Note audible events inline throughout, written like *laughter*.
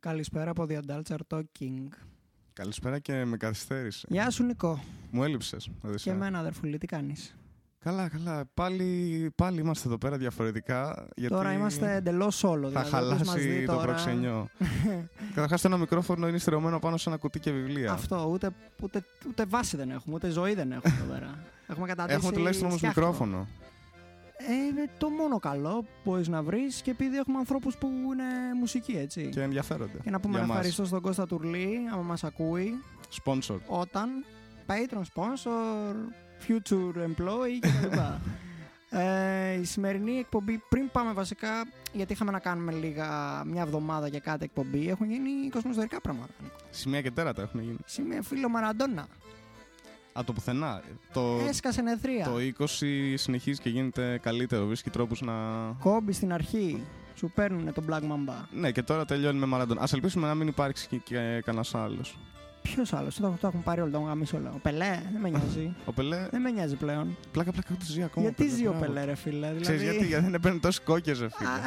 Καλησπέρα από The Adults Are Talking. Καλησπέρα και με καθυστέρησε. Γεια σου Νικό. Μου έλειψες. Και εμένα αδερφούλη, τι κάνεις; Καλά, καλά. Πάλι, πάλι είμαστε εδώ πέρα διαφορετικά. Γιατί Τώρα είμαστε εντελώς solo. Θα δηλαδή, χαλάσει όποιος μας δει το τώρα- προξενιό. *laughs* Καταρχάς, το ένα μικρόφωνο είναι στερεωμένο πάνω σε ένα κουτί και βιβλία. Αυτό, ούτε, ούτε, ούτε βάση δεν έχουμε, ούτε ζωή δεν έχουμε εδώ πέρα. *laughs* Έχουμε καταντήσει Έχουμε τουλάχιστον όμως σκιάχτρο. μικρόφωνο. Ε, το μόνο καλό που μπορεί να βρεις και επειδή έχουμε ανθρώπους που είναι μουσικοί, έτσι. Και ενδιαφέρονται. Και να πούμε για ένα μας. ευχαριστώ στον Κώστα Τουρλή, άμα μας ακούει, Sponsor. όταν patron sponsor, future employee κλπ. *laughs* ε, η σημερινή εκπομπή, πριν πάμε βασικά, γιατί είχαμε να κάνουμε λίγα μια εβδομάδα για κάτι εκπομπή, έχουν γίνει κοσμοστορικά πράγματα. Νίκο. Σημεία και τέρατα έχουν γίνει. Σημεία φίλο Μαραντόνα. Από το πουθενά. Το, Έσκασε νεθρία. το 20 συνεχίζει και γίνεται καλύτερο. Βρίσκει τρόπους να. Κόμπι στην αρχή. Σου παίρνουν τον Black Mamba. Ναι, και τώρα τελειώνει με Μαραντών. Α ελπίσουμε να μην υπάρξει και, και κανένας άλλος. Ποιος άλλος, το, το έχουν πάρει όλο, τον γαμίσει όλο. Ο Πελέ, δεν με νοιάζει. *laughs* Ο Πελέ, δεν με νοιάζει πλέον. πλάκα πλάκα ούτε ζει ακόμα. γιατί Πελέ, ζει ο μπράβο. Πελέ, ρε φίλε. Δηλαδή... Ξέρεις γιατί, γιατί δεν παίρνει τόσε κόκκες, ρε φίλε. Α,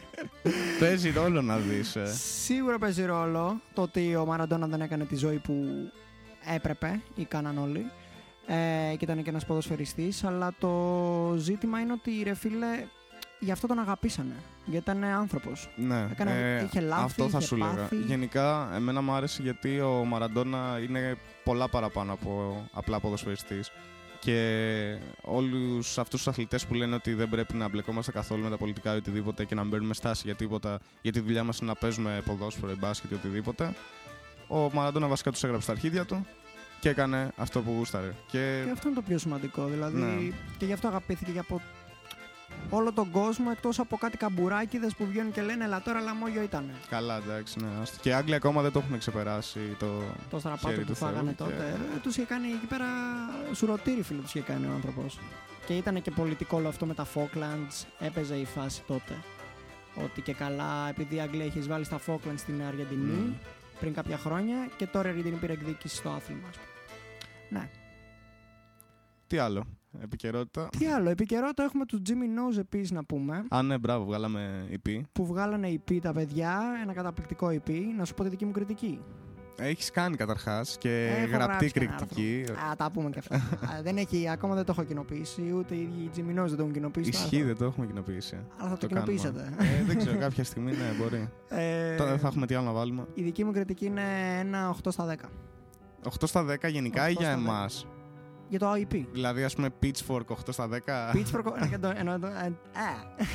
*laughs* Παίζει ρόλο να δεις. Ε. Σίγουρα παίζει ρόλο το ότι ο Μαραντόνα δεν έκανε τη ζωή που έπρεπε ή κάναν όλοι. Ε, και ήταν και ένας ποδοσφαιριστής αλλά το ζήτημα είναι ότι ρε φίλε γι' αυτό τον αγαπήσανε γιατί ήταν άνθρωπος Ναι, Έκανε- είχε λάθη, αυτό θα είχε σου λέγα. πάθη. Γενικά, εμένα μου άρεσε γιατί ο Μαραντόνα είναι πολλά παραπάνω από απλά ποδοσφαιριστής. Και όλους αυτούς τους αθλητές που λένε ότι δεν πρέπει να μπλεκόμαστε καθόλου με τα πολιτικά ή οτιδήποτε και να μπαίνουμε στάση για τίποτα, γιατί η δουλειά μας είναι να παίζουμε ποδόσφαιρο, ή μπάσκετ ή οτιδήποτε, ο Μαραντόνα βασικά τους έγραψε τα αρχίδια του και έκανε αυτό που γούσταρε. Και και αυτό είναι το πιο σημαντικό δηλαδή Ναι. και γι' αυτό αγαπήθηκε και από όλο τον κόσμο εκτός από κάτι καμπουράκιδες που βγαίνουν και λένε «Ελα τώρα λαμόγιο ήταν». καλά, εντάξει, ναι. άστο. Και οι Άγγλοι ακόμα δεν το έχουν ξεπεράσει το, Το στραπάτο χέρι που του Θεού φάγανε και- τότε. Ε, τους είχε κάνει εκεί πέρα σουρωτήρι φίλο τους είχε κάνει ο άνθρωπος. Και ήταν και πολιτικό όλο αυτό με τα Falklands. Έπαιζε η φάση τότε. Ότι και καλά, επειδή η Αγγλία είχε εισβάλει στα Falklands στην Αργεντινή Μμμ. Πριν κάποια χρόνια και τώρα η Αργεντινή πήρε εκδίκηση στο άθλημα. ας πούμε. Ναι. Τι άλλο, επικαιρότητα. Τι άλλο, επικαιρότητα έχουμε του Jimmy Nose επίση να πούμε. Α, ναι, μπράβο, βγάλαμε EP. Που βγάλανε EP τα παιδιά, ένα καταπληκτικό EP. Να σου πω τη δική μου κριτική. Έχεις κάνει καταρχάς και Έχω γραπτή γράψει και ένα κριτική. Α, τα πούμε και αυτά. *laughs* Α, δεν έχει, ακόμα δεν το έχω κοινοποιήσει, ούτε οι ίδιοι οι Jimmy Nose δεν το έχουν κοινοποιήσει. το Ισχύει, άρθρο. δεν το έχουμε κοινοποιήσει. Αλλά θα το, κάνουμε. κοινοποιήσετε. Ε, δεν ξέρω, *laughs* κάποια στιγμή ναι, μπορεί. Ε, Τώρα δεν θα έχουμε τι άλλο να βάλουμε. Η δική μου κριτική είναι ένα 8 στα 10. 8 στα 10 γενικά 8 ή για στα 10. εμάς; Για το IP. Δηλαδή, ας πούμε, Pitchfork 8 στα 10. Pitchfork. *laughs* ε, το- εννοώ το- ε,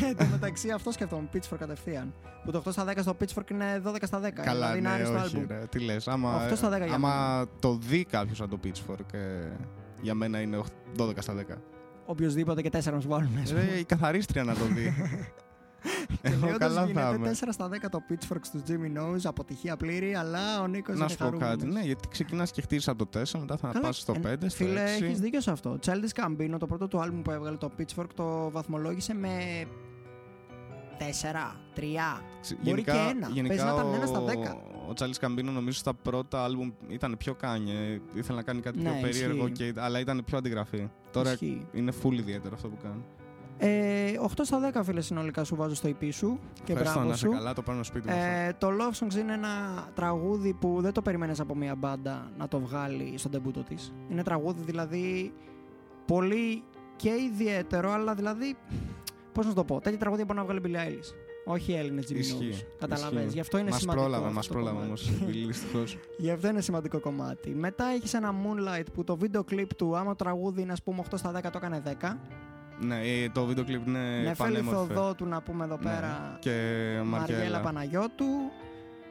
ε, Εν τω μεταξύ αυτό σκέφτομαι. Pitchfork κατευθείαν. Που το 8 στα 10 στο Pitchfork είναι 12 στα 10. Καλά, δηλαδή είναι ναι, άριστο όχι, άλμπουμ. ρε, τι λες. Άμα, 8 στα 10 για άμα το δει κάποιος από το Pitchfork, ε, για μένα είναι 8 12 στα 10. Οποιοδήποτε και 4 να σου βάλουμε. ας πούμε. Ρε, η καθαρίστρια να το δει. *laughs* Και Εγώ λέει, καλά όντως θα γίνεται είμαι. 4 στα 10 το Pitchfork του Jimmy Nose, αποτυχία πλήρη, αλλά ο Νίκος Να είναι σου πω χαρούμενος. κάτι. Ναι, γιατί ξεκινάς και χτίζεις από το 4, μετά θα Καλά, πας στο ε, 5, στο Φίλε, 6. έχεις δίκιο σε αυτό. Childish Gambino, το πρώτο του άλμπουμ που έβγαλε το Pitchfork, το βαθμολόγησε με 4, 3. Μπορεί και ένα. Γενικά Παίζει να ήταν ο, ένα στα δέκα. Ο Τσάλι Καμπίνο νομίζω στα πρώτα άλμπουμ ήταν πιο κάνιε. Ήθελε να κάνει κάτι Ναι, πιο περίεργο, ισχύει. και, αλλά ήταν πιο αντιγραφή. Τώρα Ισχύει. είναι full ιδιαίτερο αυτό που κάνει. Ε, 8 στα 10 φίλε συνολικά σου βάζω στο EP σου και Ευχαριστώ μπράβο να είσαι σου. καλά, το παίρνω σπίτι μου. αυτό. Ε, το Love Songs είναι ένα τραγούδι που δεν το περιμένεις από μια μπάντα να το βγάλει στον τεμπούτο της. Είναι τραγούδι δηλαδή πολύ και ιδιαίτερο, αλλά δηλαδή, πώς να σου το πω, τέτοια τραγούδια μπορεί να βγάλει Billie Eilish. Όχι οι Έλληνες Jimmy Ισχύει, Knowles. Καταλαβαίνεις. ισχύει. Γι' αυτό είναι μας σημαντικό. πρόλαβε, αυτό μας το πρόλαβε κομμάτι. όμως. Δυστυχώς. *laughs* Γι' αυτό είναι σημαντικό κομμάτι. Μετά έχεις ένα Moonlight που το βίντεο κλιπ του, άμα το τραγούδι είναι ας πούμε 8 στα 10 το έκανε 10. Ναι, ε, το βίντεο κλιπ είναι Νεφέλη πανέμορφο. Θοδότου να πούμε εδώ Ναι. πέρα. Και Μαριέλα Μαριέλα. Παναγιώτου.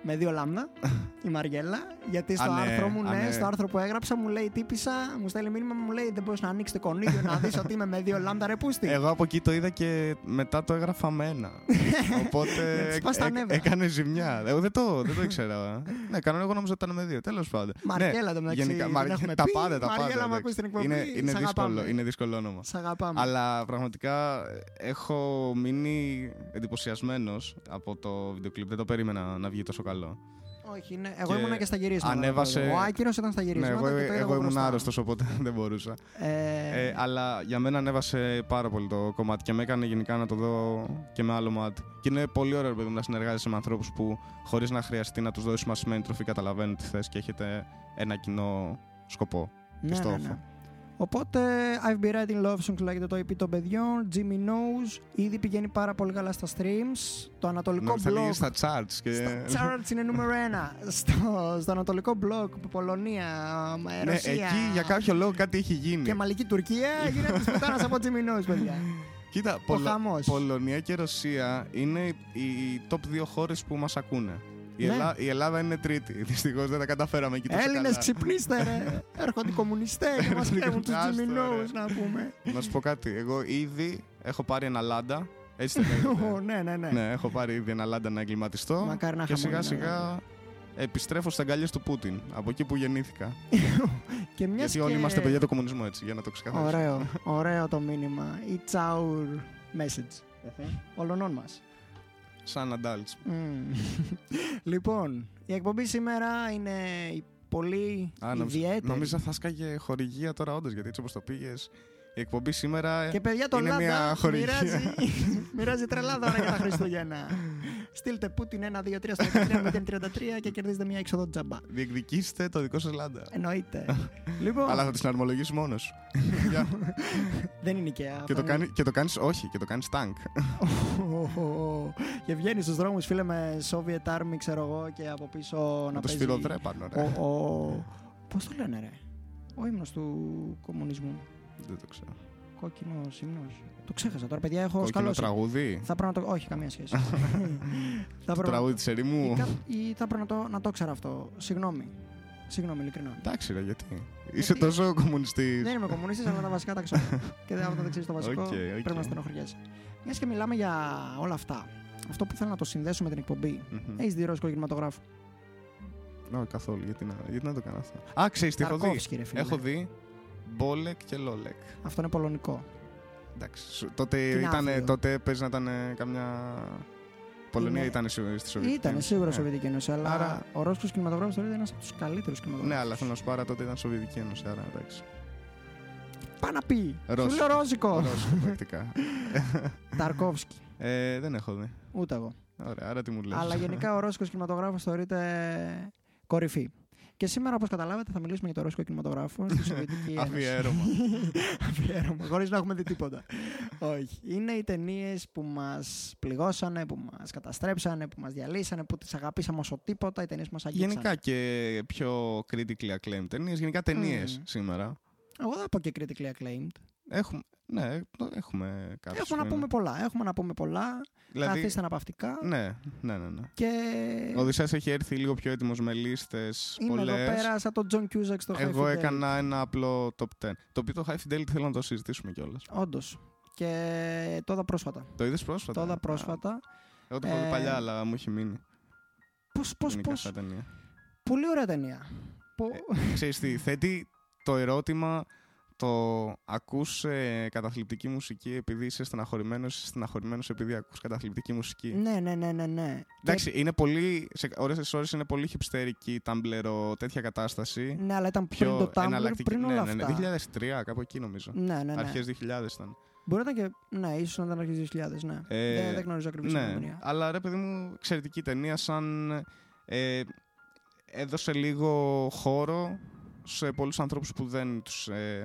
Με δύο λάμδα. *laughs* η Μαριέλα. Γιατί στο Α, ναι, άρθρο μου, α, ναι, ναι. στο άρθρο που έγραψα, μου λέει τύπησα, μου στέλνει μήνυμα, μου λέει Δεν μπορείς να ανοίξεις το κονίδιο να δεις ότι είμαι με δύο λάμδα, ρε πούστη. Εγώ από εκεί το είδα και μετά το έγραφα με ένα. *laughs* Να Οπότε της πας τα έ- νεύρα. έκανε ζημιά. Εγώ δεν το, δεν το ήξερα. ναι, κανονικά εγώ νόμιζα ότι ήταν με δύο. Τέλος πάντων. Μαριέλα ναι, το μεταξύ. γενικά, δεν Μαρι- έχουμε τα πει. πάντα, τα Μαριέλα, πάντα. μου εντάξει. ακούς την εκπομπή. Είναι, είναι, σ' δύσκολο, αγαπάμε. είναι δύσκολο όνομα. Σ' αγαπάμε. Αλλά πραγματικά ε, έχω μείνει εντυπωσιασμένος από το βίντεο κλιπ. Δεν το περίμενα να βγει τόσο καλό. Όχι, ναι. εγώ Και ήμουν και στα γυρίσματα. ανέβασε- Ο Άκυρος ήταν στα Ναι, γυρίσματα. εγώ, και το είδα εγώ από ήμουν μπροστά. άρρωστος, οπότε *laughs* δεν μπορούσα. Ε, Ε, αλλά για μένα ανέβασε πάρα πολύ το κομμάτι και με έκανε γενικά να το δω και με άλλο μάτι. Και είναι πολύ ωραίο παιδί μου, να συνεργάζεσαι με ανθρώπους που χωρίς να χρειαστεί να τους δώσεις μασημένη τροφή καταλαβαίνουν τι θες και έχετε ένα κοινό σκοπό. ναι, ναι, στόχο. ναι. Οπότε, I've been writing love songs λέγεται το EP των παιδιών. Jimmy Knows. Ήδη πηγαίνει πάρα πολύ καλά στα streams. Το ανατολικό Να θα λέγει blog. στα charts. Και... Στα charts είναι νούμερο ένα. Στο, στο ανατολικό blog, Πολωνία, ε, ναι, Ρωσία. εκεί για κάποιο λόγο κάτι έχει γίνει. Και μαλική Τουρκία *laughs* γίνεται της πουτάνα από Jimmy Knows, παιδιά. Κοίτα, Ο Πολο- χαμός. Πολωνία και Ρωσία είναι οι οι top δύο χώρες που μας ακούνε. Η, Ναι. Ελλά- η Ελλάδα είναι τρίτη. *laughs* Δυστυχώς δεν τα καταφέραμε εκεί τόσο Έλληνες, καλά. ξυπνήστε, ρε. *laughs* Έρχονται οι κομμουνιστές και μας κλέβουν τους Άστο, Jimmy ρε. Knows, να πούμε. Να σου πω κάτι. Εγώ ήδη έχω πάρει ένα λάντα. Έτσι δεν *laughs* λέγεται. Ω, Ναι, ναι, ναι. ναι, έχω πάρει ήδη ένα λάντα να εγκληματιστώ. Μακάρι να και είχαμε σιγά ένα σιγά επιστρέφω στα αγκαλιές του Πούτιν. Από εκεί που γεννήθηκα. Και μιας Γιατί όλοι και- είμαστε παιδιά του κομμουνισμού έτσι, για να το ξεκαθαρίσω. Ωραίο, ωραίο το μήνυμα. It's our message. Όλων μας. Σαν adults. Μμμ. *laughs* λοιπόν, η εκπομπή σήμερα είναι η πολύ Α, νόμιζα- ιδιαίτερη. Νόμιζα θα σκάγε χορηγία τώρα όντως, γιατί έτσι όπως το πήγες. Η εκπομπή σήμερα. Και παιδιά το Είναι Λάντα μια χορηγία. μοιράζει, *laughs* μοιράζει τρελά δώρα για τα Χριστούγεννα. Στείλτε Πούτιν 1, 2, 3 στο 33 και κερδίζετε μια έξοδο τζαμπά. Διεκδικήστε το δικό σας λάντα. Εννοείται. *laughs* λοιπόν, Αλλά θα τη συναρμολογήσει μόνος σου. *laughs* Για- δεν είναι Ikea. και, το κάνει, και το κάνεις, όχι, και το κάνεις tank. Και βγαίνει στους δρόμους, φίλε, με Soviet Army, ξέρω εγώ, και από πίσω να Να το παίζει. σφυροδρέπανο, ρε. Ο, ο... Πώς το λένε, ρε; Ο ύμνος του κομμουνισμού. Δεν το ξέρω. Κόκκινο ύμνο. Το ξέχασα τώρα, παιδιά. Έχω Κόκκινο σκαλώσει. τραγούδι; Θα πρέπει να το. Όχι, καμία σχέση. *laughs* θα Το πρέπει... τραγούδι της ή, ερήμου. κα... ή θα πρέπει να το, να το ξέρω αυτό. Συγγνώμη. Συγγνώμη, ειλικρινά. Εντάξει, ρε, γιατί; Είσαι τόσο κομμουνιστής. Δεν είμαι κομμουνιστής, αλλά τα βασικά τα ξέρω. *laughs* και δεν όταν δεν ξέρει το βασικό, OK, OK. πρέπει να στενοχωριέσαι. Μιας και μιλάμε για όλα αυτά. Αυτό που θέλω να το συνδέσω με την εκπομπή. Έχεις δει ρώσικο κινηματογράφο. Όχι, καθόλου. Γιατί να, γιατί να το κάνω αυτό; Α, ξέρεις τι έχω δει. Ταρκόφσκι, ρε φίλε. Έχω δει Μπόλεκ και Λόλεκ. Αυτό είναι πολωνικό. Εντάξει. σου- Τότε, Τι ήταν, ναύιο. τότε παίζει να ήταν καμιά. Πολωνία Είναι- ήταν στη Σοβιετική Ήταν Ένωση. σίγουρα Ναι. Σοβιετική Ένωση, αλλά Άρα- ο Ρώσικο κινηματογράφος θεωρείται ένας από τους καλύτερους Ναι, κινηματογράφου. αλλά θέλω να σου πάρω τότε ήταν Σοβιετική Ένωση. Άρα εντάξει. Πά να πει. Ρώσικο. Σου λέω Ρώσικο. Ρώσικο, πρακτικά. *laughs* Ταρκόφσκι. Ε, δεν έχω δει. Ούτε εγώ. Ωραία, άρα τι μου λες. Αλλά γενικά ο Ρώσικος κινηματογράφος θεωρείται κορυφή. Και σήμερα, όπως καταλάβατε, θα μιλήσουμε για το Ρώσικο κινηματογράφο στη *laughs* Σοβιετική Ένωση. Αφιέρωμα. *laughs* Αφιέρωμα, χωρίς να έχουμε δει τίποτα. Όχι. Είναι οι ταινίες που μας πληγώσανε, που μας καταστρέψανε, που μας διαλύσανε, που τις αγαπήσαμε όσο τίποτα. Οι ταινίες που μας αγγίξανε. Γενικά και πιο critically acclaimed ταινίες. Γενικά ταινίες Μμμ. σήμερα. Εγώ δεν θα πω και critically acclaimed. Έχουμε, ναι, το- έχουμε κάποιες Έχουμε να που πούμε είναι. πολλά. Έχουμε να πούμε πολλά. Δηλαδή, Καθίστε αναπαυτικά. ναι, ναι, ναι. ναι. Και Ο Οδυσσέας έχει έρθει λίγο πιο έτοιμος με λίστες είμαι εδώ πολλές. πέρα σαν τον John Cusack στο Εγώ High Fidelity. έκανα ένα απλό top 10. Το οποίο το High Fidelity θέλω να το συζητήσουμε κιόλας. Όντως. Και το είδα πρόσφατα. Το είδες πρόσφατα; Το είδα Α, πρόσφατα. Εγώ το έχω δει Ε, παλιά, αλλά μου έχει μείνει. Πώς, πώς, Γενικά πώς; σαν ταινία. Πολύ ωραία ταινία. Πο- Ξέρεις τι, θέτει το ερώτημα το ακούς ε, καταθλιπτική μουσική επειδή είσαι στεναχωρημένος, είσαι στεναχωρημένος επειδή ακούς καταθλιπτική μουσική. Ναι, ναι, ναι, ναι, ναι. Εντάξει, είναι πολύ, σε ώρες ώρες είναι πολύ χυψτερική, τάμπλερο, τέτοια κατάσταση. Και- Ναι, αλλά ήταν πριν Πιο το Tumblr, εναλλακτική. πριν ναι, όλα ναι, ναι, αυτά. 2003, κάπου εκεί νομίζω. Ναι, ναι, ναι. Αρχές 2000 ήταν. Μπορεί να ήταν και. Ναι, ίσως να ήταν αρχές 2000, ναι. Ε, δεν, δεν γνωρίζω ακριβώς ναι, την ταινία. αλλά ρε παιδί μου, εξαιρετική ταινία σαν ε, έδωσε λίγο χώρο σε πολλούς ανθρώπους που δεν τους ε,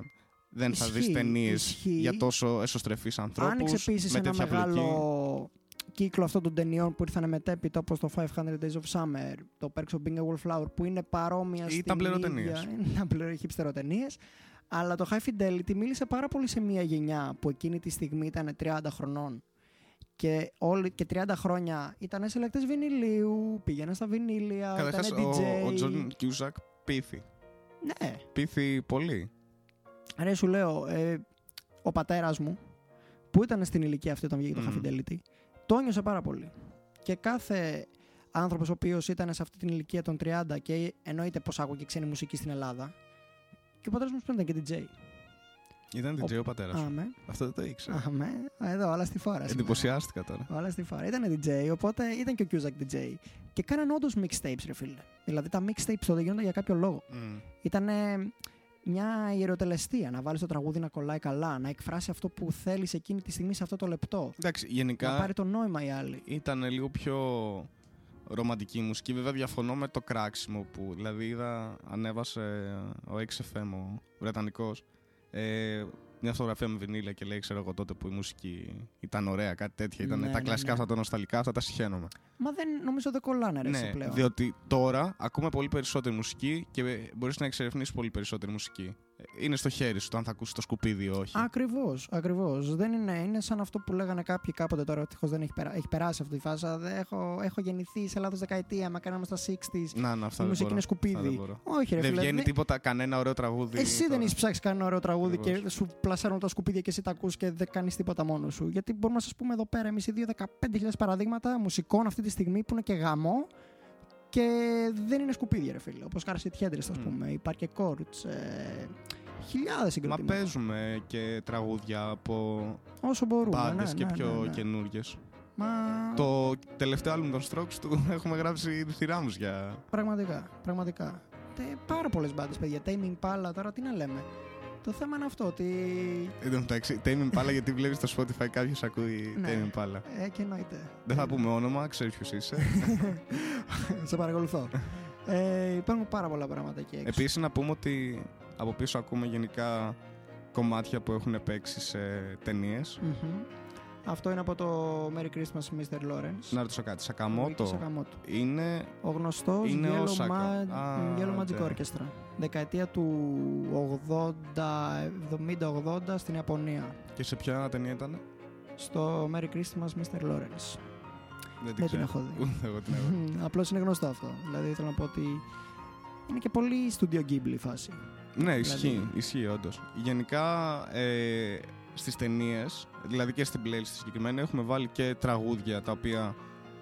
δεν θα δεις Ισχύει, ταινίες ισχύει. για τόσο εσωστρεφείς ανθρώπους Άνοιξε επίσης με ένα τέτοια πλοκή. μεγάλο κύκλο αυτών των ταινιών που ήρθαν μετέπειτα όπως το 500 Days of Summer, το Perks of Being a Wallflower που είναι παρόμοια στην Ήταν πληροτενίες. ίδια- Ήταν πληροχύψτεροτενίες. *laughs* Αλλά το High Fidelity μίλησε πάρα πολύ σε μια γενιά που εκείνη τη στιγμή ήταν 30 χρονών και, όλοι, και 30 χρόνια ήταν συλλέκτες βινιλίου, πήγαιναν στα βινίλια, ήταν Καταρχάς, DJ. ο, ο Τζον Κιούζακ πείθει. Ναι, Πείθει πολύ. Ρε σου λέω, ε, ο πατέρας μου που ήταν στην ηλικία αυτή όταν βγήκε το Μμμ. High Fidelity, το νιώσε πάρα πολύ. Και κάθε άνθρωπος ο οποίος ήταν σε αυτή την ηλικία των 30 και εννοείται πως άκουγε ξένη μουσική στην Ελλάδα και ο πατέρας μου ήταν και DJ. Ήταν DJ ο πατέρας σου. Άμε, Αυτό δεν το ήξερα. άμε. Εδώ, όλα στη φορά. σήμερα. Εντυπωσιάστηκα τώρα. Όλα στη φορά. Ήταν DJ, οπότε ήταν και ο Cusack DJ. Και κάναν όντως mixtapes, ρε φίλε. Δηλαδή τα mixtapes τότε γίνονταν για κάποιο λόγο. Μμ. Ήταν μια ιεροτελεστία να βάλεις το τραγούδι να κολλάει καλά, να εκφράσει αυτό που θέλεις εκείνη τη στιγμή σε αυτό το λεπτό. Εντάξει, Να γενικά πάρει το νόημα η άλλη. ήταν λίγο πιο ρομαντική η μουσική. Βέβαια διαφωνώ με το κράξιμο που δηλαδή είδα, ανέβασε ο XFM, ο Βρετανικός, ε, μια φωτογραφία με βινίλια και λέει, ξέρω εγώ τότε που η μουσική ήταν ωραία, κάτι τέτοια. Ήταν Ναι, τα ναι, κλασικά ναι. αυτά τα νοσταλικά, αυτά τα συχαίνομαι. Μα δεν νομίζω δεν κολλάνε ρε εσύ Ναι, πλέον. διότι τώρα ακούμε πολύ περισσότερη μουσική και μπορείς να εξερευνήσεις πολύ περισσότερη μουσική. Ε, Είναι στο χέρι σου το αν θα ακούσει το σκουπίδι ή όχι. Ακριβώς, ακριβώς. Δεν είναι, είναι σαν αυτό που λέγανε κάποιοι κάποτε τώρα. Ευτυχώς δεν έχει, περά, έχει περάσει αυτή η φάση. αλλά δεν έχω, έχω γεννηθεί σε λάθος δεκαετία. Μα κάναμε στα 60s. Να, να, αυτά Η δεν μουσική μπορώ. είναι Αυτά δεν σκουπίδι. μπορώ. Όχι, ρε Δεν φίλε. βγαίνει δεν- τίποτα, κανένα ωραίο τραγούδι. Εσύ δεν τώρα. έχεις ψάξει κανένα ωραίο τραγούδι Ακριβώς. και σου πλασάρουν τα σκουπίδια και εσύ τα ακούς και δεν κάνεις τίποτα μόνος σου. Γιατί μπορούμε να σας πούμε εδώ πέρα εμείς οι δύο 15.000 παραδείγματα μουσικών αυτή τη στιγμή που είναι και γαμό και δεν είναι σκουπίδια, ρε φίλε. Όπως Carset Headrest, ας Μμ. πούμε, η Parker Courts. Ε, Χιλιάδες Μα συγκροτήματα. παίζουμε και τραγούδια από Όσο μπορούμε. μπάντες ναι, και ναι, πιο ναι, ναι. καινούργιες. Μα Το τελευταίο άλμπουμ των Strokes του *laughs* έχουμε γράψει θηράμους για. πραγματικά, πραγματικά. Τε, πάρα πολλές μπάντες, παιδιά. Tame Impala, τώρα τι να λέμε. Το θέμα είναι αυτό, ότι. Εν τω μεταξύ, Tame Impala γιατί βλέπεις στο Spotify κάποιος ακούει Ναι. Tame Impala. Ε, και εννοείται. Δεν θα πούμε όνομα, ξέρει ποιος είσαι. *laughs* Σε παρακολουθώ. ε, υπάρχουν πάρα πολλά πράγματα εκεί έξω. Επίσης, να πούμε ότι από πίσω ακούμε γενικά κομμάτια που έχουν παίξει σε ταινίες. Μμμ. Αυτό είναι από το Merry Christmas Mr. Lawrence. Να ρωτήσω κάτι. Ricky Σακαμότο Sakamoto. είναι. Ο γνωστός Είναι ο Yellow, Saka. Ma- Α, Yellow Magic ναι. Orchestra. Δεκαετία του 80-70-80 στην Ιαπωνία. Και σε ποια ταινία ήταν. Στο Merry Christmas Mr. Lawrence. Δεν Δεν την έχω δει. Ούτε εγώ την έχω δει. Απλώς είναι γνωστό αυτό. Δηλαδή θέλω να πω ότι είναι και πολύ Studio Ghibli η φάση. Ναι, ισχύει, Δηλαδή- ισχύει όντως. Γενικά ε, στις ταινίες, δηλαδή και στην playlist συγκεκριμένα, έχουμε βάλει και τραγούδια τα οποία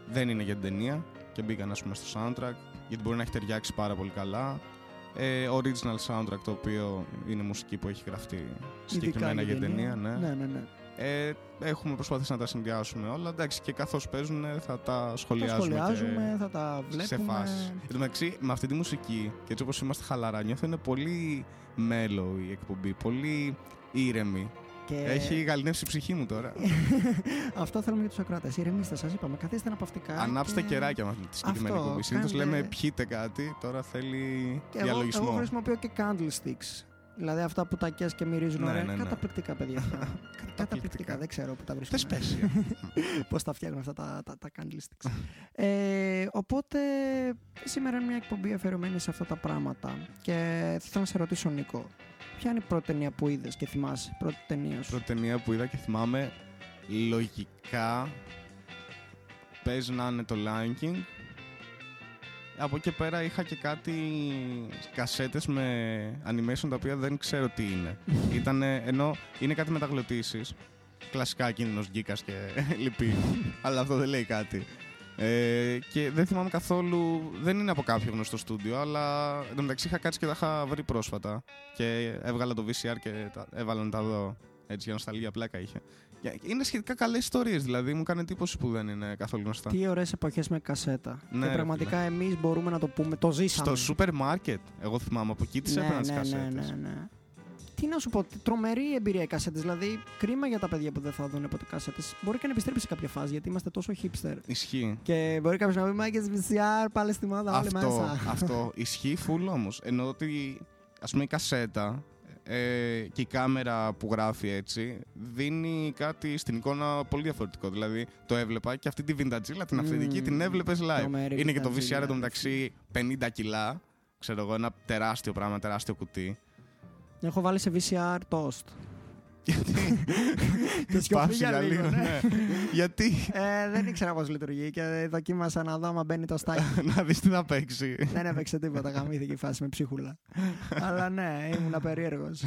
δεν είναι για την ταινία και μπήκαν ας πούμε στο soundtrack γιατί μπορεί να έχει ταιριάξει πάρα πολύ καλά. Ε, original soundtrack το οποίο είναι μουσική που έχει γραφτεί συγκεκριμένα για την ταινία. Ναι. ναι, ναι. ναι. Ε, έχουμε προσπαθήσει να τα συνδυάσουμε όλα. Εντάξει, και καθώς παίζουν θα τα Τα σχολιάζουμε. σχολιάζουμε, και θα τα βλέπουμε. σε φάσει. Εν τω μεταξύ, με αυτή τη μουσική και έτσι όπως είμαστε χαλαρά, νιώθω είναι πολύ mellow η εκπομπή. Πολύ ήρεμη. Και... Έχει γαλινεύσει η ψυχή μου τώρα. *laughs* Αυτό θέλουμε για τους ακράτε. Ηρεμήστε, σας είπαμε. Καθίστε αναπαυτικά. Ανάψτε και... κεράκια με αυτή τη συγκεκριμένη Αυτό, εκπομπή. Συνήθως κάντε- λέμε πιείτε κάτι, τώρα θέλει Και εγώ, διαλογισμό. εγώ χρησιμοποιώ και candlesticks. Δηλαδή αυτά που τα καίς και μυρίζουν Ναι, ωραία. ναι, ναι. Καταπληκτικά, παιδιά. *laughs* αυτά. Καταπληκτικά. Δεν ξέρω που τα Θες βρίσκουν. πέσει. *laughs* Πώς τα φτιάχνουν αυτά τα, τα, τα candlesticks. ε, οπότε σήμερα είναι μια εκπομπή αφιερωμένη σε αυτά τα πράγματα. Και θα ήθελα να σε ρωτήσω, Νίκο, ποια είναι η πρώτη ταινία που είδες και θυμάσαι, πρώτη ταινία σου; Πρώτη ταινία που είδα και θυμάμαι λογικά παίζει να είναι το Lion King. Από εκεί πέρα είχα και κάτι κασέτες με animation τα οποία δεν ξέρω τι είναι. *laughs* Ήτανε, ενώ είναι κάτι μεταγλωτήσεις. Κλασικά κίνδυνος γκίκας και *laughs* λυπή. *laughs* αλλά αυτό δεν λέει κάτι. Ε, και δεν θυμάμαι καθόλου, δεν είναι από κάποιο γνωστό στούντιο, αλλά εν τω μεταξύ είχα κάτσει και τα είχα βρει πρόσφατα. Και έβγαλα το VCR και τα, έβαλα να τα δω. Έτσι για νοσταλγία πλάκα είχε. Και Είναι σχετικά καλές ιστορίες, δηλαδή μου κάνει εντύπωση που δεν είναι καθόλου γνωστά. Τι ωραίες εποχές με κασέτα. Ναι, και ρε πραγματικά εμείς μπορούμε να το πούμε. Το ζήσαμε. Στο σούπερ μάρκετ, εγώ θυμάμαι από εκεί τις ναι, έπαιρνα τις ναι, ναι, κασέτες. ναι, ναι. Τι να σου πω, τι τρομερή εμπειρία οι κασέτες. Δηλαδή, κρίμα για τα παιδιά που δεν θα δουν ποτέ κασέτες. Μπορεί και να επιστρέψει σε κάποια φάση γιατί είμαστε τόσο hipster. Ισχύει. Και μπορεί κάποιος να πει Μάγκε VCR, πάλι στη μόδα, όλοι Αυτό, μέσα. αυτό ισχύει full όμως. Ενώ ότι ας πούμε η κασέτα ε, και η κάμερα που γράφει έτσι δίνει κάτι στην εικόνα πολύ διαφορετικό. Δηλαδή το έβλεπα και αυτή τη βιντατζίλα, την Μμμ. αυθεντική, την έβλεπες live. Τρομερή Είναι και το βιντατζίλα, VCR ρε εντωμεταξύ 50 κιλά. Ξέρω εγώ, ένα τεράστιο πράγμα, τεράστιο κουτί. Έχω βάλει σε VCR toast. Γιατί; *laughs* Και σιωπή Πάψει για για λίγο, λίγο, ναι. ναι. Γιατί; ε, δεν ήξερα πώς λειτουργεί και δοκίμασα να δω άμα μπαίνει το στάκι. *laughs* να δεις τι θα παίξει. δεν έπαιξε τίποτα, γαμήθηκε η φάση με ψίχουλα. *laughs* Αλλά ναι, ήμουν περίεργος.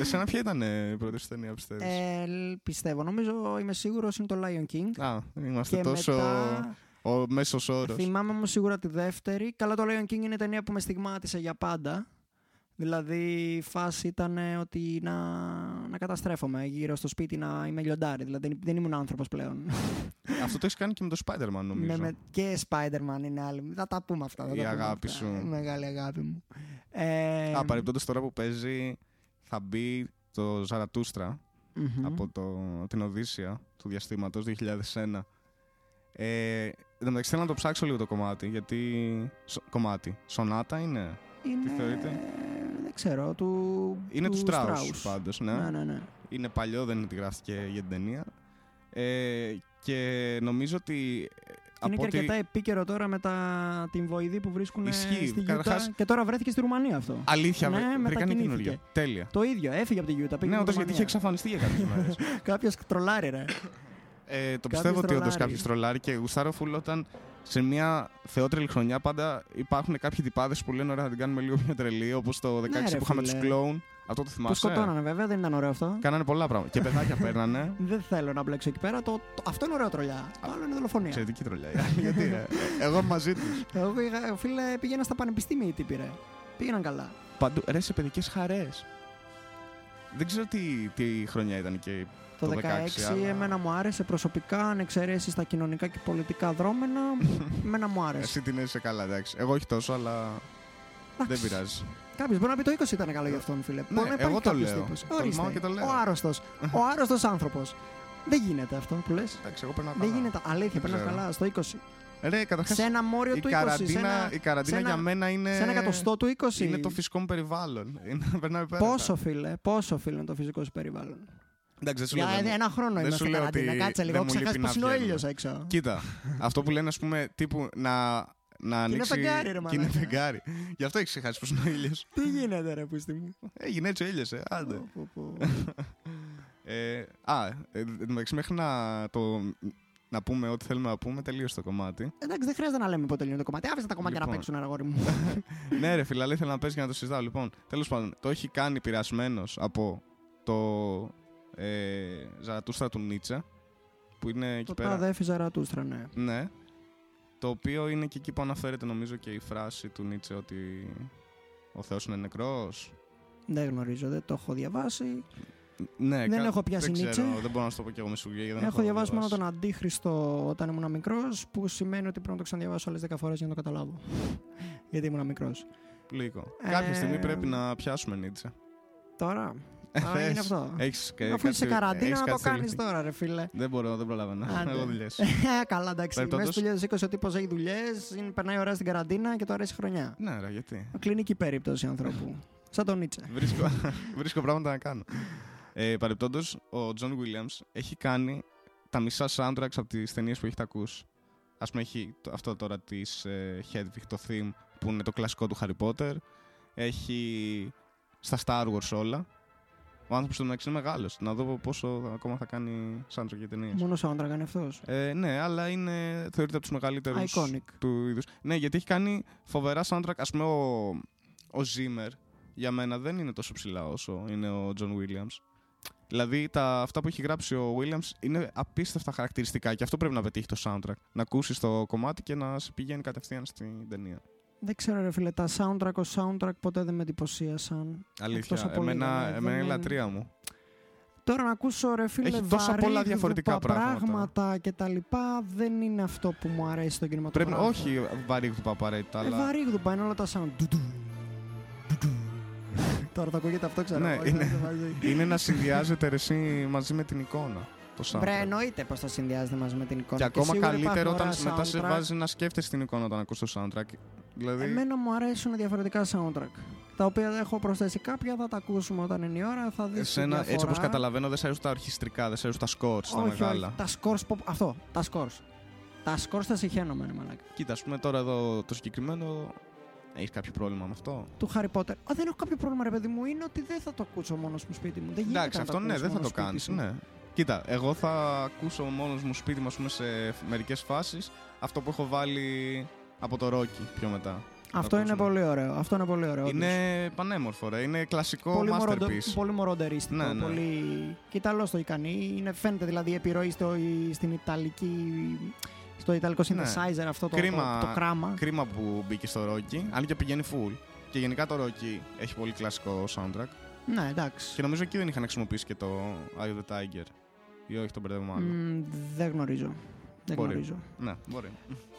Εσένα ποια ήταν η πρώτη σου ταινία, πιστεύεις; ε, πιστεύω, νομίζω, είμαι σίγουρος είναι το Lion King. Α, είμαστε Και τόσο. μετά Ο μέσος όρος. θυμάμαι όμως σίγουρα τη δεύτερη. Καλά, το Lion King είναι ταινία που με στιγμάτισε για πάντα. Δηλαδή η φάση ήταν ότι να, να καταστρέφομαι γύρω στο σπίτι να είμαι λιοντάρι. Δηλαδή δεν, δεν ήμουν άνθρωπος πλέον. *laughs* Αυτό το έχεις κάνει και με το Spider-Man, νομίζω. με, με, και Spider-Man είναι άλλη. Θα τα πούμε αυτά. θα Η τα πούμε αγάπη αυτά. σου. Η μεγάλη αγάπη μου. Ε, Α, παρεμπιπτόντω τώρα που παίζει, θα μπει το Ζαρατούστρα μμμ. από το, την Οδύσσια του διαστήματος 2001. Ε, εν τω μεταξύ θέλω να το ψάξω λίγο το κομμάτι, γιατί... Σο- κομμάτι. Σονάτα είναι; Είναι, τι θεωρείτε; Δεν ξέρω. Του, Είναι του, τους Strauss, Strauss. πάντως, ναι. Ναι, ναι, ναι. Είναι παλιό, δεν είναι ότι γράφτηκε για την ταινία. Ε, και νομίζω ότι... Είναι από και ότι- αρκετά επίκαιρο τώρα με τα, την βοηδή που βρίσκουν Ισχύει. στη Utah Καταρχάς- και τώρα βρέθηκε στη Ρουμανία αυτό. Αλήθεια, Ναι, βρε- βρήκανε μετακινήθηκε. καινούργια. Τέλεια. Το ίδιο, έφυγε από τη Utah. Πήγε Ναι, στη όντως γιατί Ρουμανία. είχε εξαφανιστεί για κάποιες μέρες. *laughs* Κάποιος τρολάρι, ρε. Ε, το Κάποιος πιστεύω ότι όντω τρολάρει. κάποιος τρολάρει και γουστάρω φουλ όταν σε μια θεότρελη χρονιά πάντα υπάρχουν κάποιοι τυπάδες που λένε ωραία θα την κάνουμε λίγο πιο τρελή. Όπως το 16 Ναι, ρε, που είχαμε τους φίλε. κλόουν. Αυτό το Που θυμάσαι; σκοτώνανε βέβαια, δεν ήταν ωραίο αυτό. Κάνανε πολλά πράγματα. και παιδάκια *laughs* παίρνανε. Δεν θέλω να μπλέξω εκεί πέρα. Το, το- αυτό είναι ωραίο τρολιά. Το άλλο είναι δολοφονία. Εξαιρετική τρολιά. οι άλλοι, *laughs* Γιατί, ε, εγώ μαζί τους. Εγώ πήγα- φίλε, πήγαινα στα πανεπιστήμια οι τύποι, ρε. Πήγαιναν καλά. Παντού, ρε σε παιδικές χαρές. Δεν ξέρω τι, τι χρονιά ήταν και. Το, Το 16, 16, αλλά- εμένα μου άρεσε προσωπικά, αν εξαιρέσεις τα κοινωνικά και πολιτικά δρόμενα, *laughs* εμένα μου άρεσε. Εσύ την είσαι καλά, εντάξει. Εγώ όχι τόσο, αλλά δεν Εντάξει. πειράζει. Κάποιος μπορεί να πει το 20 ήταν καλό για αυτόν, φίλε. Ναι, Μπορεί να εγώ υπάρχει το κάποιος λέω. τύπος. Τολμάω Ορίστε. και το λέω. Ο άρρωστος. *laughs* Ο άρρωστος άνθρωπος. Δεν γίνεται αυτό που λες. Εντάξει, εγώ περνάω Δεν καλά. γίνεται. Αλήθεια, Δεν περνάς ξέρω. καλά στο 20. Ρε, καταρχάς. Σε ένα μόριο Η του 20. Σε καραντίνα, ένα, η καραντίνα σε ένα- για μένα είναι. σε ένα εκατοστό του 20. Είναι το φυσικό μου περιβάλλον. Είναι, περνάει υπέροχα. Πόσο, φίλε, πόσο, φίλε, είναι το φυσικό σου περιβάλλον. Εντάξει, δεν σου Για λέω. δεν- ένα χρόνο δεν είμαστε σου λέω καραντίνα. ότι Κάτσε λίγο, δεν μου ξεχάσει λείπει πώ να είναι ο βγαίνουμε. ήλιος έξω. Κοίτα, αυτό που λένε, ας πούμε, τύπου να, να ανοίξει. φεγγάρι, ρε και είναι μαλάκα. φεγγάρι. Γι' αυτό έχει ξεχάσει πώ είναι ο ήλιος. Τι γίνεται, ρε, πούστη μου; Έγινε έτσι ο ήλιο, ε. Άντε. Πω, πω, πω. *laughs* Ε, α, ε, εν τω μεταξύ, μέχρι να, το, να πούμε ό,τι θέλουμε να πούμε, τελείωσε το κομμάτι. Εντάξει, δεν χρειάζεται να λέμε πότε τελειώνει το κομμάτι. Άφησε τα κομμάτια να Λοιπόν. παίξουν, αγόρι μου. *laughs* ναι, ρε φίλε, αλλά ήθελα να παίζει για να το συζητάω. Λοιπόν, τέλος πάντων, το έχει κάνει επηρεασμένο από το ε, Ζαρατούστρα του Νίτσε, που είναι εκεί Το πέρα. τάδε Ζαρατούστρα, ναι. Ναι. Το οποίο είναι και εκεί που αναφέρεται νομίζω και η φράση του Νίτσε ότι ο Θεός είναι νεκρός. Δεν γνωρίζω, δεν το έχω διαβάσει. Ναι, Δεν κα- έχω πιάσει δεν ξέρω, Νίτσε. δεν μπορώ να σου το πω και εγώ με σουγγέ, γιατί δεν έχω διαβάσει μόνο τον Αντίχριστο όταν ήμουν μικρός, που σημαίνει ότι πρέπει να το ξαναδιαβάσω άλλες 10 φορές για να το καταλάβω. *laughs* Γιατί ήμουν μικρός. Λογικό. Ε, Κάποια στιγμή πρέπει να πιάσουμε Νίτσε. Τώρα. Ε, Α, είναι αυτό. Έχεις, και Αφού είσαι κάτι- καραντίνα, έχεις να το κάτι κάνεις στελεχή. τώρα, ρε φίλε. Δεν μπορώ, δεν προλαβαίνω. Άντε. Εγώ δουλειές. Ε, Καλά, εντάξει. Περιπτόντως- Μέσα στο 2020 ο τύπος έχει δουλειές, περνάει ωραία στην καραντίνα και τώρα έχει χρονιά. ναι, ρε, γιατί; Κλινική περίπτωση ανθρώπου. Σαν τον Νίτσε. βρίσκω, *laughs* βρίσκω πράγματα να κάνω. Ε, Παρεπτόντως, ο Τζον Williams έχει κάνει τα μισά soundtracks από τις ταινίες που έχετε ακούσει. Α πούμε, έχει το- αυτό τώρα της ε, Hedwig, το theme που είναι το κλασικό του Harry Potter. Έχει στα Star Wars όλα. Ο άνθρωπος του μεταξύ είναι μεγάλος. Να δω πόσο ακόμα θα κάνει soundtrack για ταινίες. Μόνο soundtrack είναι αυτός. Ε, ναι, αλλά είναι, θεωρείται από τους μεγαλύτερους Iconic. του είδους. Ναι, γιατί έχει κάνει φοβερά soundtrack. Α πούμε, ο, ο Zimmer για μένα δεν είναι τόσο ψηλά όσο είναι ο John Williams. Δηλαδή, τα, αυτά που έχει γράψει ο Williams είναι απίστευτα χαρακτηριστικά και αυτό πρέπει να πετύχει το soundtrack. Να ακούσεις το κομμάτι και να σε πηγαίνει κατευθείαν στην ταινία. Δεν ξέρω, ρε φίλε, τα soundtrack ω soundtrack ποτέ δεν με εντυπωσίασαν. Εκτός Αλήθεια. από λίγα, Εμένα, ναι, εμένα δεν είναι η είναι- λατρεία μου. Τώρα να ακούσω ρε φίλε Έχει τόσα πολλά βαρύγδουπα διαφορετικά πράγματα. πράγματα και τα λοιπά δεν είναι αυτό που μου αρέσει στο Πρέπει, κινηματογράφο. όχι βαρύγδουπα απαραίτητα, Ε, αλλά. βαρύγδουπα είναι όλα τα sound. Ντου, ντου, ντου, ντου. Τώρα θα ακούγεται αυτό, ξέρω. Ναι, εγώ, είναι- είμαστε μαζί. είναι να συνδυάζεται ρε, εσύ μαζί με την εικόνα. Το soundtrack. Βρε, εννοείται πως θα συνδυάζεται μαζί με την εικόνα. Και ακόμα σίγουρα καλύτερο υπάρχουν όταν ωραία μετά σε soundtrack. βάζει να σκέφτεσαι την εικόνα όταν ακούς το soundtrack. Δηλαδή, Εμένα μου αρέσουν διαφορετικά soundtrack. Τα οποία έχω προσθέσει κάποια, θα τα ακούσουμε όταν είναι η ώρα. Θα δεις τη εσένα, έτσι διαφορά. όπως καταλαβαίνω, δεν σε αρέσουν τα ορχιστρικά, δεν σε αρέσουν τα scores, τα όχι, μεγάλα. όχι, τα scores, που- αυτό, τα scores. Τα scores τα συχαίνομαι, ρε μαλάκα. Κοίτα, ας πούμε τώρα εδώ το συγκεκριμένο, έχεις κάποιο πρόβλημα με αυτό; Του Harry Potter. Α, δεν έχω κάποιο πρόβλημα, ρε παιδί μου. Είναι ότι δεν θα το ακούσω μόνος μου σπίτι μου. Δεν γίνεται Εντάξει, να το αυτό ναι, ακούς δεν θα μόνος το σπίτι κάνεις, σου. ναι. Κοίτα, εγώ θα ακούσω μόνος μου σπίτι μου, ας πούμε, σε μερικές φάσεις, αυτό που έχω βάλει από το Rocky πιο μετά. Αυτό Θα είναι ακούσουμε. πολύ ωραίο. Αυτό είναι πολύ ωραίο. όντως. Είναι πανέμορφο, ρε. Είναι κλασικό πολύ, μοροντε, masterpiece. πολύ μοροντερίστικο. Ναι, ναι. Πολύ... Και Ιταλός το ικανή. Είναι, φαίνεται δηλαδή η επιρροή στο, στην Ιταλική. Στο Ιταλικό Ναι. synthesizer αυτό το, Κρίμα- το, το κράμα. Κρίμα που μπήκε στο Rocky, αν και πηγαίνει full. Και γενικά το Rocky έχει πολύ κλασικό soundtrack. Ναι, εντάξει. Και νομίζω εκεί δεν είχαν χρησιμοποιήσει και το Eye of the Tiger. Ή όχι, τον μπερδεύω μάλλον. Μ, δεν γνωρίζω. Δεν Μπορεί. γνωρίζω. Ναι, μπορεί.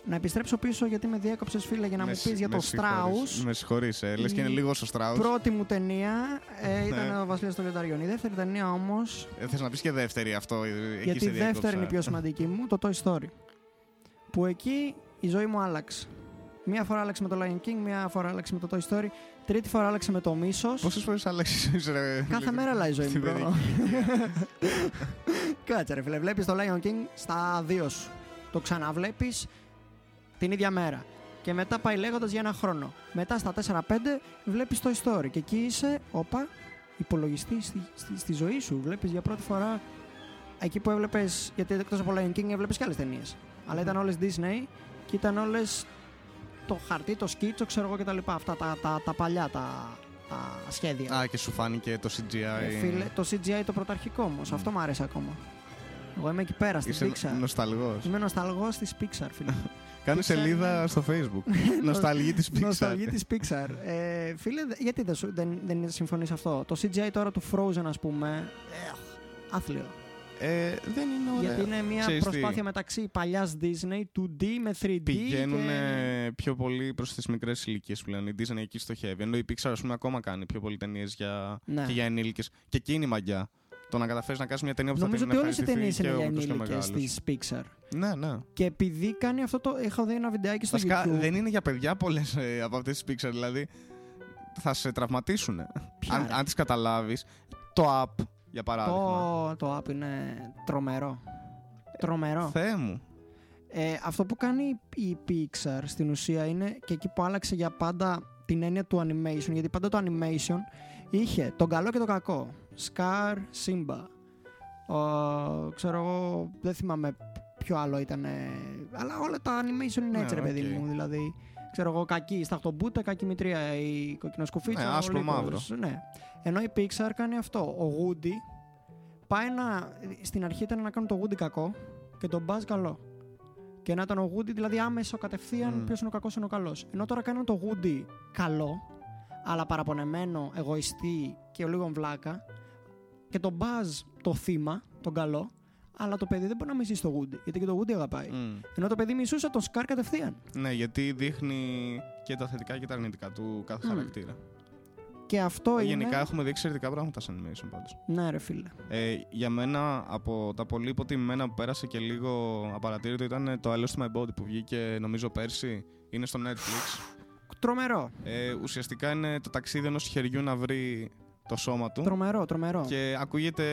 Να επιστρέψω πίσω γιατί με διέκοψες, φίλε, για να Με μου σ- πεις για με το συγχωρείς. Strauss. Με συγχωρείς, ε. Λες και είναι Η λίγο ο Strauss. Πρώτη μου ταινία ε, ήταν Ναι. ο Βασίλειος των Λιονταριών. Η δεύτερη ταινία όμω, Ε, θες να πεις και δεύτερη αυτό. ε, εκεί γιατί σε η διέκοψα. δεύτερη είναι η πιο σημαντική μου, το Toy Story. Που εκεί η ζωή μου άλλαξε. Μία φορά άλλαξε με το Lion King, μία φορά άλλαξε με το Toy Story, τρίτη φορά άλλαξε με το Μίσος. Πόσες φορές άλλαξες, ρε. Κάθε μέρα αλλάζει η ζωή μου, Στην bro. παιδική. Κάτσε ρε φίλε, βλέπεις το Lion King στα δύο σου. Το ξαναβλέπεις την ίδια μέρα. Και μετά πάει λέγοντας για ένα χρόνο. Μετά στα 4-5 βλέπεις το story. Και εκεί είσαι, όπα, υπολογιστή στη, στη, στη ζωή σου. Βλέπεις για πρώτη φορά εκεί που έβλεπες, γιατί εκτός από Lion King έβλεπες και άλλες ταινίες. Αλλά ήταν όλες Disney και ήταν όλες το χαρτί, το σκίτσο, ξέρω εγώ κτλ. Αυτά τα, τα, τα παλιά, τα, τα σχέδια. Α, και σου φάνηκε το CGI. Ε, φίλε, το CGI το πρωταρχικό όμως. Αυτό μου αρέσει ακόμα. Εγώ είμαι εκεί πέρα, στη Είσαι Pixar. νοσταλγός. Είμαι νοσταλγός της Pixar, φίλε. *laughs* Κάνε Pixar σελίδα είναι- στο facebook. *laughs* Νοσταλγή της Pixar. Νοσταλγή της Pixar. Ε, φίλε, δε- γιατί δεν, σου- δεν, δεν συμφωνείς αυτό; Το CGI τώρα του Frozen, ας πούμε. Ε, άθλιο. Ε, δεν είναι ωραίο. Γιατί είναι μια Ξέρεις τι, προσπάθεια μεταξύ παλιάς Disney, 2D με 3D. Πηγαίνουν και... πιο πολύ προς τις μικρές ηλικίες πλέον. Η Disney εκεί στοχεύει. Ενώ η Pixar, ας πούμε, ακόμα κάνει πιο πολλέ ταινίες για, Ναι. και για ενήλικες. Και εκεί είναι η μαγιά. Το να καταφέρεις να κάνεις μια ταινία που θα Νομίζω την ότι όλες οι ταινίες ευχαριστηθεί είναι και για ο μικρός και ο ενήλικες μεγάλος. της Pixar. Ναι, ναι. Και επειδή κάνει αυτό το. Έχω δει ένα βιντεάκι στο Βασικά YouTube. δεν είναι για παιδιά πολλές από αυτές τις Pixar. Δηλαδή θα σε τραυματίσουν. Ποια, αν ρε; αν τις καταλάβεις. Το app, για παράδειγμα. Το, το app είναι τρομερό. Τρομερό. Θεέ μου. Ε, αυτό που κάνει η Pixar στην ουσία είναι και εκεί που άλλαξε για πάντα την έννοια του animation. Γιατί πάντα το animation είχε τον καλό και το κακό. Scar, Simba. Ο, ξέρω εγώ, δεν θυμάμαι ποιο άλλο ήταν. Αλλά όλα τα animation είναι Ναι, έτσι, ρε παιδί οκ. μου. Δηλαδή, ξέρω εγώ, κακή Σταχτομπούτα, κακή μητριά, η κοκκινοσκουφίτσα. Ναι, ο άσπρο λύκος. μαύρο. Ναι. Ενώ η Pixar κάνει αυτό. Ο Woody πάει να. Στην αρχή ήταν να κάνουν το Woody κακό και τον Buzz καλό. Και να ήταν ο Woody, δηλαδή άμεσο κατευθείαν Μμ. ποιος είναι ο κακός είναι ο καλός. Ενώ τώρα κάνουν το Woody καλό, αλλά παραπονεμένο, εγωιστή και λίγο βλάκα. Και τον Buzz το θύμα, τον καλό, αλλά το παιδί δεν μπορεί να μισήσει το Woody, γιατί και το Woody αγαπάει. Μμ. Ενώ το παιδί μισούσε τον Scar κατευθείαν. Ναι, γιατί δείχνει και τα θετικά και τα αρνητικά του κάθε Μμ. χαρακτήρα. Και αυτό είναι. Γενικά έχουμε δει εξαιρετικά πράγματα σε animation πάντως. Ναι, ρε φίλε. Ε, για μένα, από τα πολύ υποτιμημένα που πέρασε και λίγο απαρατήρητο ήταν το I Lost My Body που βγήκε νομίζω πέρσι. Είναι στο Netflix. Τρομερό. Ε, ουσιαστικά είναι το ταξίδι ενός χεριού να βρει το σώμα του. Τρομερό, τρομερό. Και ακούγεται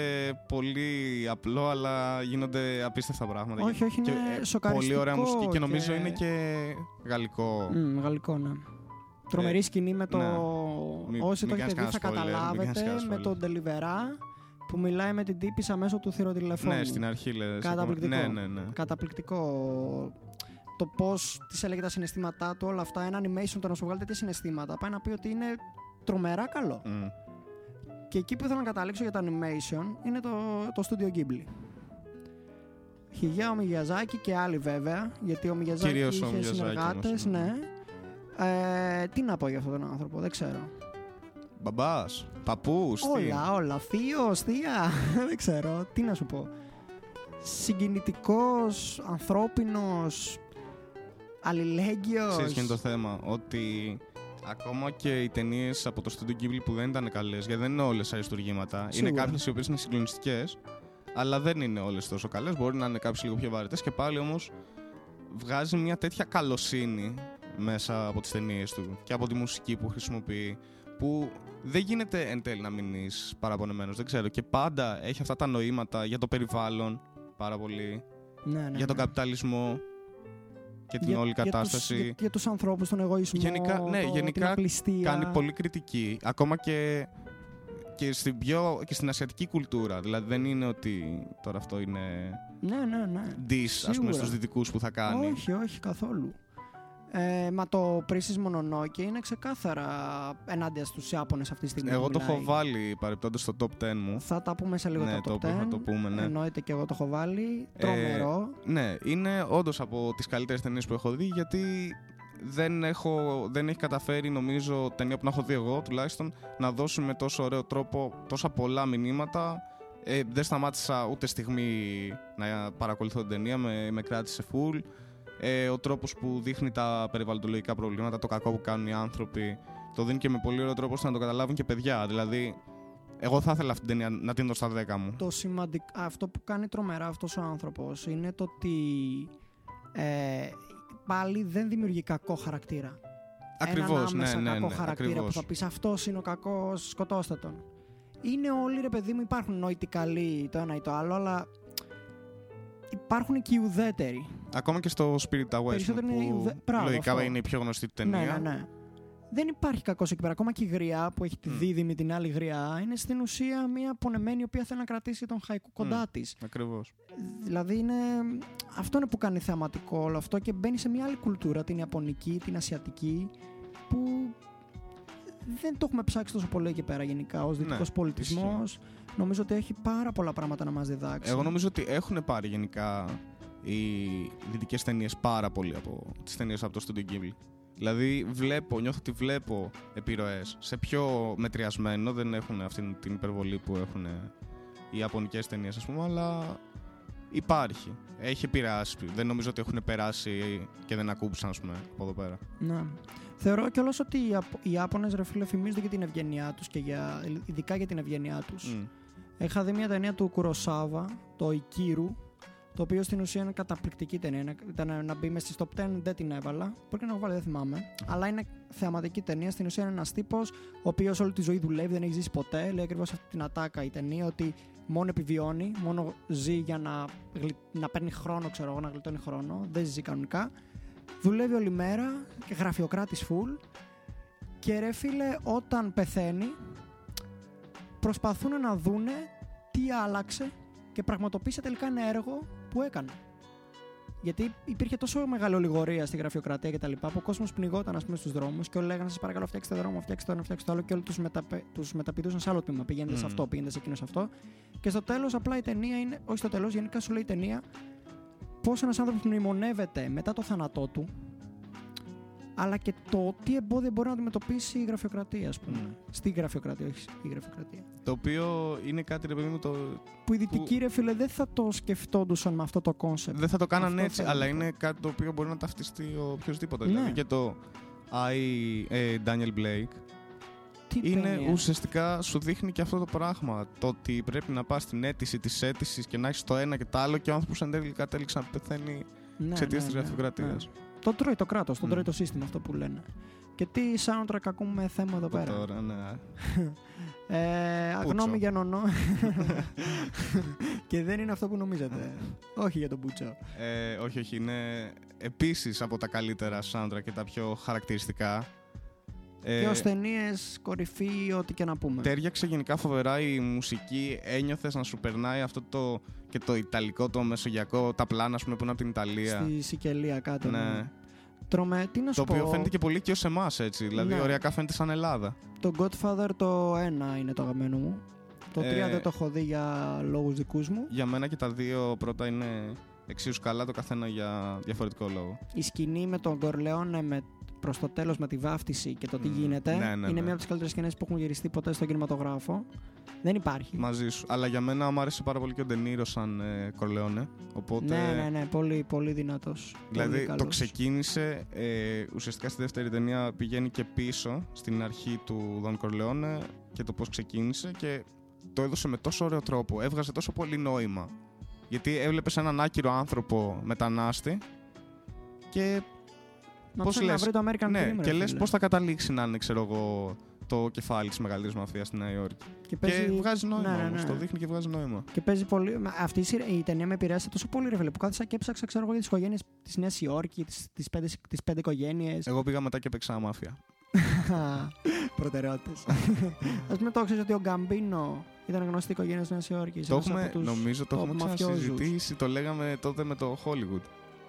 πολύ απλό, αλλά γίνονται απίστευτα πράγματα. Όχι, όχι, Και, είναι ε, σοκαριστικό. Πολύ ωραία μουσική και νομίζω και- είναι και γαλλικό. Μμ, γαλλικό, ναι. Τρομερή σκηνή με το. ναι. Μη- Όσοι το μην έχετε κάνεις δει θα κανένα spoiler, μην κάνεις καταλάβετε κανένα με spoiler. τον Deliverá που μιλάει με την τύπησα μέσω του θηροτηλεφώνου. Ναι, στην αρχή λες. Καταπληκτικό. Ναι, ναι, ναι. Καταπληκτικό το πώς της έλεγε τα συναισθήματά του, όλα αυτά. Ένα animation το να σου βγάλει τέτοια συναισθήματα. Πάει να πει ότι είναι τρομερά καλό. Μμ. Και εκεί που ήθελα να καταλήξω για τα animation είναι το, το Studio Ghibli. Χιγιά ο Μιγιαζάκη και άλλοι βέβαια, γιατί ο Μιγιαζάκη Κυρίως ο είχε Μιγιαζάκη συνεργάτες, όμως, ναι. Ε, τι να πω για αυτόν τον άνθρωπο, δεν ξέρω. Μπαμπάς, παππούς, τι; Όλα, όλα. Θείος, θεία. *laughs* Δεν ξέρω. Τι να σου πω. Συγκινητικός, ανθρώπινος, αλληλέγγυος. Ξέρεις ποιο είναι το θέμα, ότι ακόμα και οι ταινίες από το Studio Ghibli που δεν ήταν καλές, γιατί δεν είναι όλες αριστουργήματα. Είναι Σίγουρα. κάποιες οι οποίες είναι συγκλονιστικές, αλλά δεν είναι όλες τόσο καλές. Μπορεί να είναι κάποιες λίγο πιο βαρετές και πάλι όμως βγάζει μια τέτοια καλοσύνη μέσα από τις ταινίες του και από τη μουσική που χρησιμοποιεί, που δεν γίνεται εν τέλει να μείνεις παραπονεμένος. Δεν ξέρω. Και πάντα έχει αυτά τα νοήματα για το περιβάλλον πάρα πολύ, Ναι, ναι, για τον ναι. καπιταλισμό και την Για- όλη για τους- κατάσταση. Για, για τους ανθρώπους, τον εγωισμό, Γενικά, ναι, το- γενικά την απληστία. κάνει πολύ κριτική. Ακόμα και, και, στην πιο, και στην ασιατική κουλτούρα. Δηλαδή δεν είναι ότι τώρα αυτό είναι Ναι, ναι, ναι. diss ας πούμε Σίγουρα. στους δυτικούς που θα κάνει. Όχι, όχι, καθόλου. Ε, μα το Princess Mononoke είναι ξεκάθαρα ενάντια στους Ιάπωνες αυτή τη στιγμή. Εγώ που το μιλάει. έχω βάλει παρεπτόντως στο top 10 μου. Θα τα πούμε σε λίγο Ναι, τα το top 10. θα το πούμε, ναι. Εννοείται και εγώ το έχω βάλει. Ε, Τρομερό. Ναι, είναι όντως από τις καλύτερες ταινίες που έχω δει γιατί δεν, έχω, δεν έχει καταφέρει, νομίζω, ταινία που να έχω δει εγώ τουλάχιστον, να δώσει με τόσο ωραίο τρόπο τόσα πολλά μηνύματα. Ε, δεν σταμάτησα ούτε στιγμή να παρακολουθώ την ταινία, με, με κράτησε full. Ε, ο τρόπος που δείχνει τα περιβαλλοντολογικά προβλήματα, το κακό που κάνουν οι άνθρωποι, το δίνει και με πολύ ωραίο τρόπο ώστε να το καταλάβουν και παιδιά. Δηλαδή, εγώ θα ήθελα αυτή την ταινία να την δω στα 10 μου. Το σημαντικ... Αυτό που κάνει τρομερά αυτός ο άνθρωπος είναι το ότι ε, πάλι δεν δημιουργεί κακό χαρακτήρα. Ακριβώς, Έναν άμεσα ναι, ναι, κακό ναι, χαρακτήρα ακριβώς. που θα πεις αυτός είναι ο κακός, σκοτώστε τον. Είναι όλοι ρε παιδί μου, υπάρχουν νόητοι καλοί το ένα ή το άλλο, αλλά υπάρχουν και οι ουδέτεροι. Ακόμα και στο Spirit Away, Περισσότερο είναι η που ουδε- Μπράβο, λογικά αυτό. είναι η πιο γνωστή του ταινία. Ναι, ναι, ναι. Δεν υπάρχει κακός εκεί πέρα. Ακόμα και η γριά που έχει τη Μμ. δίδυμη την άλλη γριά είναι στην ουσία μια πονεμένη η οποία θέλει να κρατήσει τον χαϊκού κοντά Μμ. της. Ακριβώς. Δηλαδή είναι... αυτό είναι που κάνει θεαματικό όλο αυτό και μπαίνει σε μια άλλη κουλτούρα, την Ιαπωνική, την Ασιατική, που δεν το έχουμε ψάξει τόσο πολύ εκεί πέρα γενικά ως δυτικός Ναι, πολιτισμός. Νομίζω ότι έχει πάρα πολλά πράγματα να μας διδάξει. Εγώ νομίζω ότι έχουν πάρει γενικά οι δυτικέ ταινίες πάρα πολύ από τις ταινίες από το Studio Ghibli. Δηλαδή, βλέπω, νιώθω ότι βλέπω επιρροές σε πιο μετριασμένο, δεν έχουν αυτή την υπερβολή που έχουν οι Ιαπωνικές ταινίες, ας πούμε, αλλά υπάρχει. Έχει επηρεάσει. Δεν νομίζω ότι έχουν περάσει και δεν ακούμπησαν, ας πούμε, από εδώ πέρα. Ναι. Θεωρώ κιόλας ότι οι, Ιαπ- οι Ιάπωνες ρε φίλε φημίζονται για την ευγένειά τους και για, ειδικά για την ευγένειά τους. Μμ. Είχα δει μια ταινία του Κουροσάβα, το Ικύρου, το οποίο στην ουσία είναι καταπληκτική ταινία. Είναι- Ήταν να μπει με στις top 10, δεν την έβαλα. Μπορεί και να έχω βάλει, δεν θυμάμαι. Αλλά είναι θεαματική ταινία. Στην ουσία είναι ένας τύπος, ο οποίος όλη τη ζωή δουλεύει, δεν έχει ζήσει ποτέ. Λέει ακριβώς αυτή την ατάκα η ταινία, ότι μόνο επιβιώνει, μόνο ζει για να, γλυ- να παίρνει χρόνο, ξέρω εγώ, να γλιτώνει χρόνο. Δεν ζει κανονικά. Δουλεύει όλη μέρα και γραφειοκράτης full. Και ρε φίλε, όταν πεθαίνει, προσπαθούν να δούνε τι άλλαξε και πραγματοποίησε τελικά ένα έργο που έκανε. Γιατί υπήρχε τόσο μεγάλη ολιγορία στη γραφειοκρατία κτλ. που ο κόσμος πνιγόταν ας πούμε, στους δρόμους και όλοι λέγανε: Σας παρακαλώ, φτιάξτε δρόμο, φτιάξτε το ένα, φτιάξτε το άλλο. Και όλοι τους μεταπε... τους μεταπηδούσαν σε άλλο τμήμα. Πηγαίνετε σε Μμμ. αυτό, πήγαινε σε εκείνο σε αυτό. Και στο τέλος, απλά η ταινία είναι, όχι στο τέλος, γενικά σου λέει η ταινία πώς ένας άνθρωπος μνημονεύεται μετά το θάνατό του, αλλά και το τι εμπόδια μπορεί να αντιμετωπίσει η γραφειοκρατία, ας πούμε. Μμ. Στη γραφειοκρατία, όχι η γραφειοκρατία. Το οποίο είναι κάτι, ρε παιδί μου, το... Που οι δυτικοί ρε φίλε δεν θα το σκεφτόντουσαν με αυτό το concept. δεν θα το κάνανε Αυτό έτσι, θέλω αλλά να πω. είναι κάτι το οποίο μπορεί να ταυτιστεί ο οποιοδήποτε. Ναι. Δηλαδή και το I, ε, Daniel Blake Τι είναι ταινία. ουσιαστικά σου δείχνει και αυτό το πράγμα. Το ότι πρέπει να πας στην αίτηση της αίτησης και να έχεις το ένα και το άλλο και ο άνθρωπος εν τέλει κατέληξε να πεθαίνει ναι, εξαιτίας ναι, της ναι, γραφειοκρατίας. Ναι. Το τρώει το κράτος, τον Μμ. τρώει το σύστημα αυτό που λένε. Και τι soundtrack ακούμε θέμα εδώ πέρα; Τώρα, ναι. *laughs* Ε, Πούτσο. αγνώμη για νονό. *laughs* και δεν είναι αυτό που νομίζετε. όχι για τον Μπούτσο. Ε, όχι, όχι. Είναι επίσης από τα καλύτερα soundtrack και τα πιο χαρακτηριστικά. Ε, και ως ταινίες κορυφή, ό,τι και να πούμε. Τέριαξε γενικά φοβερά η μουσική. Ένιωθες να σου περνάει αυτό το. και το ιταλικό, το μεσογειακό, τα πλάνα ας πούμε, που είναι από την Ιταλία. Στη Σικελία κάτω. Ναι. Τρομε... Τι να Το σου οποίο πω; φαίνεται και πολύ και ως εμάς έτσι. Δηλαδή, Ναι. ωριακά φαίνεται σαν Ελλάδα. Το Godfather το 1 είναι το αγαπημένο μου. Το 3 Ε, δεν το έχω δει για λόγους δικούς μου. Για μένα και τα δύο πρώτα είναι εξίσου καλά, το καθένα για διαφορετικό λόγο. Η σκηνή με τον Κορλεόνε με προς το τέλος με τη βάφτιση και το τι Μμ, γίνεται ναι, ναι, είναι ναι. μια από τις καλύτερες σκηνές που έχουν γυριστεί ποτέ στον κινηματογράφο. Δεν υπάρχει. Μαζί σου. Αλλά για μένα μου άρεσε πάρα πολύ και ο Ντενίρο σαν ε, Κορλεόνε. Οπότε. Ναι, ναι, ναι, πολύ, πολύ δυνατός. Δηλαδή πολύ το καλός. ξεκίνησε, ε, ουσιαστικά στη δεύτερη ταινία πηγαίνει και πίσω στην αρχή του Δον Κορλεόνε και το πώς ξεκίνησε και το έδωσε με τόσο ωραίο τρόπο, έβγαζε τόσο πολύ νόημα. Γιατί έβλεπες έναν άκυρο άνθρωπο μετανάστη και, Να πώς ψάχνει να λες, βρει το American ναι, Dream, ρε και λες φίλε. πώς θα καταλήξει να είναι ξέρω εγώ, το κεφάλι της μεγαλύτερης μαφίας στη Νέα Υόρκη. Και, Και βγάζει νόημα ναι, ναι, όμως, ναι. το δείχνει και βγάζει νόημα. Και παίζει πολύ. μα Αυτή η, σειρά- η ταινία με επηρέασε τόσο πολύ, ρε φίλε, που κάθισα και έψαξα, ξέρω εγώ, για τις οικογένειες της Νέας Υόρκης, τι πέντε, τις πέντε οικογένειες. Εγώ πήγα μετά και παίξα μάφια. *laughs* Προτεραιότητες. *laughs* Α πούμε, το ξέρεις ότι ο Γκαμπίνο ήταν γνωστή οικογένεια της Νέας Υόρκης. Το έχουμε, νομίζω το έχουμε ξανασυζητήσει, το λέγαμε τότε με το Hollywood.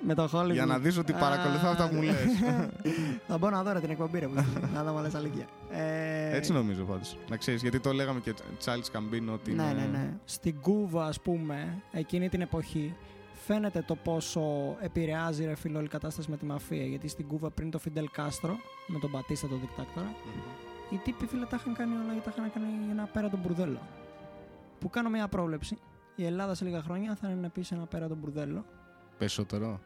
Με το Hollywood. Για να δεις ότι παρακολουθώ αυτά που μου λες. *laughs* Θα μπω να δω ρε, την εκπομπή, ρε, που στείλε, να δω λες αλήθεια. Ε, Έτσι νομίζω πάντως. Να ξέρεις, γιατί το λέγαμε και Charles Campino ότι Ναι, είναι... ναι, ναι. Στην Κούβα, ας πούμε, εκείνη την εποχή, φαίνεται το πόσο επηρεάζει ρε φίλο όλη η κατάσταση με τη μαφία. Γιατί στην Κούβα πριν το Φιντελ Κάστρο, με τον Πατίστα τον δικτάκτορα, οι τύποι φίλε τα είχαν κάνει όλα γιατί τα είχαν κάνει ένα πέρα τον μπουρδέλο. Που κάνω μια πρόβλεψη. Η Ελλάδα σε λίγα χρόνια θα είναι επίσης ένα πέρα τον μπουρδέλο. Περισσότερο.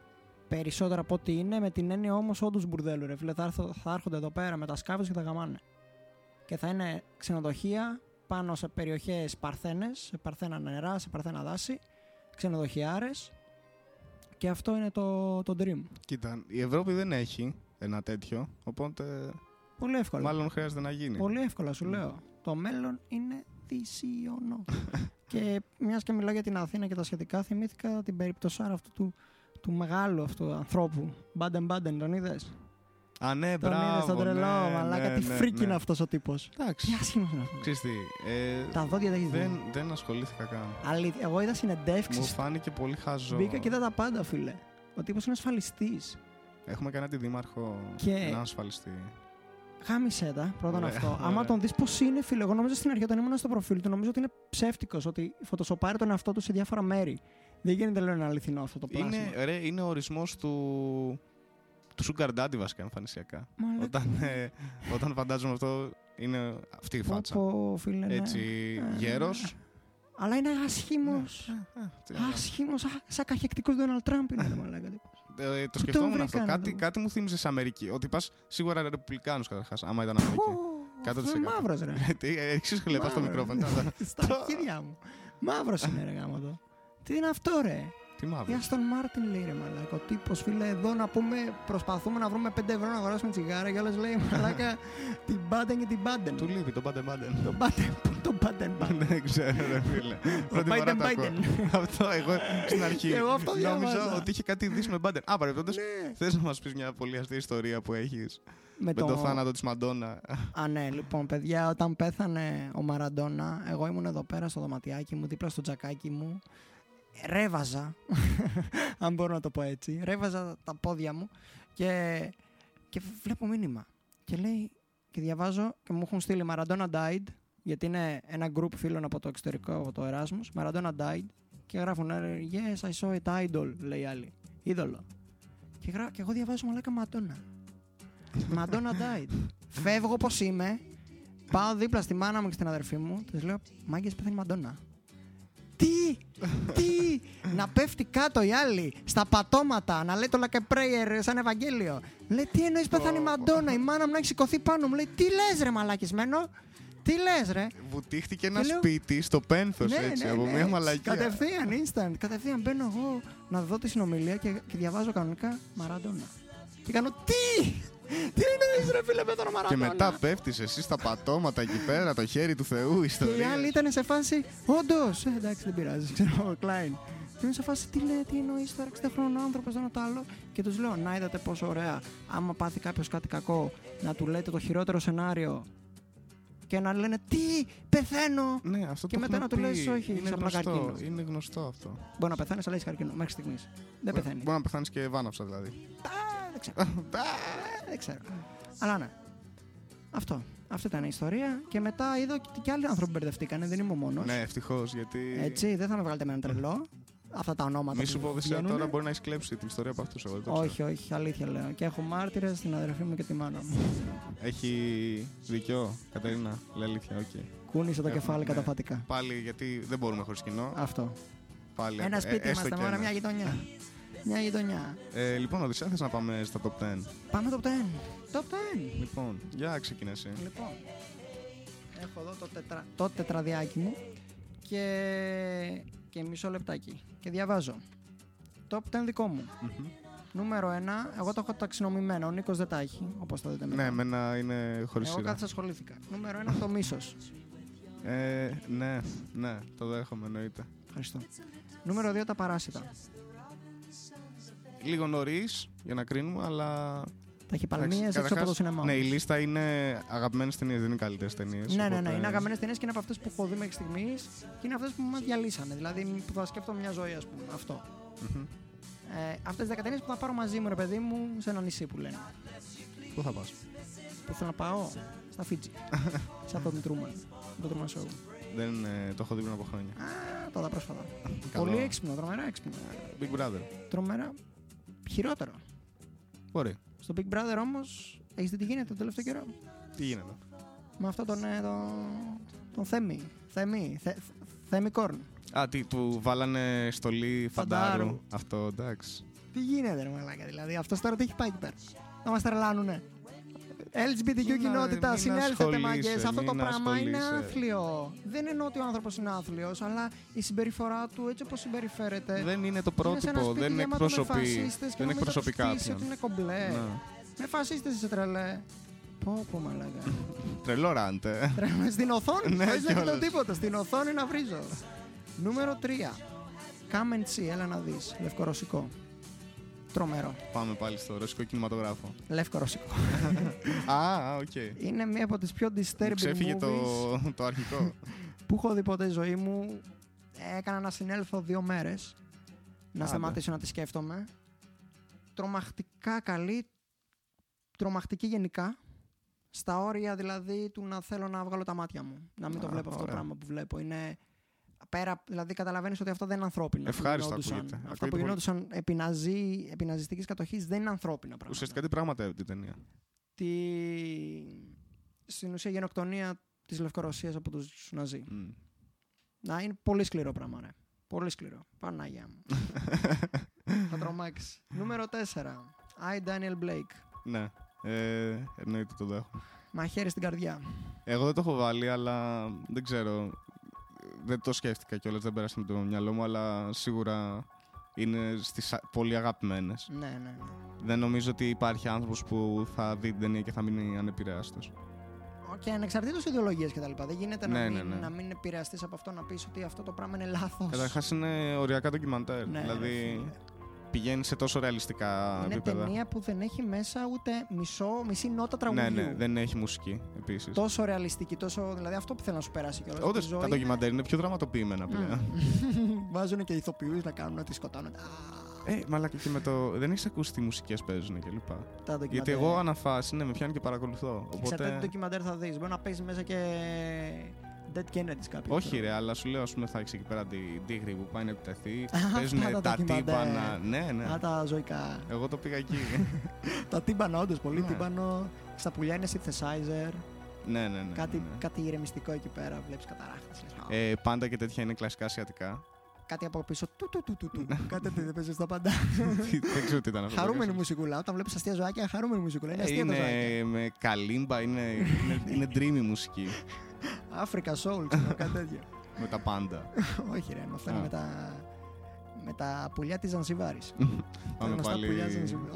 Περισσότερο από ό,τι είναι, με την έννοια όμως όντως μπουρδέλο. Ρε φίλε, θα, έρθω- θα έρχονται εδώ πέρα με τα σκάφη και τα γαμάνε. Και θα είναι ξενοδοχεία πάνω σε περιοχές παρθένες, σε παρθένα νερά, σε παρθένα δάση, ξενοδοχιάρε. Και αυτό είναι το, το dream. Κοίτα, η Ευρώπη δεν έχει ένα τέτοιο, οπότε Πολύ εύκολα. μάλλον χρειάζεται να γίνει. Πολύ εύκολα σου λέω. Το μέλλον είναι δυσίωνο. *laughs* και μιας και μιλάω για την Αθήνα και τα σχετικά, θυμήθηκα την περίπτωσάρα αυτού του, του μεγάλου αυτού ανθρώπου. Μπάντεν Μπάντεν, τον είδες; Α, ναι, Τον είδες μπράβο. τον τρελό, ναι, μαλάκα. ναι, τι ναι, φρίκι ναι. είναι αυτός ο τύπος. Εντάξει. Τι άσχημος είναι αυτός. Ξέρεις τι, ε, Τα δόντια δεν έχει δεν, δει. δεν ασχολήθηκα καν. Αλήθεια. Εγώ είδα Μου συνεντεύξει. φάνηκε πολύ χαζό. Μπήκα και είδα τα πάντα, φίλε. Ο τύπος είναι ασφαλιστής. Έχουμε κανένα τη δήμαρχο Και- έναν ασφαλιστή. Γάμισε τα, πρώτον Ωραία, αυτό. ωραία. Άμα τον δεις πώς είναι, φίλε, εγώ νομίζω στην αρχή όταν ήμουν στο προφίλ του, νομίζω ότι είναι ψεύτικος, ότι φωτοσοπάρει τον εαυτό του σε διάφορα μέρη. Δεν γίνεται, λέω, ένα αληθινό αυτό το πλάσμα. Είναι, ρε, είναι ο ορισμός του, του sugar daddy βασικά εμφανισιακά. Μαλάκα. Όταν, ε, όταν φαντάζομαι αυτό είναι αυτή η Πω, φάτσα. πω, φίλε, ναι. Έτσι Ε, γέρος. Αλλά είναι άσχημος. Ναι, ε, τι να κάνω. Άσχημο, σαν καχεκτικός Ντόναλτ Τραμπ είναι, ρε μαλάκα. τύπος. Ε, το τον σκεφτόμουν αυτό. βρήκανε Κάτι, το- κάτι μου θύμιζε σε Αμερική. Ότι πας σίγουρα ρεπουμπλικάνου καταρχάς, άμα ήταν Αμερική. Πω, 100%. Αυτό είναι μαύρος, ρε. Ε, *laughs* τι, Έχεις χλεπά στο Μαύρος. μικρόφωνο. τώρα. *laughs* Στα αρχίδια μου. Μαύρος είναι, ρε γάμο το. Τι είναι αυτό, ρε; Τι Η μαύρο. Αστον Μάρτιν λέει ρε μαλάκα. Ο τύπος φίλε εδώ να πούμε, προσπαθούμε να βρούμε 5 ευρώ να αγοράσουμε τσιγάρα και όλε λέει μαλάκα *laughs* την Μπάντεν και την Μπάντεν. Του λείπει το πάντε μπάντεν. Το Μπάντεν, το Μπάντεν Μπάντεν. *laughs* Δεν ξέρω, ρε φίλε. Πρώτη φορά Biden το ακούω. Biden. *laughs* Αυτό εγώ στην αρχή. Και εγώ αυτό Νόμιζα διάβαζα. ότι είχε κάτι δει με μπάντεν. Α, παρεμπιπτόντως, Ναι. θες να μας πεις μια πολύ αστεία ιστορία που έχεις Με με το θάνατο της Μαντόνα. Α, ναι, λοιπόν, παιδιά, όταν πέθανε ο Μαραντόνα, εγώ ήμουν εδώ πέρα στο δωματιάκι μου, δίπλα στο τζακάκι μου. Ρέβαζα, *laughs* αν μπορώ να το πω έτσι. Ρέβαζα τα πόδια μου και, και βλέπω μήνυμα. Και λέει, και διαβάζω και μου έχουν στείλει Μαραντόνα died, γιατί είναι ένα group φίλων από το εξωτερικό, από το Erasmus. Μαραντόνα died. Και γράφουν, «Ε, Yes, I saw it, idol, λέει η άλλη. Είδωλο. Και, γρά... και εγώ διαβάζω μαλάκα Μαντόνα. Μαντόνα died. Φεύγω όπως είμαι, πάω δίπλα στη μάνα μου και στην αδερφή μου, της λέω Μάγκες πέθανε η Μαντόνα. Τι, τι, να πέφτει κάτω η άλλη στα πατώματα, να λέει το like a prayer σαν Ευαγγέλιο. Λέει τι εννοείς πέθανε η Μαντόνα, η μάνα μου να έχει σηκωθεί πάνω μου. Λέει τι λες ρε μαλακισμένο, τι λες ρε; Βουτήχτηκε ένα Και λέω- σπίτι στο πένθος έτσι, από μια μαλακία. Κατευθείαν, instant. Κατευθείαν μπαίνω εγώ να δω τη συνομιλία και, και διαβάζω κανονικά Μαραντόνα. Και κάνω τι! Τι εννοείς ρε φίλε με τον Και Μαραντόνα. μετά πέφτεις εσύ στα πατώματα εκεί πέρα, το χέρι του Θεού, Και η ιστορία. άλλη ήταν σε φάση, όντως. Ε, εντάξει, δεν πειράζει, ξέρω, ο Κλάιν. Και είμαι σε φάση, τι λέει, τι εννοείς τώρα, 60 χρονών άνθρωπος, δεν το άλλο. Και τους λέω, να είδατε πόσο ωραία. Άμα πάθει κάποιος κάτι κακό, να του λέτε το χειρότερο σενάριο. Και να λένε, τι, πεθαίνω. Ναι, αυτό Και το μετά έχουμε να του λες, πει. όχι, είναι είσαι απλά γνωστό, καρκίνος. είναι γνωστό αυτό. Μπορεί να πεθάνεις, αλλά έχει καρκίνο μέχρι στιγμής. Δεν πεθαίνει. Μπορεί να πεθάνεις και βάναυσα δηλαδή. Α, δεν ξέρω. Ε, δεν ξέρω. Αλλά ναι. Αυτό. Αυτή ήταν η ιστορία. Και μετά είδα ότι και άλλοι άνθρωποι μπερδευτήκανε, δεν είμαι ο μόνος. Ναι, ευτυχώς γιατί. Έτσι, δεν θα με βγάλετε με έναν τρελό. Αυτά τα ονόματα. Μη σου που πω δεσιά βγαίνουνε. τώρα μπορεί να έχεις κλέψει την ιστορία από αυτούς. Εγώ δεν το ξέρω. Όχι, όχι, αλήθεια λέω. Και έχω μάρτυρες στην αδερφή μου και τη μάνα μου. Έχει δίκιο, Κατερίνα. Λέει αλήθεια, οκ. Κούνησε το Έχουμε, κεφάλι ναι. καταφατικά. Πάλι γιατί δεν μπορούμε χωρίς κοινό. Αυτό. Πάλι, Ένα ε, σπίτι έστω είμαστε και μόνο, ένα. μια γειτονιά. Μια γειτονιά. Ε, λοιπόν, Οδυσσέα, θες να πάμε στα top 10. Πάμε το 10. Το 10. Λοιπόν, για ξεκινά εσύ. Λοιπόν, έχω εδώ το, τετρα... το τετραδιάκι μου και... και μισό λεπτάκι. Και διαβάζω. Top 10 δικό μου. Μμμ. Νούμερο 1, εγώ το έχω ταξινομημένο. Ο Νίκος δεν τα έχει, όπως το δείτε μετά. Ναι, εμένα είναι χωρίς Εγώ σειρά. κάθισα ασχολήθηκα. Νούμερο 1, το μίσος. Ε, ναι, ναι, το δέχομαι εννοείται. Ευχαριστώ. Νούμερο 2, τα παράσιτα. Λίγο νωρίς για να κρίνουμε, αλλά. Τα έχει παλμίες εντάξει, έξω από το καταρχάς, σινεμά. Ναι, η λίστα είναι αγαπημένες ταινίες, δεν είναι καλύτερες ταινίες. Ναι, ναι, ναι. Είναι αγαπημένες ταινίες και είναι από αυτές που έχω δει μέχρι στιγμής και είναι αυτές που μας διαλύσανε. Δηλαδή που θα σκέφτομαι μια ζωή, ας πούμε. Αυτό. Ε, αυτές τις 10 ταινίες που θα πάρω μαζί μου, ρε παιδί μου, σε ένα νησί που λένε. Πού θα πας; Που θέλω να πάω; Στα Φίτζι. *laughs* Σαν τον Τρούμαν. Το Truman Show. Δεν ε, το έχω δει πριν από χρόνια. Α, πρόσφατα, πρόσφατα. Καλό. Πολύ έξυπνο, τρομερά έξυπνο. Big Brother. Τρομερά χειρότερο. Μπορεί. Στο Big Brother όμως, έχεις δει τι γίνεται τον τελευταίο καιρό; Τι γίνεται; Με αυτό τον, ε, τον, τον Θέμη. Θέμη. Θε, Θέμη Κόρν. Α, τι, του βάλανε στολή φαντάρου. Φαντάρου. Αυτό, εντάξει. Τι γίνεται, ρε Μαλάκα, δηλαδή. Αυτός τώρα τι έχει πάει εκεί πέρα. Να μας τρελάνουνε. LGBTQ Μην κοινότητα, α- μην συνέλθετε ασχολείσαι, μάγκες. Αυτό το μην πράγμα είναι ασχολείσαι. άθλιο. Δεν εννοώ ότι ο άνθρωπος είναι άθλιος, αλλά η συμπεριφορά του έτσι όπως συμπεριφέρεται. Δεν είναι το είναι σε ένα πρότυπο, σπίτι δεν γεμάτο με εκπροσωπεί, φασίστες και δεν νομίζω εκπροσωπεί τους χτίσει κάποιον. ότι είναι κομπλέ. Ναι. Με φασίστες είσαι τρελέ. Πω, πω, μαλάκα. Τρελό rant, ε. Τρελέ. Στην οθόνη, Ναι, χωρίς να κοιτάω κιόλας. τίποτα. Στην οθόνη να βρίζω. Νούμερο 3. Come and see, έλα να δεις. Λευκορωσικό. Τρομερό. Πάμε πάλι στο ρωσικό κινηματογράφο. Λευκορωσικό. *laughs* Α, α, οκ. Είναι μία από τις πιο disturbing Μου Ξέφυγε movies το, το αρχικό. *laughs* που έχω δει ποτέ στη ζωή μου. Έκανα να συνέλθω δύο μέρες. Να Άντε. σταματήσω να τη σκέφτομαι. Τρομακτικά καλή. Τρομακτική γενικά. Στα όρια δηλαδή του να θέλω να βγάλω τα μάτια μου. Να μην το Α, βλέπω αυτό το ωραία. πράγμα που βλέπω. Είναι πέρα, δηλαδή καταλαβαίνεις ότι αυτό δεν είναι ανθρώπινο. που Ευχάριστο γινόντουσαν. ακούγεται. Αυτά Ακούγεται που πολύ. γινόντουσαν επί, ναζί, επί ναζιστικής κατοχής δεν είναι ανθρώπινα πράγματα. Ουσιαστικά τι πραγματεύεται η ταινία; Τη... Στην ουσία γενοκτονία της Λευκορωσίας από τους Ναζί. Μμ. Να, είναι πολύ σκληρό πράγμα, ρε. Πολύ σκληρό. Παναγιά μου. *laughs* Θα τρομάξεις. Νούμερο 4. I, Daniel Blake. Ναι. Ε, εννοείται το δέχομαι. Μαχαίρι στην καρδιά. Εγώ δεν το έχω βάλει, αλλά δεν ξέρω. Δεν το σκέφτηκα κιόλας, δεν πέρασε με το μυαλό μου, αλλά σίγουρα είναι στις α- πολύ αγαπημένες. Ναι, ναι, ναι. Δεν νομίζω ότι υπάρχει άνθρωπος που θα δει την ταινία και θα μείνει ανεπηρέαστος. Και ανεξαρτήτως ιδεολογίας και τα λοιπά. Δεν γίνεται Ναι, να, ναι, μην, ναι. να μην επηρεαστείς από αυτό να πεις ότι αυτό το πράγμα είναι λάθος. Καταρχάς είναι οριακά ντοκιμαντέρ. Ναι, ρε δηλαδή φίλε. Πηγαίνει σε τόσο ρεαλιστικά Είναι επίπεδα. ταινία που δεν έχει μέσα ούτε μισό, μισή νότα Ναι, τραγουδιού. ναι, δεν έχει μουσική επίσης. Τόσο ρεαλιστική, τόσο. Δηλαδή αυτό που θέλω να σου περάσει κιόλας. Όντω στη ζωή τα είναι- ντοκιμαντέρ είναι πιο δραματοποιημένα πλέον. *laughs* Βάζουν και ηθοποιούς να κάνουν ότι σκοτώνονται. Α, Ε, μαλάκα και με το. Δεν έχεις ακούσει τι μουσικές παίζουν κλπ. τα ντοκιμαντέρ. Γιατί εγώ αναφάσει, ναι, με πιάνει και παρακολουθώ. Εξαρτάται τι Οπότε. ντοκιμαντέρ θα δεις. Μπορεί να παίζεις μέσα και. Dead Kennedys κάποιο. Όχι, ρε, αλλά σου λέω, ας πούμε, θα έχεις εκεί πέρα την τίγρη που πάει να επιτεθεί. *laughs* Αυτά Παίζουν τα τα ντοκιμαντέρ. τύμπανα. Ναι, ναι. Α, τα ζωικά. Εγώ το πήγα εκεί. *laughs* τα τύμπανα, όντως πολύ Ναι. τύμπανο. Στα πουλιά είναι synthesizer. ναι, ναι, ναι. κάτι, ναι. κάτι ηρεμιστικό εκεί πέρα. Βλέπεις καταράχτες. Ε, πάντα και τέτοια είναι κλασικά ασιατικά. Κάτι από πίσω. Του, του, του, του, του. κάτι τέτοιο δεν παίζεις στα πάντα. *laughs* δεν ξέρω τι ήταν αυτό. χαρούμενη μουσικούλα. Όταν βλέπεις αστεία ζωάκια, χαρούμενη μουσικούλα. Είναι Ε, αστεία τα ζωάκια. είναι με καλύμπα, είναι, είναι, είναι dreamy μουσική. Africa Soul, ξέρω, κάτι τέτοιο. *laughs* με τα πάντα. *laughs* Όχι, ρε, μαθαίνω Α. με τα. Με τα πουλιά της Ζανσιβάρη. *laughs* Πάμε πάλι.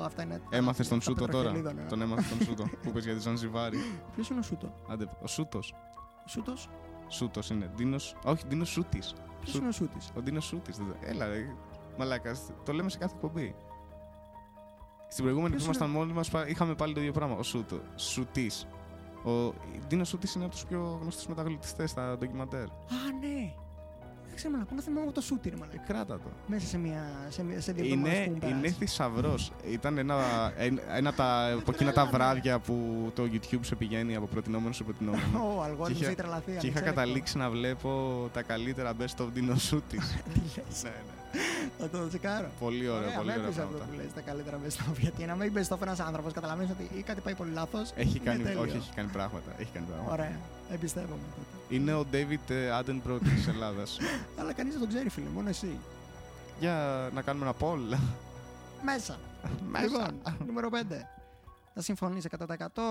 Αυτά είναι. Έμαθες τον τα Σούτο τώρα. πετροχελίδων, ε. Τον έμαθες τον Σούτο. που πες για τη Ζανζιβάρη. Ποιος είναι ο Σούτο; Άντε, ο Σούτος. Σούτος; Σούτος είναι. Ντίνος... Όχι, Ντίνος Σούτης. Ποιος Σου- είναι ο Σούτης; Ο Ντίνος Σούτης. Έλα, ρε. Μαλάκα. Το λέμε σε κάθε εκπομπή. Στην προηγούμενη που Ποιος ήμασταν μόνοι μας, είχαμε πάλι το ίδιο πράγμα. Ο Σούτο. Σούτη. Ο Ντίνο Σούτη είναι από τους πιο γνωστούς μεταγλωτιστές στα ντοκιμαντέρ. Α, ναι. Δεν ξέρω, μαλακό, να θυμάμαι το σούτυρ, Ε, μαλακό. κράτα το. Μέσα σε, μια, σε, μια- σε δύο εβδομάδες Είναι, που μου είναι πέρασε. θησαυρός. Ήταν ένα, ένα, ένα τα, από εκείνα τα βράδια που το YouTube σε πηγαίνει από προτινόμενο σε προτινόμενο. *laughs* Ο αλγόριθμος Και είχα- έχει τρελαθεί. και είχα ανεξέλεγκτο. καταλήξει να βλέπω τα καλύτερα best of Dino Shooties. *laughs* Τι λες, ναι, ναι. Θα το τσεκάρω. Πολύ ωραία, πολύ με ωραία έπεισε αυτό πράγματα. που λες, τα καλύτερα best of. Γιατί να μην best of ένας άνθρωπος, καταλαβαίνεις ότι ή κάτι πάει πολύ λάθος. Έχει είναι κάνει, τέλειο. όχι, έχει κάνει πράγματα. Έχει κάνει πράγματα. Ωραία, εμπιστεύομαι τότε. Είναι ο David ε, Attenborough της Ελλάδας. *laughs* Αλλά κανείς δεν τον ξέρει, φίλε, μόνο εσύ. Για να κάνουμε ένα poll. Μέσα. *laughs* Μέσα. Λοιπόν, νούμερο 5. Θα συμφωνήσει 100%.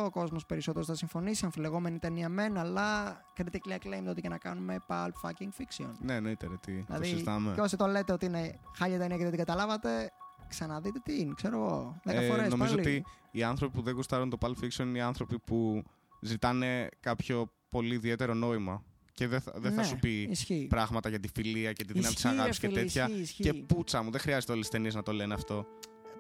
Ο κόσμος περισσότερο θα συμφωνήσει. Αμφιλεγόμενη ταινία μεν, αλλά critically acclaimed ότι και να κάνουμε pulp fucking fiction. ναι, εννοείται ρε, τι, το Δηλαδή, συζητάμε. και όσοι το λέτε ότι είναι χάλια ταινία και δεν την καταλάβατε, ξαναδείτε τι είναι, ξέρω εγώ. Δέκα Ε, φορές νομίζω πάλι. ότι οι άνθρωποι που δεν γουστάρουν το Pulp Fiction είναι οι άνθρωποι που ζητάνε κάποιο πολύ ιδιαίτερο νόημα. Και δεν θα, δεν θα Ναι, σου πει Ισχύει. πράγματα για τη φιλία και τη δύναμη της Ισχύει, ρε αγάπης και φίλε, τέτοια. ισχύει, ισχύει. Και πούτσα μου, δεν χρειάζεται όλες τις ταινίες να το λένε αυτό.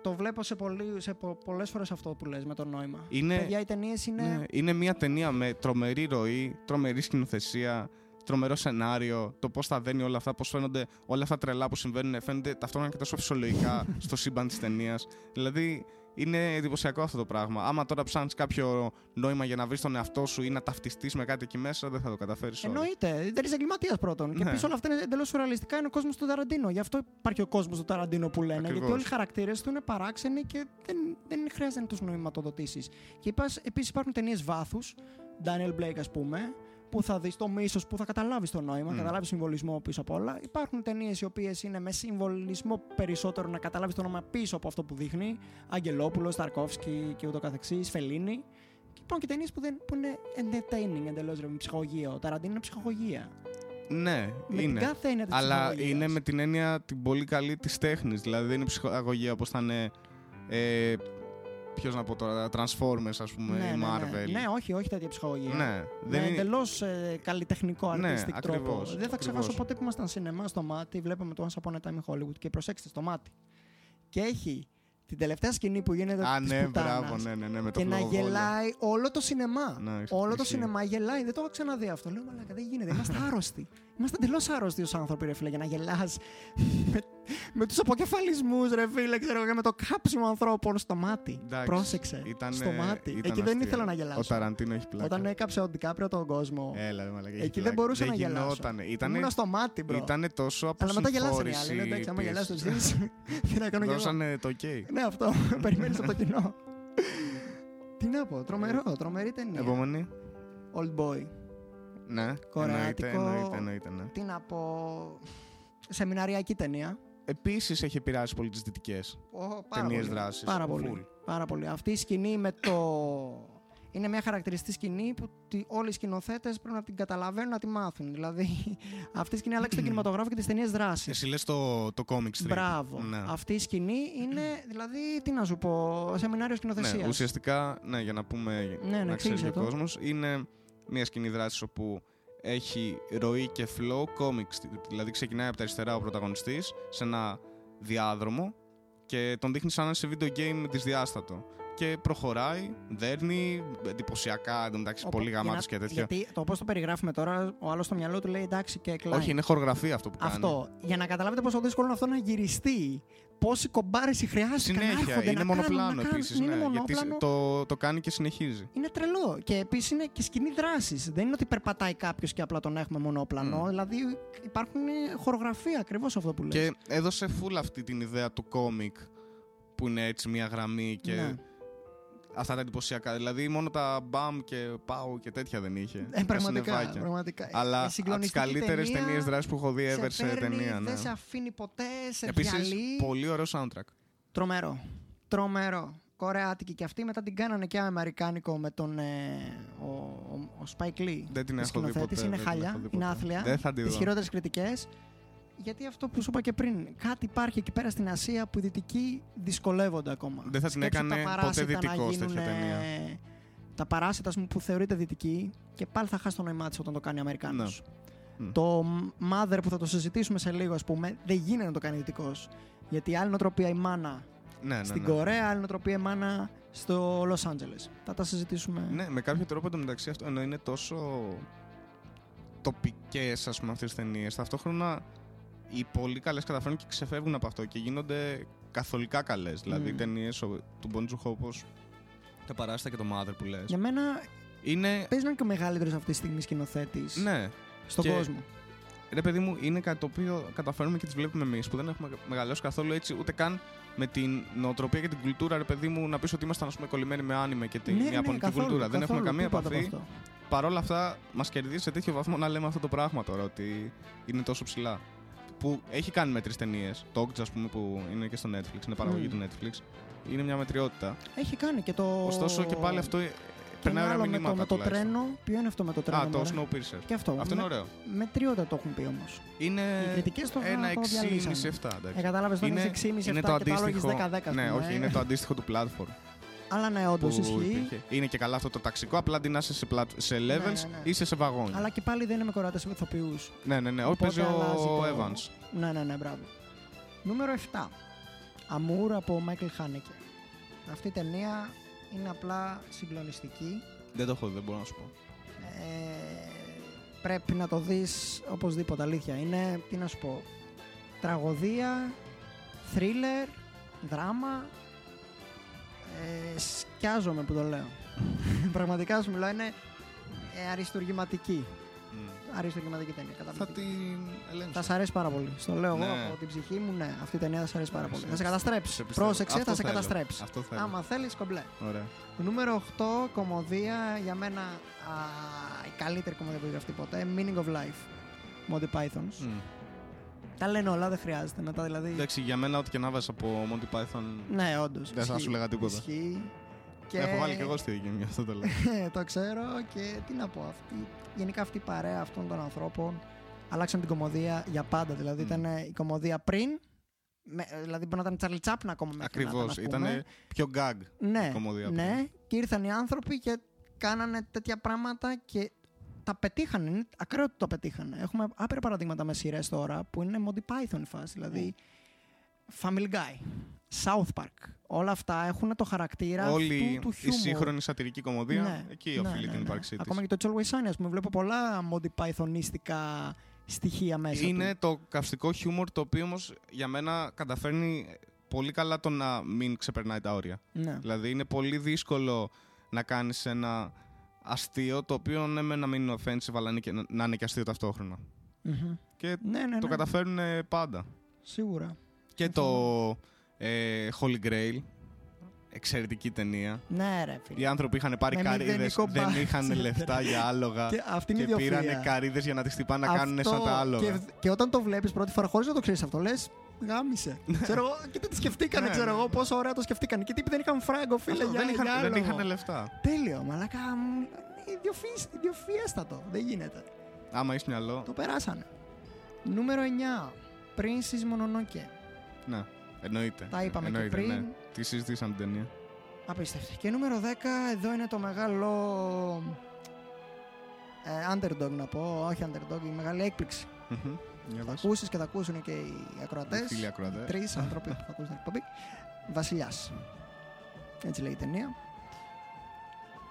Το βλέπω σε, πολύ, σε πο, πολλές φορές αυτό που λες με το νόημα. Είναι, Παιδιά, οι ταινίες είναι... ναι, είναι μια ταινία με τρομερή ροή, τρομερή σκηνοθεσία, τρομερό σενάριο, το πώς θα δένει όλα αυτά, πώς φαίνονται όλα αυτά τρελά που συμβαίνουν, φαίνονται ταυτόχρονα και τόσο φυσιολογικά στο σύμπαν της ταινίας. Δηλαδή, είναι εντυπωσιακό αυτό το πράγμα. Άμα τώρα ψάχνεις κάποιο νόημα για να βρεις τον εαυτό σου ή να ταυτιστείς με κάτι εκεί μέσα, δεν θα το καταφέρεις. Εννοείται. Δεν είσαι εγκληματίας πρώτον. Και Ναι. πίσω όλα αυτά είναι εντελώς σουρεαλιστικά. Είναι ο κόσμος του Ταραντίνο. Γι' αυτό υπάρχει ο κόσμος του Ταραντίνο που λένε. Ακριβώς. Γιατί όλοι οι χαρακτήρες του είναι παράξενοι και δεν, δεν χρειάζεται να τους νοηματοδοτήσεις. Και επίσης υπάρχουν ταινίες βάθους. Daniel Blake, ας πούμε, που θα δεις το μίσος, που θα καταλάβεις το νόημα, Μμ. καταλάβεις συμβολισμό πίσω απ' όλα. Υπάρχουν ταινίες οι οποίες είναι με συμβολισμό περισσότερο να καταλάβεις το όνομα πίσω από αυτό που δείχνει. Αγγελόπουλος, Σταρκόφσκι και ούτω καθεξής, Φελίνη. Και υπάρχουν και ταινίες που, δεν- που είναι entertaining εντελώς, με ψυχαγωγία. Ο Ταραντίνο είναι ψυχαγωγία. Ναι, Με είναι. την κάθε έννοια της Αλλά ψυχαγωγίας. είναι με την έννοια την πολύ καλή της τέχνης. Δηλαδή δεν είναι ψυχαγωγία όπως θα είναι. Ε, Ποιος να πω τώρα, Transformers, ας πούμε, ναι, ή ναι, Marvel. Ναι, ναι, όχι, όχι τέτοια ψυχαγωγία. Ναι, Με δεν είναι. εντελώς ε, καλλιτεχνικό, Ναι, artistic τρόπο. ακριβώς, Δεν θα ξεχάσω ακριβώς. ποτέ που ήμασταν σινεμά στο μάτι, βλέπαμε το Once Upon a Time in Hollywood και προσέξτε στο μάτι. Και έχει την τελευταία σκηνή που γίνεται Α, της ναι, πουτάνας μπράβο, ναι, ναι, ναι, με το και να φλογοβόλο. γελάει όλο το σινεμά. Ναι, όλο το ισχύει. σινεμά γελάει. Δεν το έχω ξαναδεί αυτό. Λέω, μαλάκα, δεν γίνεται. Είμαστε άρρωστοι. Είμαστε εντελώς άρρωστοι ως άνθρωποι, ρε φίλε, για να γελάς με, με τους αποκεφαλισμούς, ρε φίλε, ξέρω εγώ, και με το κάψιμο ανθρώπων στο Μάτι. Εντάξει, Πρόσεξε. ήταν, στο ε, Μάτι. ήταν Εκεί δεν αστείο. ήθελα να γελάσω. Ο Ταραντίνο έχει πλάκα. Όταν έκαψε ο Ντικάπριο τον κόσμο. Έλα, ρε, μαλάκα, έχει εκεί πλάκα. δεν μπορούσα να γινότανε. γελάσω. Ήτανε, Ήμουνα στο Μάτι, bro. ήτανε τόσο Αλλά μετά γελάσανε οι αποσυμφόρηση. άλλοι. Λέω, εντάξει, άμα γελάσω επίσης. εσείς. Τι να κάνω κι εγώ. Δώσανε το ok. Ναι, αυτό. *laughs* Περιμένεις από το κοινό. Τι να πω, τρομερό, τρομερή ταινία. Επόμενη. Old Boy. Ναι, εννοείται, Κορεάτικο. εννοείται, εννοείται, ναι. Τι να πω. Σεμιναριακή ταινία. Επίσης έχει επηρεάσει πολύ τις δυτικές Ω, πάρα ταινίες πολύ. δράσης. Πάρα πολύ. Πάρα πολύ. Αυτή η σκηνή με το. Είναι μια χαρακτηριστική σκηνή που τη- όλοι οι σκηνοθέτες πρέπει να την καταλαβαίνουν, να τη μάθουν. Δηλαδή, *laughs* αυτή η σκηνή άλλαξε τον κινηματογράφο και τις ταινίες δράσης. Εσύ λες το, το comic strip. Μπράβο. Ναι. Αυτή η σκηνή είναι, δηλαδή, τι να σου πω, σεμινάριο σκηνοθεσίας. Ναι, ουσιαστικά, ναι, για να πούμε, Ναι, ναι, να ξέρει εξήγησε και ο το. κόσμος, είναι μια σκηνή δράσης όπου έχει ροή και flow comics. Δηλαδή ξεκινάει από τα αριστερά ο πρωταγωνιστής σε ένα διάδρομο και τον δείχνει σαν να είναι σε video game δυσδιάστατο. Και προχωράει, δέρνει, εντυπωσιακά, εντωμεταξύ Οπό- πολύ για γαμάτος να- και τέτοια. Γιατί το πώς το περιγράφουμε τώρα, ο άλλος στο μυαλό του λέει εντάξει και κλάει. Όχι, είναι χορογραφία αυτό που κάνει. Αυτό. Για να καταλάβετε πόσο δύσκολο είναι αυτό να γυριστεί. Πόση κομπάρεση χρειάστηκαν να Συνέχεια, έρχονται, είναι να κάνουν, μονοπλάνο να κάνουν. επίσης. Είναι Ναι, γιατί μονόπλανο. το, το κάνει και συνεχίζει. Είναι τρελό. Και επίσης είναι και σκηνή δράσης. Δεν είναι ότι περπατάει κάποιος και απλά τον έχουμε μονόπλανο. Μμ. Δηλαδή υπάρχουν ε, χορογραφία ακριβώς αυτό που λες. Και έδωσε full αυτή την ιδέα του κόμικ που είναι έτσι μια γραμμή και Ναι. Αυτά τα εντυπωσιακά. Δηλαδή μόνο τα μπαμ και πάω και τέτοια δεν είχε. Ε, τα πραγματικά. συννεφάκια. πραγματικά. Ε, Αλλά από τις συγκλονιστική καλύτερες ταινία, ταινίες δράσης που έχω δει ever σε, παίρνει, ταινία. Ναι. Δεν σε αφήνει ποτέ, σε Επίσης, διαλύει. πολύ ωραίο soundtrack. Τρομερό. Τρομερό. Κορεάτικη και αυτή. Μετά την κάνανε και αμερικάνικο με τον. Ε, ο, ο, ο Spike Lee. Δεν την της έχω δει σκηνοθέτης. ποτέ, Είναι δεν την χάλια. έχω δει Είναι ποτέ. άθλια. Δεν θα τη Τις δω. χειρότερες κριτικές. Γιατί αυτό που σου είπα και πριν, κάτι υπάρχει εκεί πέρα στην Ασία που οι δυτικοί δυσκολεύονται ακόμα. Δεν θα την Σκέψου έκανε τα ποτέ παράσιτα να δυτικός γίνουνε- τέτοια ταινία. Τα παράσιτα ας πούμε, που θεωρείται δυτική και πάλι θα χάσει το νόημά της όταν το κάνει Αμερικάνος. Ναι. Μμ. Το Mother που θα το συζητήσουμε σε λίγο, ας πούμε, δεν γίνεται να το κάνει δυτικός. Γιατί άλλη νοοτροπία η μάνα Ναι, ναι, στην ναι. Κορέα, άλλη νοοτροπία η μάνα στο Λο Άντζελε. Θα τα συζητήσουμε. Ναι, με κάποιο τρόπο εντωμεταξύ αυτό ενώ είναι τόσο τοπικές ας πούμε αυτές τις ταινίες. Ταυτόχρονα οι πολύ καλές καταφέρνουν και ξεφεύγουν από αυτό και γίνονται καθολικά καλές. Δηλαδή οι Μμ. ταινίε του Μποντζουχ όπως τα παράστα και το Mother που λες. Για μένα Είναι. παίζει να είναι και ο μεγαλύτερος αυτή τη στιγμή σκηνοθέτης Ναι, στον και- κόσμο. ρε παιδί μου, είναι κάτι το οποίο καταφέρνουμε και τις βλέπουμε εμείς που δεν έχουμε μεγαλώσει καθόλου έτσι ούτε καν με την νοοτροπία και την κουλτούρα, ρε παιδί μου, να πεις ότι ήμασταν ας πούμε, κολλημένοι με άνιμε και την Ναι, ναι, Ιαπωνική καθόλου, κουλτούρα. δεν έχουμε καθόλου, καμία τίποτα από επαφή. αυτό. Παρ' όλα αυτά, μας κερδίζει σε τέτοιο βαθμό να λέμε αυτό το πράγμα τώρα, ότι είναι τόσο ψηλά. Που έχει κάνει με τρεις ταινίες. Το Okja, ας πούμε, που είναι και στο Netflix, είναι παραγωγή Μμ. του Netflix. Είναι μια μετριότητα. Έχει κάνει και το. Ωστόσο και πάλι αυτό ε, και περνάει ένα ωραία άλλο με το, μηνύματα. με το τουλάχιστον. τρένο. Ποιο είναι αυτό με το τρένο. Α, το μωρέ; Snowpiercer. Και αυτό. Αυτό είναι με, ωραίο. με τριότητα το έχουν πει όμως. Είναι Οι κριτικές το, ένα το 6,5-7. διαλύσανε. εντάξει. Ε, κατάλαβες το Είναι- είναι 6,5 είναι 7 το και το άλλο έχει αντίστοιχο. 10-10. ας Ναι, πούμε. όχι, είναι το αντίστοιχο του platform. Αλλά ναι, όντως που ισχύει. υπήρχε. Είναι και καλά αυτό το ταξικό, απλά αντί να είσαι σε, πλατ- σε levels, Ναι, ναι, ναι. είσαι σε βαγόνι. Αλλά και πάλι δεν είναι με κοράτε με ηθοποιούς. Ναι, ναι, ναι. Όχι, Οπότε παίζει αλλάζει ο το- Evans. Ναι, ναι, ναι, μπράβο. Νούμερο 7. Αμούρ από Μάικλ Χάνεκε. Αυτή η ταινία είναι απλά συγκλονιστική. Δεν το έχω δει, δεν μπορώ να σου πω. Ε, πρέπει να το δεις οπωσδήποτε, αλήθεια. Είναι, τι να σου πω, τραγωδία, θρίλερ, δράμα. Ε, σκιάζομαι που το λέω. *laughs* Πραγματικά σου μιλάω, είναι ε, αριστουργηματική. Μμ. Αριστουργηματική ταινία. Θα Καταπληκτική. την ελέγξω. Θα σ' αρέσει πάρα πολύ. Στο λέω εγώ Ναι. από την ψυχή μου, ναι. Αυτή η ταινία θα σ' αρέσει πάρα πολύ. Σε- Θα σε καταστρέψει. σε πιστεύω. Πρόσεξε, Αυτό θα σε θέλω. καταστρέψει. Αυτό θέλω. Άμα θέλεις, κομπλέ. Ωραία. Το νούμερο 8, κομμωδία για μένα α, η καλύτερη κομμωδία που έχει γραφτεί ποτέ. Meaning of Life. Monty Pythons. Μμ. Τα λένε όλα, δεν χρειάζεται μετά δηλαδή. Εντάξει, για μένα ό,τι και να βάζεις από Monty Python. Ναι, όντως. Δεν θα σου λέγα τίποτα. Ισχύει. Και... Έχω βάλει και εγώ στη δική μου, αυτό το λέω. *laughs* το ξέρω και τι να πω. Αυτή, γενικά αυτή η παρέα αυτών των ανθρώπων αλλάξαν την κομμωδία για πάντα. Δηλαδή Μμ. ήταν η κομμωδία πριν. Με, δηλαδή μπορεί να ήταν Τσάρλι Τσάπνα ακόμα μέχρι να Ακριβώς. ήταν, ας Ήταν πούμε. πιο gag. ναι, η κομμωδία ναι, πριν. και ήρθαν οι άνθρωποι και κάνανε τέτοια πράγματα και τα πετύχανε. Είναι ακραίο ότι το πετύχανε. Έχουμε άπειρα παραδείγματα με σειρές τώρα που είναι Monty Python η φάση. Δηλαδή Family Guy, South Park. Όλα αυτά έχουν το χαρακτήρα Όλη αυτού του η χιούμορ. σύγχρονη σατυρική κομμωδία, Ναι, εκεί ναι, οφείλει ναι, την ναι. ύπαρξή της. Ακόμα και το It's Always Sunny, ας πούμε, βλέπω πολλά Monty Pythonίστικα στοιχεία μέσα Είναι του. το καυστικό χιούμορ το οποίο όμως για μένα καταφέρνει πολύ καλά το να μην ξεπερνάει τα όρια. Ναι. Δηλαδή είναι πολύ δύσκολο να κάνεις ένα αστείο το οποίο ναι, μεν να μην είναι offensive, αλλά είναι και- να είναι και αστείο ταυτόχρονα. Μμμ. Και ναι, ναι, το ναι. καταφέρουν πάντα. Σίγουρα. Και το ε, Holy Grail. Εξαιρετική ταινία. Ναι, ρε φίλε. Οι άνθρωποι είχαν πάρει Με καρύδες, μηδενικό δεν budget. είχαν λεφτά για άλογα. Και αυτή είναι η Και ιδιοφυΐα. πήρανε καρύδες για να τις χτυπάνε να κάνουν Αυτό- σαν τα άλογα. Και, και όταν το βλέπεις πρώτη φορά, χωρίς να το ξέρεις αυτό, λες. Γάμισε. ξέρω εγώ, κοίτα τι σκεφτήκανε, Ναι, ξέρω ναι. εγώ, πόσο ωραία το σκεφτήκανε. Και τύποι δεν είχαν φράγκο, φίλε, Αυτό, για, δεν, είχαν, για δεν άλογο. είχαν λεφτά. Τέλειο, μαλάκα. μ, ιδιοφυ- Ιδιοφιέστατο. Δεν γίνεται. Άμα έχεις μυαλό. Το περάσανε. Νούμερο 9. Princess Mononoke. Ναι, εννοείται. Τα είπαμε και εννοείται, πριν. Ναι. Τι συζητήσαμε την ταινία. Απίστευτη. Και νούμερο 10, εδώ είναι το μεγάλο. Ε, underdog να πω, όχι underdog, η μεγάλη έκπληξη. Μμμ. Για Θα δες. ακούσει και θα ακούσουν και οι ακροατές. Οι φίλοι ακροατές. Τρεις άνθρωποι που θα ακούσουν την εκπομπή. Βασιλιάς. Έτσι λέει η ταινία.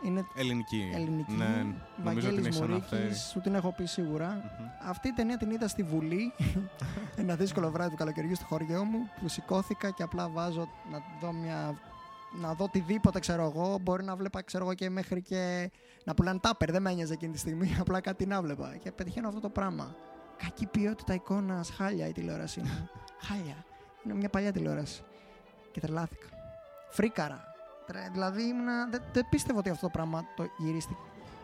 Είναι Ελληνική. ελληνική. Ναι, νομίζω ότι Βαγγέλης την έχει αναφέρει. Μωρίκης, σου την έχω πει σίγουρα. Μμμ. Αυτή η ταινία την είδα στη Βουλή. *laughs* ένα δύσκολο βράδυ του καλοκαιριού στο χωριό μου που σηκώθηκα και απλά βάζω να δω μια. Να δω οτιδήποτε ξέρω εγώ. Μπορεί να βλέπα ξέρω εγώ και μέχρι και να πουλάνε τάπερ. Δεν με ένοιαζε εκείνη τη στιγμή. *laughs* Απλά κάτι να βλέπα. Και πετυχαίνω αυτό το πράγμα. Κακή ποιότητα εικόνα, χάλια η τηλεόρασή μου. *laughs* χάλια. Είναι μια παλιά τηλεόραση. Και τρελάθηκα. Φρίκαρα. Τρε- Δηλαδή ήμουνα, δεν, δεν πίστευα ότι αυτό το πράγμα το γυρίστηκε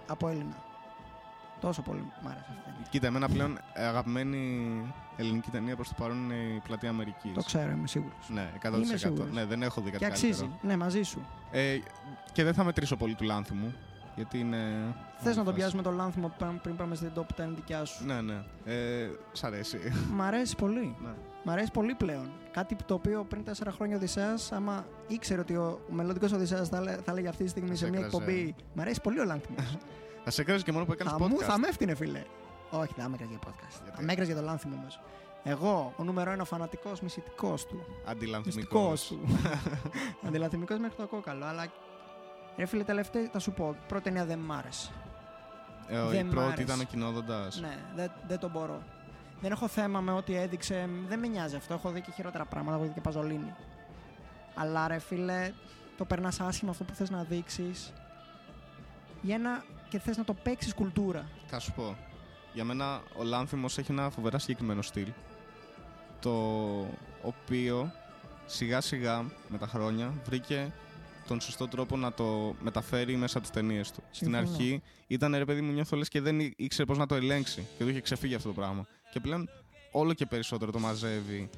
από Έλληνα. Τόσο πολύ μου άρεσε αυτή η ταινία. Κοίτα, εμένα πλέον ε, αγαπημένη ελληνική ταινία προς το παρόν είναι η Πλατεία Αμερικής. Το ξέρω, είμαι σίγουρος. Ναι, 100%. Είμαι σίγουρος. Ναι, δεν έχω δει κάτι Και αξίζει. καλύτερο. Ναι, μαζί σου. Ε, και δεν θα μετρήσω πολύ του λάνθη μου. Γιατί είναι. Θες να τον φάση. πιάσουμε το λάνθιμο πριν- πριν πάμε στην top 10 δικιά σου; Ναι, ναι. Ε, σ' αρέσει. Μ' αρέσει πολύ. ναι. Μ' αρέσει πολύ πλέον. Κάτι το οποίο πριν 4 χρόνια ο Οδυσσέας, άμα ήξερε ότι ο, ο μελλοντικός Οδυσσέας θα, λέ- θα έλεγε αυτή τη στιγμή Θα σε σε μια έκραζε. εκπομπή. Μ' αρέσει πολύ ο λάνθιμος. Θα σε κράζει και μόνο που έκανε θα, podcast. μου, θα με έφτιανε, φίλε. Όχι, δεν θα με έκραζε για podcast. Γιατί; Θα με έκραζε για το λάνθιμο όμως. Εγώ, ο νούμερο ένα φανατικός μισητικός του. Αντιλανθμικό. Μυστικό του. *laughs* Αντιλαθμικό μέχρι το κόκαλο. Αλλά. Ρε φίλε, τελευταία θα σου πω. Πρώτη ταινία δεν μ' άρεσε. Ε, η Δεν μ' πρώτη άρεσε. ήταν ο κοινόδοντας. Ναι, δεν, δεν το μπορώ. Δεν έχω θέμα με ό,τι έδειξε. Δεν με νοιάζει αυτό. Έχω δει και χειρότερα πράγματα. Έχω δει και παζολίνη. Αλλά ρε φίλε, το περνάς άσχημα αυτό που θες να δείξεις. Για ένα και θες να το παίξεις κουλτούρα. Θα σου πω. Για μένα ο Λάνθιμος έχει ένα φοβερά συγκεκριμένο στυλ. Το οποίο σιγά σιγά με τα χρόνια βρήκε τον σωστό τρόπο να το μεταφέρει μέσα από τις ταινίες του. Στην Συμφωνώ. αρχή ήταν ρε παιδί μου νιώθω λες και δεν ή- ήξερε πώς να το ελέγξει και του είχε ξεφύγει αυτό το πράγμα. Και πλέον όλο και περισσότερο το μαζεύει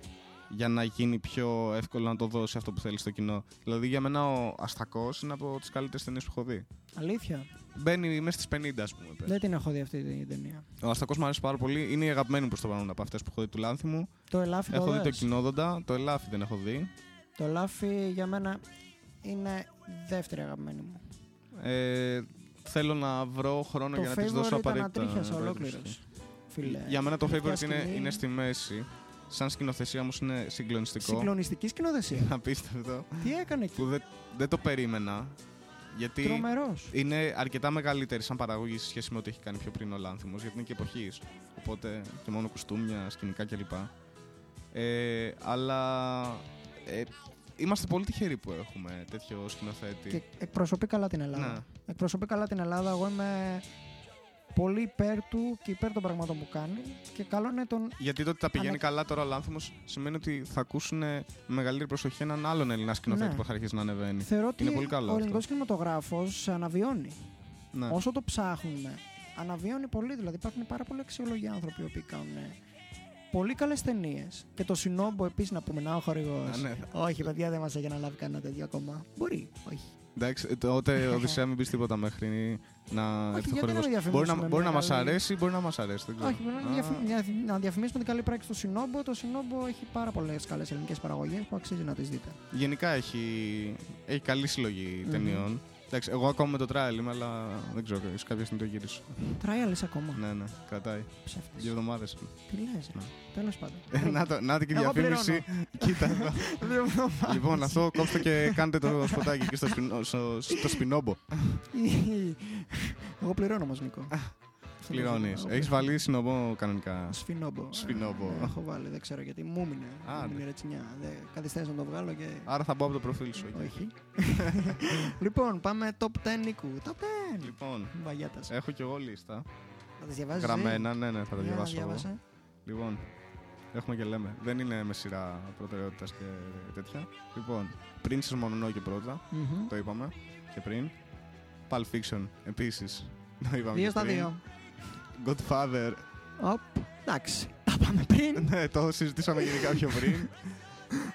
για να γίνει πιο εύκολο να το δώσει αυτό που θέλει στο κοινό. Δηλαδή για μένα ο Αστακός είναι από τις καλύτερες ταινίες που έχω δει. Αλήθεια; Μπαίνει μέσα στις 50, ας πούμε. πες. Δεν την έχω δει αυτή την ταινία. Ο Αστακός μου αρέσει πάρα πολύ. Είναι η αγαπημένη μου προς το παρόν από αυτές που έχω δει του Λάνθιμου. Το ελάφι το Έχω δει το δες; κοινόδοντα. Το ελάφι δεν έχω δει. Το ελάφι για μένα είναι δεύτερη αγαπημένη μου. Ε, θέλω να βρω χρόνο το για να της favorite δώσω ήταν απαραίτητα. ατρίχιας απαραίτητη ολόκληρος. προσοχή. Φίλε. Για μένα το Τελευταία favorite είναι, σκηνή, είναι στη μέση. Σαν σκηνοθεσία όμως είναι συγκλονιστικό. Συγκλονιστική σκηνοθεσία. *laughs* Απίστευτο. Τι έκανε εκεί; Που δεν, δεν το περίμενα. Γιατί Τρομερός. είναι αρκετά μεγαλύτερη σαν παραγωγή σε σχέση με ό,τι έχει κάνει πιο πριν ο Λάνθιμος, γιατί είναι και εποχής. Οπότε και μόνο κουστούμια, σκηνικά κλπ. Ε, αλλά ε, είμαστε πολύ τυχεροί που έχουμε τέτοιο σκηνοθέτη. Και εκπροσωπεί καλά την Ελλάδα. Ναι. Εκπροσωπεί καλά την Ελλάδα. Εγώ είμαι πολύ υπέρ του και υπέρ των πραγμάτων που κάνει. Και καλό είναι τον. Γιατί το ότι τα πηγαίνει Ανα- καλά τώρα ο Λάνθιμος σημαίνει ότι θα ακούσουν με μεγαλύτερη προσοχή έναν άλλον Έλληνα σκηνοθέτη Ναι. που θα αρχίσει να ανεβαίνει. Θεωρώ ότι Είναι πολύ καλό ο αυτό. ελληνικός κινηματογράφος αναβιώνει. Ναι. Όσο το ψάχνουμε, αναβιώνει πολύ. Δηλαδή υπάρχουν πάρα πολλοί αξιόλογοι άνθρωποι οι οποίοι κάνουν πολύ καλές ταινίες. Και το Συνόμπο επίσης να πούμε, να ο χορηγός. Α, ναι. Όχι, παιδιά, δεν μας έχει αναλάβει κανένα τέτοιο ακόμα. Μπορεί, όχι. Εντάξει, ε, τότε *laughs* Οδυσσέα μην πεις τίποτα μέχρι να έρθει ο γιατί να χορηγός. το διαφημίσουμε Μπορεί να, μπορεί να μας μεγάλη- αρέσει, μπορεί να μας αρέσει. Δεν ξέρω. Όχι, πρέπει να, Α, διαφη- διαφη- να διαφημίσουμε την καλή πράξη του Συνόμπο. Το Συνόμπο έχει πάρα πολλές καλές ελληνικές παραγωγές που αξίζει να τις δείτε. Γενικά έχει, έχει καλή συλλογή Μμμ. ταινιών. Εντάξει, εγώ ακόμα με το trial είμαι, αλλά δεν ξέρω, ίσως κάποια στιγμή το γυρίσω. Trial είσαι ακόμα; ναι, ναι, κρατάει. Ψεύτης. Δύο εβδομάδες. Τι λες, Ναι. τέλος πάντων. να, το, να την και η Εγώ διαφήμιση. Κοίτα εδώ. *laughs* Δύο εβδομάδες. λοιπόν, αυτό κόψτε και κάντε το σποτάκι εκεί στο, σπινό, στο, στο σπινόμπο. *laughs* Εγώ πληρώνω όμως, Νίκο. Πληρώνει. Εγώ Έχεις βάλει συνομπό κανονικά; Σφινόμπο. Σφινόμπο. Ε, Έχω βάλει, δεν ξέρω γιατί. Μου έμεινε. Α, Μου έμεινε ναι. ρετσινιά. Δεν καθυστέρησα να το βγάλω και. Άρα θα μπω από το προφίλ σου εκεί. Όχι. *laughs* λοιπόν, πάμε top 10 Νίκου. Top 10. Λοιπόν, Βαγιάτας. έχω κι εγώ λίστα. Θα τις διαβάζεις. Γραμμένα, ναι, ναι, θα τα διαβάσω εγώ. διάβασε. Λοιπόν, έχουμε και λέμε. Δεν είναι με σειρά προτεραιότητα και τέτοια. Λοιπόν, Princess Mononoke πρώτα, Μμμ. το είπαμε και πριν. Pulp Fiction επίσης. Το είπαμε Δύο και στα πριν. δύο. Godfather. Οπ, εντάξει. Τα πάμε πριν. *laughs* ναι, το συζητήσαμε γενικά πιο πριν.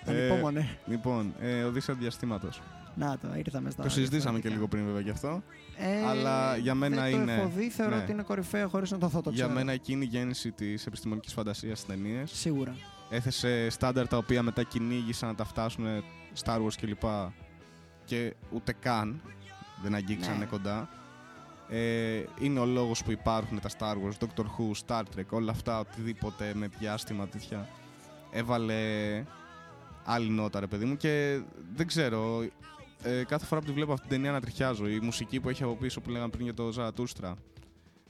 *laughs* Ανυπόμονε. λοιπόν, ε, Οδύσσια Διαστήματος. Να το, ήρθαμε στα. Το συζητήσαμε και διαφορετικά. λίγο πριν βέβαια γι' αυτό. Ε, αλλά για μένα δεν είναι- Το έχω δει, θεωρώ ναι. ότι είναι κορυφαίο χωρίς να το δω το Για ξέρω. μένα εκείνη η γέννηση της επιστημονικής φαντασίας στις ταινίες. Σίγουρα. Έθεσε στάνταρ τα οποία μετά κυνήγησαν να τα φτάσουν Star Wars κλπ. Και ούτε καν δεν αγγίξανε Ναι. κοντά. Ε, είναι ο λόγος που υπάρχουν τα Star Wars, Doctor Who, Star Trek, όλα αυτά, οτιδήποτε με διάστημα τέτοια. Έβαλε άλλη νότα ρε παιδί μου και δεν ξέρω, ε, κάθε φορά που τη βλέπω αυτή την ταινία να τριχιάζω. Η μουσική που έχει από πίσω που λέγαμε πριν για το Ζαρατούστρα.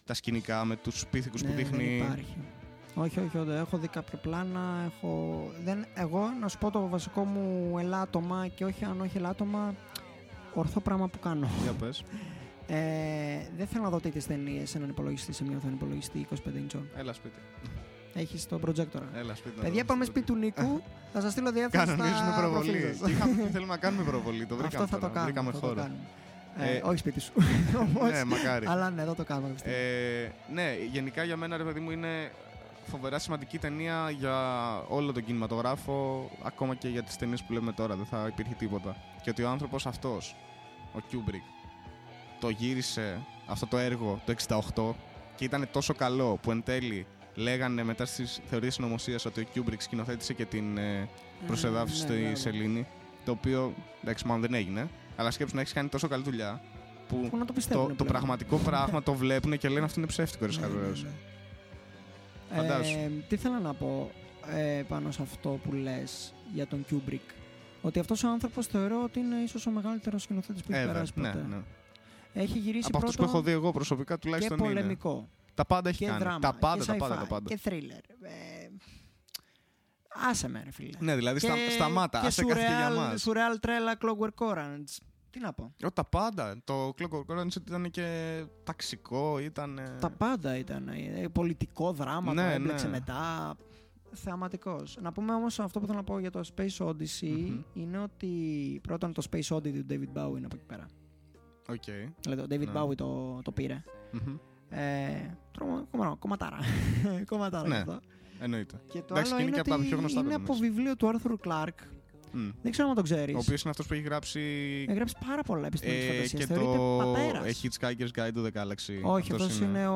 Τα σκηνικά με τους πίθηκους που Ναι, δείχνει. Δεν υπάρχει. Όχι, όχι, όχι. Έχω δει κάποια πλάνα. Έχω... Δεν... Εγώ, να σου πω το βασικό μου ελάττωμα και όχι αν όχι ελάττωμα, ορθό πράγμα που κάνω. Για πες. *laughs* Ε, δεν θέλω να δω τέτοιες ταινίες σε έναν υπολογιστή, σε μειωθόν υπολογιστή 25 inch. Έλα σπίτι. Έχεις το projector. Έλα σπίτι. να Παιδιά, δω. πάμε σπίτι του Νίκου. θα σας στείλω διεύθυνση. Κανονίζουμε στα προβολή. προφίλ Και σας. είχαμε πει θέλουμε να κάνουμε προβολή. Το βρήκαμε. Αυτό θα το τώρα. κάνουμε. Βρήκαμε θα το χώρο. κάνουμε. Ε, Ε, όχι σπίτι σου. *laughs* Όμως, ναι, μακάρι. Αλλά ναι, εδώ το κάνουμε. πιστεύω. Ε, ναι, γενικά για μένα, ρε παιδί μου, είναι φοβερά σημαντική ταινία για όλο τον κινηματογράφο, ακόμα και για τις ταινίες που λέμε τώρα. Δεν θα υπήρχε τίποτα. Και ότι ο άνθρωπος αυτός, ο Kubrick, το γύρισε αυτό το έργο το 68 και ήταν τόσο καλό που εν τέλει λέγανε μετά στις θεωρίες συνωμοσίας ότι ο Kubrick σκηνοθέτησε και την ε, προσεδάφιση ναι, στη βέβαια. σελήνη. Το οποίο εντάξει, μάλλον δεν έγινε. Αλλά σκέψου να έχεις κάνει τόσο καλή δουλειά που Πού να το το, πιστεύουν. το πλέον. πραγματικό πράγμα το βλέπουν και λένε αυτό είναι ψεύτικο, ρε Ναι, Σκαρβέος. ναι, ναι. Φαντάσου. Ε, τι θέλω να πω ε, πάνω σε αυτό που λες για τον Kubrick. Ότι αυτός ο άνθρωπος θεωρώ ότι είναι ίσως ο μεγαλύτερος σκηνοθέτης που έχει Ε, περάσει ναι, ποτέ. Ναι. Έχει γυρίσει Από αυτούς πρώτο που έχω δει εγώ προσωπικά και τουλάχιστον είναι. πολεμικό Τα πάντα έχει και κάνει. δράμα τα πάντα, και τα πάντα, sci-fi τα πάντα. και thriller. Ε, άσε με ρε φίλε. Ναι, δηλαδή στα, σταμάτα. και Άσε κάτι και για surreal, μας. surreal τρέλα Clockwork Orange. Τι να πω. Τα πάντα. Το Clockwork Orange ήταν και ταξικό, ήταν. ε, Τα πάντα ήταν. ε, Πολιτικό δράμα, Ναι, το έμπλεξε ναι. μετά. Θεαματικός. Να πούμε όμως αυτό που θέλω να πω για το Space Odyssey Μμμ. είναι ότι πρώτον το Space Odyssey του David Bowie είναι από εκεί πέρα. Οκ. Δηλαδή το David Ναι. Bowie το, το πήρε. Μμμ. Ε, τρώμα, κομμα- κομματάρα. *laughs* κομματάρα Ναι. αυτό. Εννοείται. Και το Εντάξει, άλλο και είναι είναι και από τα ότι πιο γνωστά είναι βέβαια από μέσα. βιβλίο του Arthur Clarke. Μμ. Δεν ξέρω αν το ξέρεις. Ο οποίος είναι αυτός που έχει γράψει. Έχει γράψει πάρα πολλά επιστημονική ε, φαντασία. και Θεωρείται το πατέρας. ε, Hitchhiker's Guide to the Galaxy. Όχι, Αυτός αυτός είναι ο.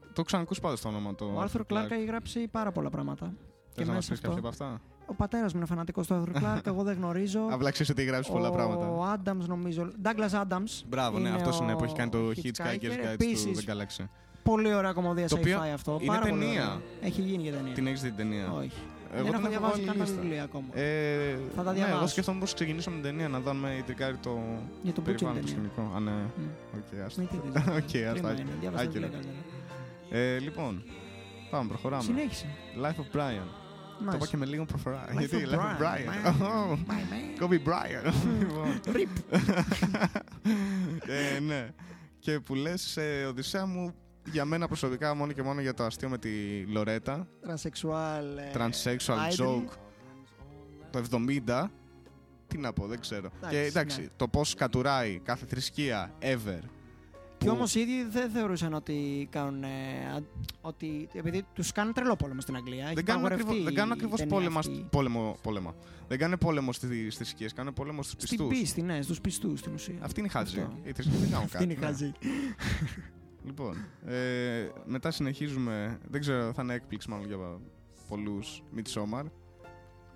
Το έχω ξανακούσει πάντα στο όνομα του. Ο Arthur Clarke έχει γράψει πάρα πολλά πράγματα. Θες να μέσα μας πεις αυτό. κάποια από αυτά; Ο πατέρας μου είναι φανατικός του Arthur Clarke, εγώ δεν γνωρίζω. *laughs* Απλά ξέρεις ότι έχει γράψει πολλά πράγματα. Ο Adams νομίζω. Douglas Adams. Μπράβο, ναι, είναι αυτός είναι ο που έχει κάνει το Hitchhiker. Hitchhiker's Guide Επίσης, to the Galaxy. Πολύ ωραία κομμωδία Το sci-fi οποίο αυτό. είναι πάρα πολύ ταινία. ωραία. Έχει γίνει και ταινία. Την έχεις δει την ταινία; Όχι. Εγώ δεν την έχω διαβάσει βάλει καν τα λίστα. βιβλία ακόμα. Ε, Θα τα ναι, εγώ διαβάσω. σκέφτομαι πώς ξεκινήσουμε την ταινία να δούμε η τρικάρι το Για το Putin περιβάλλον το ταινία. σκηνικό. Α, ναι. Μμ. Οκ, άστο. Μην τη δεις. *laughs* Οκ, Κρίμα άστο. είναι. Διάβασα τα Άκυρο. βιβλία καλύτερα. Ε, λοιπόν, πάμε, προχωράμε. Συνέχισε. Life of Brian. Το Nice. είπα και με λίγο προφορά. Life Γιατί of Life of Brian, Brian. man. Oh, My man. Kobe Bryant. Λοιπόν. Rip. *laughs* ε, ναι. Και που λες, ε, Οδυσσέα μου, για μένα προσωπικά μόνο και μόνο για το αστείο με τη Λορέτα, Τρανσεξουάλ. ε, transsexual idol. joke, το 70, τι να πω, δεν ξέρω. Εντάξει, και εντάξει, ναι. το πώς κατουράει κάθε θρησκεία, ever. Και που- όμως οι ίδιοι δεν θεωρούσαν ότι κάνουν. ε, α- ότι, επειδή τους κάνουν τρελό πόλεμο στην Αγγλία. έχει δεν κάνουν, απαγορευτεί ακριβώς, δεν κάνουν η ακριβώς ταινία πόλεμα, αυτή. πόλεμο, πόλεμα. Δεν κάνουν πόλεμο στις θρησκείες, κάνουν πόλεμο στους Στην πιστούς. πίστη, ναι, στους πιστούς στην ουσία. Αυτή είναι η χάτζη. Αυτό. Οι θρησκείες δεν κάνουν Αυτή κάτι. είναι η ναι. χαζή. *laughs* Λοιπόν, ε, μετά συνεχίζουμε. Δεν ξέρω, θα είναι έκπληξη μάλλον για πολλούς. Μιτσόμαρ.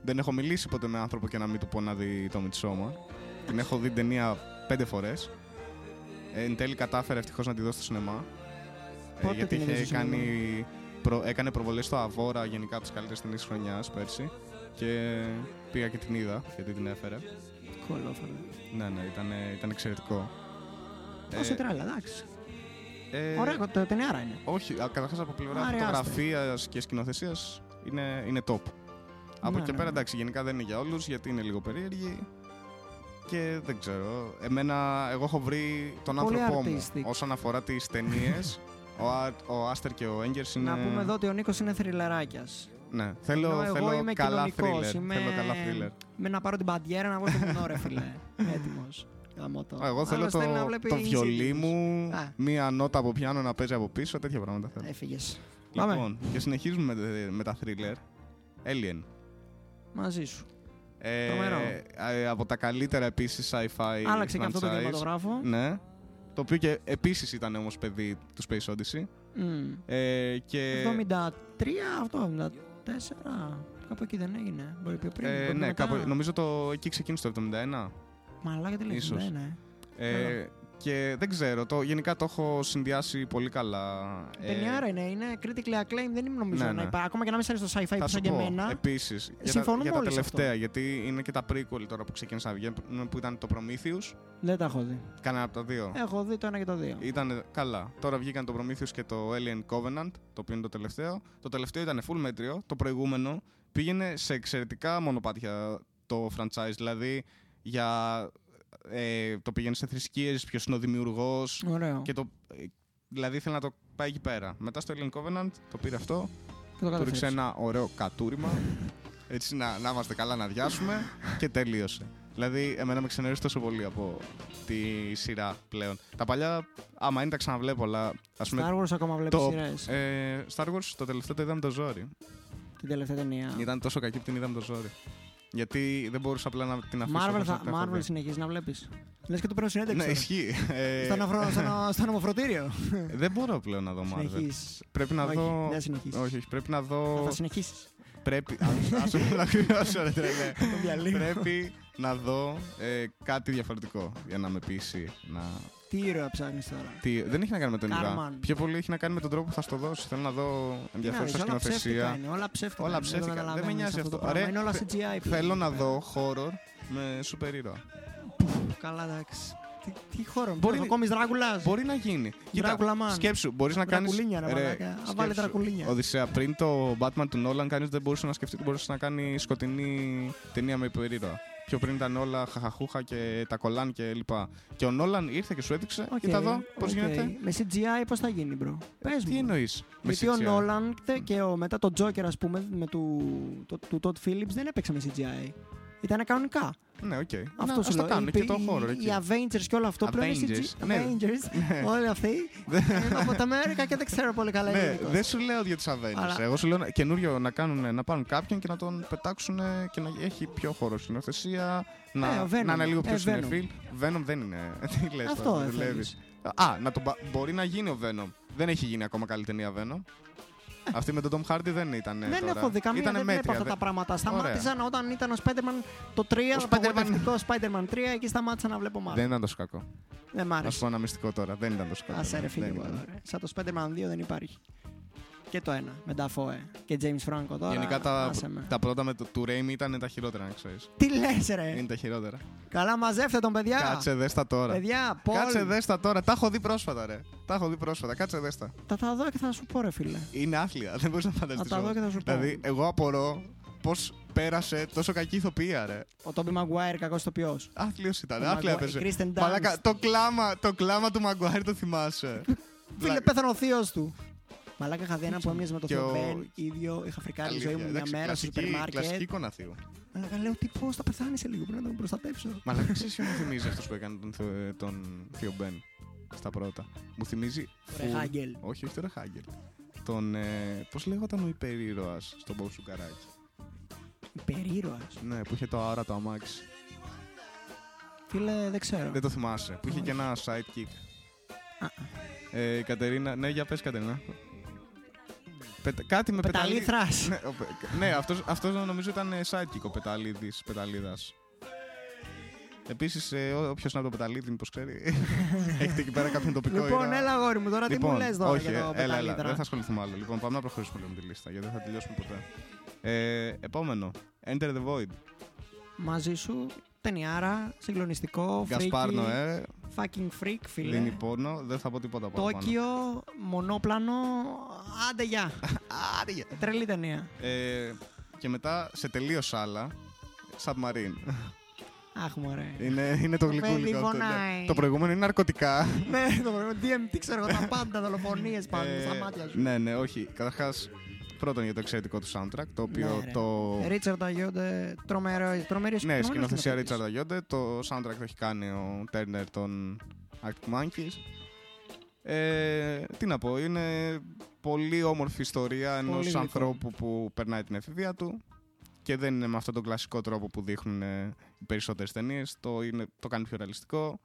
Δεν έχω μιλήσει ποτέ με άνθρωπο και να μην του πω να δει το Μιτσόμαρ. Την έχω δει την ταινία πέντε φορές. Ε, εν τέλει κατάφερε ευτυχώς να τη δω στο σινεμά. Ε, Πότε γιατί την είδες είχε στο κάνει, προ, έκανε προβολές στο Αβόρα γενικά από τις καλύτερες ταινίες χρονιάς πέρσι. Και πήγα και την είδα γιατί την έφερε. Κολόφαρε. Ναι, ναι, ήταν, ήταν εξαιρετικό. Τόσο τρέλα, εντάξει. ε, Ωραία, το ταινιάρα είναι. Όχι, καταρχάς από πλευρά Άρη, φωτογραφίας και σκηνοθεσίας είναι, είναι top. Από Ναι, εκεί και ναι, πέρα ναι. εντάξει, γενικά δεν είναι για όλους γιατί είναι λίγο περίεργη. Και δεν ξέρω. Εμένα, εγώ έχω βρει τον Πολύ άνθρωπό μου artistic. όσον αφορά τις ταινίες. ο, Α- ο Άστερ και ο Έγκερς είναι. Να πούμε εδώ ότι ο Νίκος είναι θρυλεράκια. Ναι, θέλω, Ενώ εγώ θέλω είμαι καλά κοινωνικός, thriller. είμαι- Θέλω καλά thriller. Με να πάρω την παντιέρα να βγω στο μουνό, ρε φιλέ. *laughs* Έτοιμος. Α, Εγώ θέλω Άλλος το, θέλει να βλέπει το in βιολί series. μου, Α. μία νότα από πιάνο να παίζει από πίσω, τέτοια πράγματα θέλω. Έφυγες. Πάμε. Λοιπόν, και συνεχίζουμε με, με τα thriller. Alien. Μαζί σου. Ε, Τρομερό. ε, από τα καλύτερα επίσης sci-fi. Άλλαξε και αυτό το franchise. κινηματογράφο. Ναι. Το οποίο και επίσης ήταν όμως παιδί του Space Odyssey. Μμ. Ε, και, 73, αυτό, 74. Κάπου εκεί δεν έγινε. Μπορεί πιο πριν. ε, μπορεί πιο ναι, μετά. κάπου, νομίζω το εκεί ξεκίνησε το 71. Μαλάκα τι λέει. ίσως. Ναι, ναι. Ε, και δεν ξέρω, το, γενικά το έχω συνδυάσει πολύ καλά. Ε, Ταινιάρα είναι, είναι critically acclaimed, δεν είναι νομίζω ναι, να ναι. υπά- Ακόμα και να μην σ' αρέσει το sci-fi θα που σου σαν και πω εμένα. επίσης για, τα- συμφωνούμε για τα όλοι σε τελευταία, αυτό. γιατί είναι και τα prequel τώρα που ξεκίνησαν να βγαίνουν, που ήταν το Prometheus. Δεν τα έχω δει. Κανένα από τα δύο; Έχω δει το ένα και το δύο. Ήταν καλά. Τώρα βγήκαν το Prometheus και το Alien Covenant, το οποίο είναι το τελευταίο. Το τελευταίο ήταν full μέτριο. Το προηγούμενο πήγαινε σε εξαιρετικά μονοπάτια το franchise. Δηλαδή, για, ε, το πήγαινε σε θρησκείες, ποιος είναι ο δημιουργός. Ωραίο. Και το, ε, δηλαδή ήθελε να το πάει εκεί πέρα. Μετά στο Alien Covenant το πήρε αυτό, Και το του ρίξε καταφέρεις. ένα ωραίο κατούριμα. Έτσι να, να είμαστε καλά να διάσουμε και τελείωσε. Δηλαδή, εμένα με ξενερώσει τόσο πολύ από τη σειρά πλέον. Τα παλιά, άμα είναι, τα ξαναβλέπω, αλλά ας πούμε. Star Wars ακόμα βλέπεις το, σειρές; ε, Star Wars το τελευταίο το είδαμε το ζόρι. Την τελευταία ταινία. Ήταν τόσο κακή που την είδαμε το ζόρι. Γιατί δεν μπορούσα απλά να την αφήσω. Marvel, όπως θα, τα έχω Marvel δει. συνεχίζει να βλέπεις. Λες και του παίρνω συνέντευξη. Ναι, τώρα. ισχύει. Ε, Στο, νοφρο, στο, νο- στο νομοφροντήριο. δεν μπορώ πλέον να δω Marvel. Συνεχίζεις. Πρέπει να Όχι, δω. δεν συνεχίσεις. Όχι, όχι, πρέπει να Θα, δω. θα συνεχίσεις. Πρέπει. Α το ακριβώ, ρε τρελέ. *laughs* Το διαλύω. Πρέπει να δω ε, κάτι διαφορετικό για να με πείσει να. Τι ήρωα ψάχνεις τώρα; Τι, δεν έχει να κάνει με τον ήρωα. Κάρμαν. Πιο πολύ έχει να κάνει με τον τρόπο που θα στο δώσει. Θέλω να δω Τι να ενδιαφέρουσα δεις, όλα ψεύτικα σκηνοθεσία. είναι. Όλα ψεύτικα. Όλα είναι, ψεύτικα. Δεν με καταλαβαίνεις νοιάζει αυτό. το αυτό. πράγμα. Ρε, Είναι όλα θε- CGI πλέον. Θέλω να εδώ δω horror με σούπερ ήρωα. πέρα. Καλά, εντάξει. Τι, τι horror. Μπορεί- Μπορεί. Κόμης Δράκουλας. Μπορεί να γίνει. Δράκουλα man. σκέψου, μπορείς να κάνει. Δρακουλίνια, ρε μαλάκα. Α, βάλε δρακουλίνια. Οδυσσέα, πριν το Batman του Nolan, κανείς δεν μπορούσες να σκεφτείς ότι μπορούσες να κάνει σκοτεινή ταινία με υπερήρωα. Πιο πριν ήταν όλα χαχαχούχα και τα κολάν και λοιπά. Και ο Νόλαν ήρθε και σου έδειξε. Οκ, Κοίτα εδώ, πώς οκ. γίνεται. Με CGI πώς θα γίνει, bro; Πες Τι μου. εννοείς. Γιατί ο Nolan και ο, μετά το Joker, ας πούμε, με του, το, του Todd Phillips δεν έπαιξε με CGI. Ήταν κανονικά. Ναι, οκ. Αυτό Να, σου ας το λέω. κάνουν Οι- και το οι- horror εκεί. Οι Avengers και όλο αυτό πλέον είναι Avengers, CGI. ναι. Avengers. Ναι. Όλοι αυτοί. είναι από τα America και δεν ξέρω πολύ καλά Ναι, ελληνικώς. δεν σου λέω για τους Avengers. Αλλά- Εγώ σου λέω να- καινούριο να, κάνουν, να πάρουν κάποιον και να τον πετάξουν και να έχει πιο χώρο σκηνοθεσία. Ε, Να, ο Venom. να είναι λίγο πιο Ε, Venom. σινεφίλ. Venom δεν είναι. *laughs* Τι λες Αυτό τώρα, ε, δεν δουλεύεις. θέλεις. Α, να τον, πα- μπορεί να γίνει ο Venom. Δεν έχει γίνει ακόμα καλή ταινία Venom. Αυτή με τον Tom Hardy δεν ήταν. Ε. Δεν τώρα. έχω δει καμία, Ήτανε δεν μέτρια, βλέπω αυτά δεν- τα πράγματα. Ωραία. Σταμάτησαν όταν ήταν ο Spider-Man το 3, Ο το Spider-Man- απογοητευτικό Spider-Man 3, εκεί σταμάτησα να βλέπω μάλλον. Δεν ήταν τόσο κακό. Δεν μ' Να σου άρεσε. πω ένα μυστικό τώρα. Δεν ήταν τόσο κακό. Άσε ρε Δεν φύγε ήταν. από εδώ, ρε. Σαν το Spider-Man 2 δεν υπάρχει. Και το ένα, με Dafoe και James Franco τώρα. Γενικά τα, άσε με. τα πρώτα με το, του Raimi ήταν τα χειρότερα, να ξέρεις. Τι λες ρε; Είναι τα χειρότερα. Καλά μαζεύτε τον παιδιά. Κάτσε δέστα τώρα. Παιδιά, Πολ. Κάτσε δέστα τώρα. Τα έχω δει πρόσφατα, ρε. Τα έχω δει πρόσφατα. Κάτσε δέστα. Θα τα δω και θα σου πω ρε φίλε. Είναι άθλια. Δεν μπορείς να φανταστείς. Θα τα δω και θα σου πω. Δηλαδή, εγώ απορώ πώς πέρασε τόσο κακή ηθοποιία, ρε. Ο Τόμπι Μαγκουάιρ, κακός ηθοποιός. Άθλιος ήταν, Ο άθλια Maguire- έπαιζε. η Kristen Dunst. Μαλάκα, το κλάμα, το κλάμα του Μαγκουάιρ το θυμάσαι. Φίλε, πέθανε ο θείος του. Μαλάκα είχα δει έναν που έμοιαζε με το Και Θεό ο- Μπεν, ίδιο. Είχα φρικάρει τη ζωή Αλήθεια, μου μια εντάξει, μέρα στο κλασική- σούπερ Κλασική μάρκετ. εικόνα θείου. Μαλάκα λέω τι πώς θα πεθάνει σε λίγο, πρέπει να τον προστατέψω. Μαλάκα, ξέρεις ποιο μου θυμίζει αυτός που έκανε τον, Θεο- τον Θείο Μπεν στα πρώτα; Μου θυμίζει. Ρε full- Χάγκελ. Όχι, όχι το Ρεχάγκελ. Τον. Ε, Πώς λέγονταν ο υπερήρωας στον Μποb Σουκαράκη. Υπερήρωας. Ναι, που είχε το αόρατο το αμάξι. Φίλε, δεν ξέρω. Δεν το θυμάσαι. Που είχε και ένα sidekick. Α, Ε, η Κατερίνα. Ναι, για πες, Κατερίνα. Πετα- Κάτι με πεταλί. Πεταλήθρας. ναι, ο Πε- ναι αυτός, αυτός νομίζω ήταν ε, sidekick ο Πεταλίδης, Πεταλίδας. Επίσης, ε, ό- όποιος είναι από το Πεταλίδη, μήπως ξέρει, *laughs* έχετε εκεί πέρα κάποιον τοπικό Λοιπόν, ήρωα. έλα γόρι μου τώρα, τι μου λες τώρα όχι, για το ε, έλα, έλα, πεταλίδρα. δεν θα ασχοληθούμε άλλο. Λοιπόν, πάμε να προχωρήσουμε λίγο με τη λίστα, γιατί δεν θα τελειώσουμε ποτέ. Ε, επόμενο, Enter the Void. Μαζί σου, ταινιάρα, συγκλονιστικό, Γκασπάρ freaky, Νοέ, fucking freak, φίλε. Λίνι Πόρνο, δεν θα πω τίποτα παραπάνω. Τόκιο, μονόπλανο, άντε γεια. *laughs* Άρια. Τρελή ταινία. Ε, και μετά, σε τελείως άλλα, Submarine. Αχ, μωρέ. είναι, είναι το Το παιδί γλυκούλικο αυτό. ναι. πονάει. Το προηγούμενο είναι ναρκωτικά. ναι, το πρώτο DMT, ξέρω εγώ, τα πάντα, δολοφονίες πάνω Ε, στα μάτια σου. Ναι, ναι, όχι. Καταρχάς, πρώτον για το εξαιρετικό του soundtrack, το οποίο Ναι, ρε. το. Ρίτσαρντ Αγιόντε, τρομερό, τρομερή Ναι, τρομερός σκηνοθεσία σκηνοθέτης. Richard Αγιόντε. Το soundtrack το έχει κάνει ο Turner των Arctic Monkeys. Ε, τι να πω, είναι πολύ όμορφη ιστορία ενός γλυκό. ανθρώπου που περνάει την εφηβεία του και δεν είναι με αυτόν τον κλασικό τρόπο που δείχνουν ε, οι περισσότερες ταινίες. Το, είναι- το κάνει πιο ρεαλιστικό.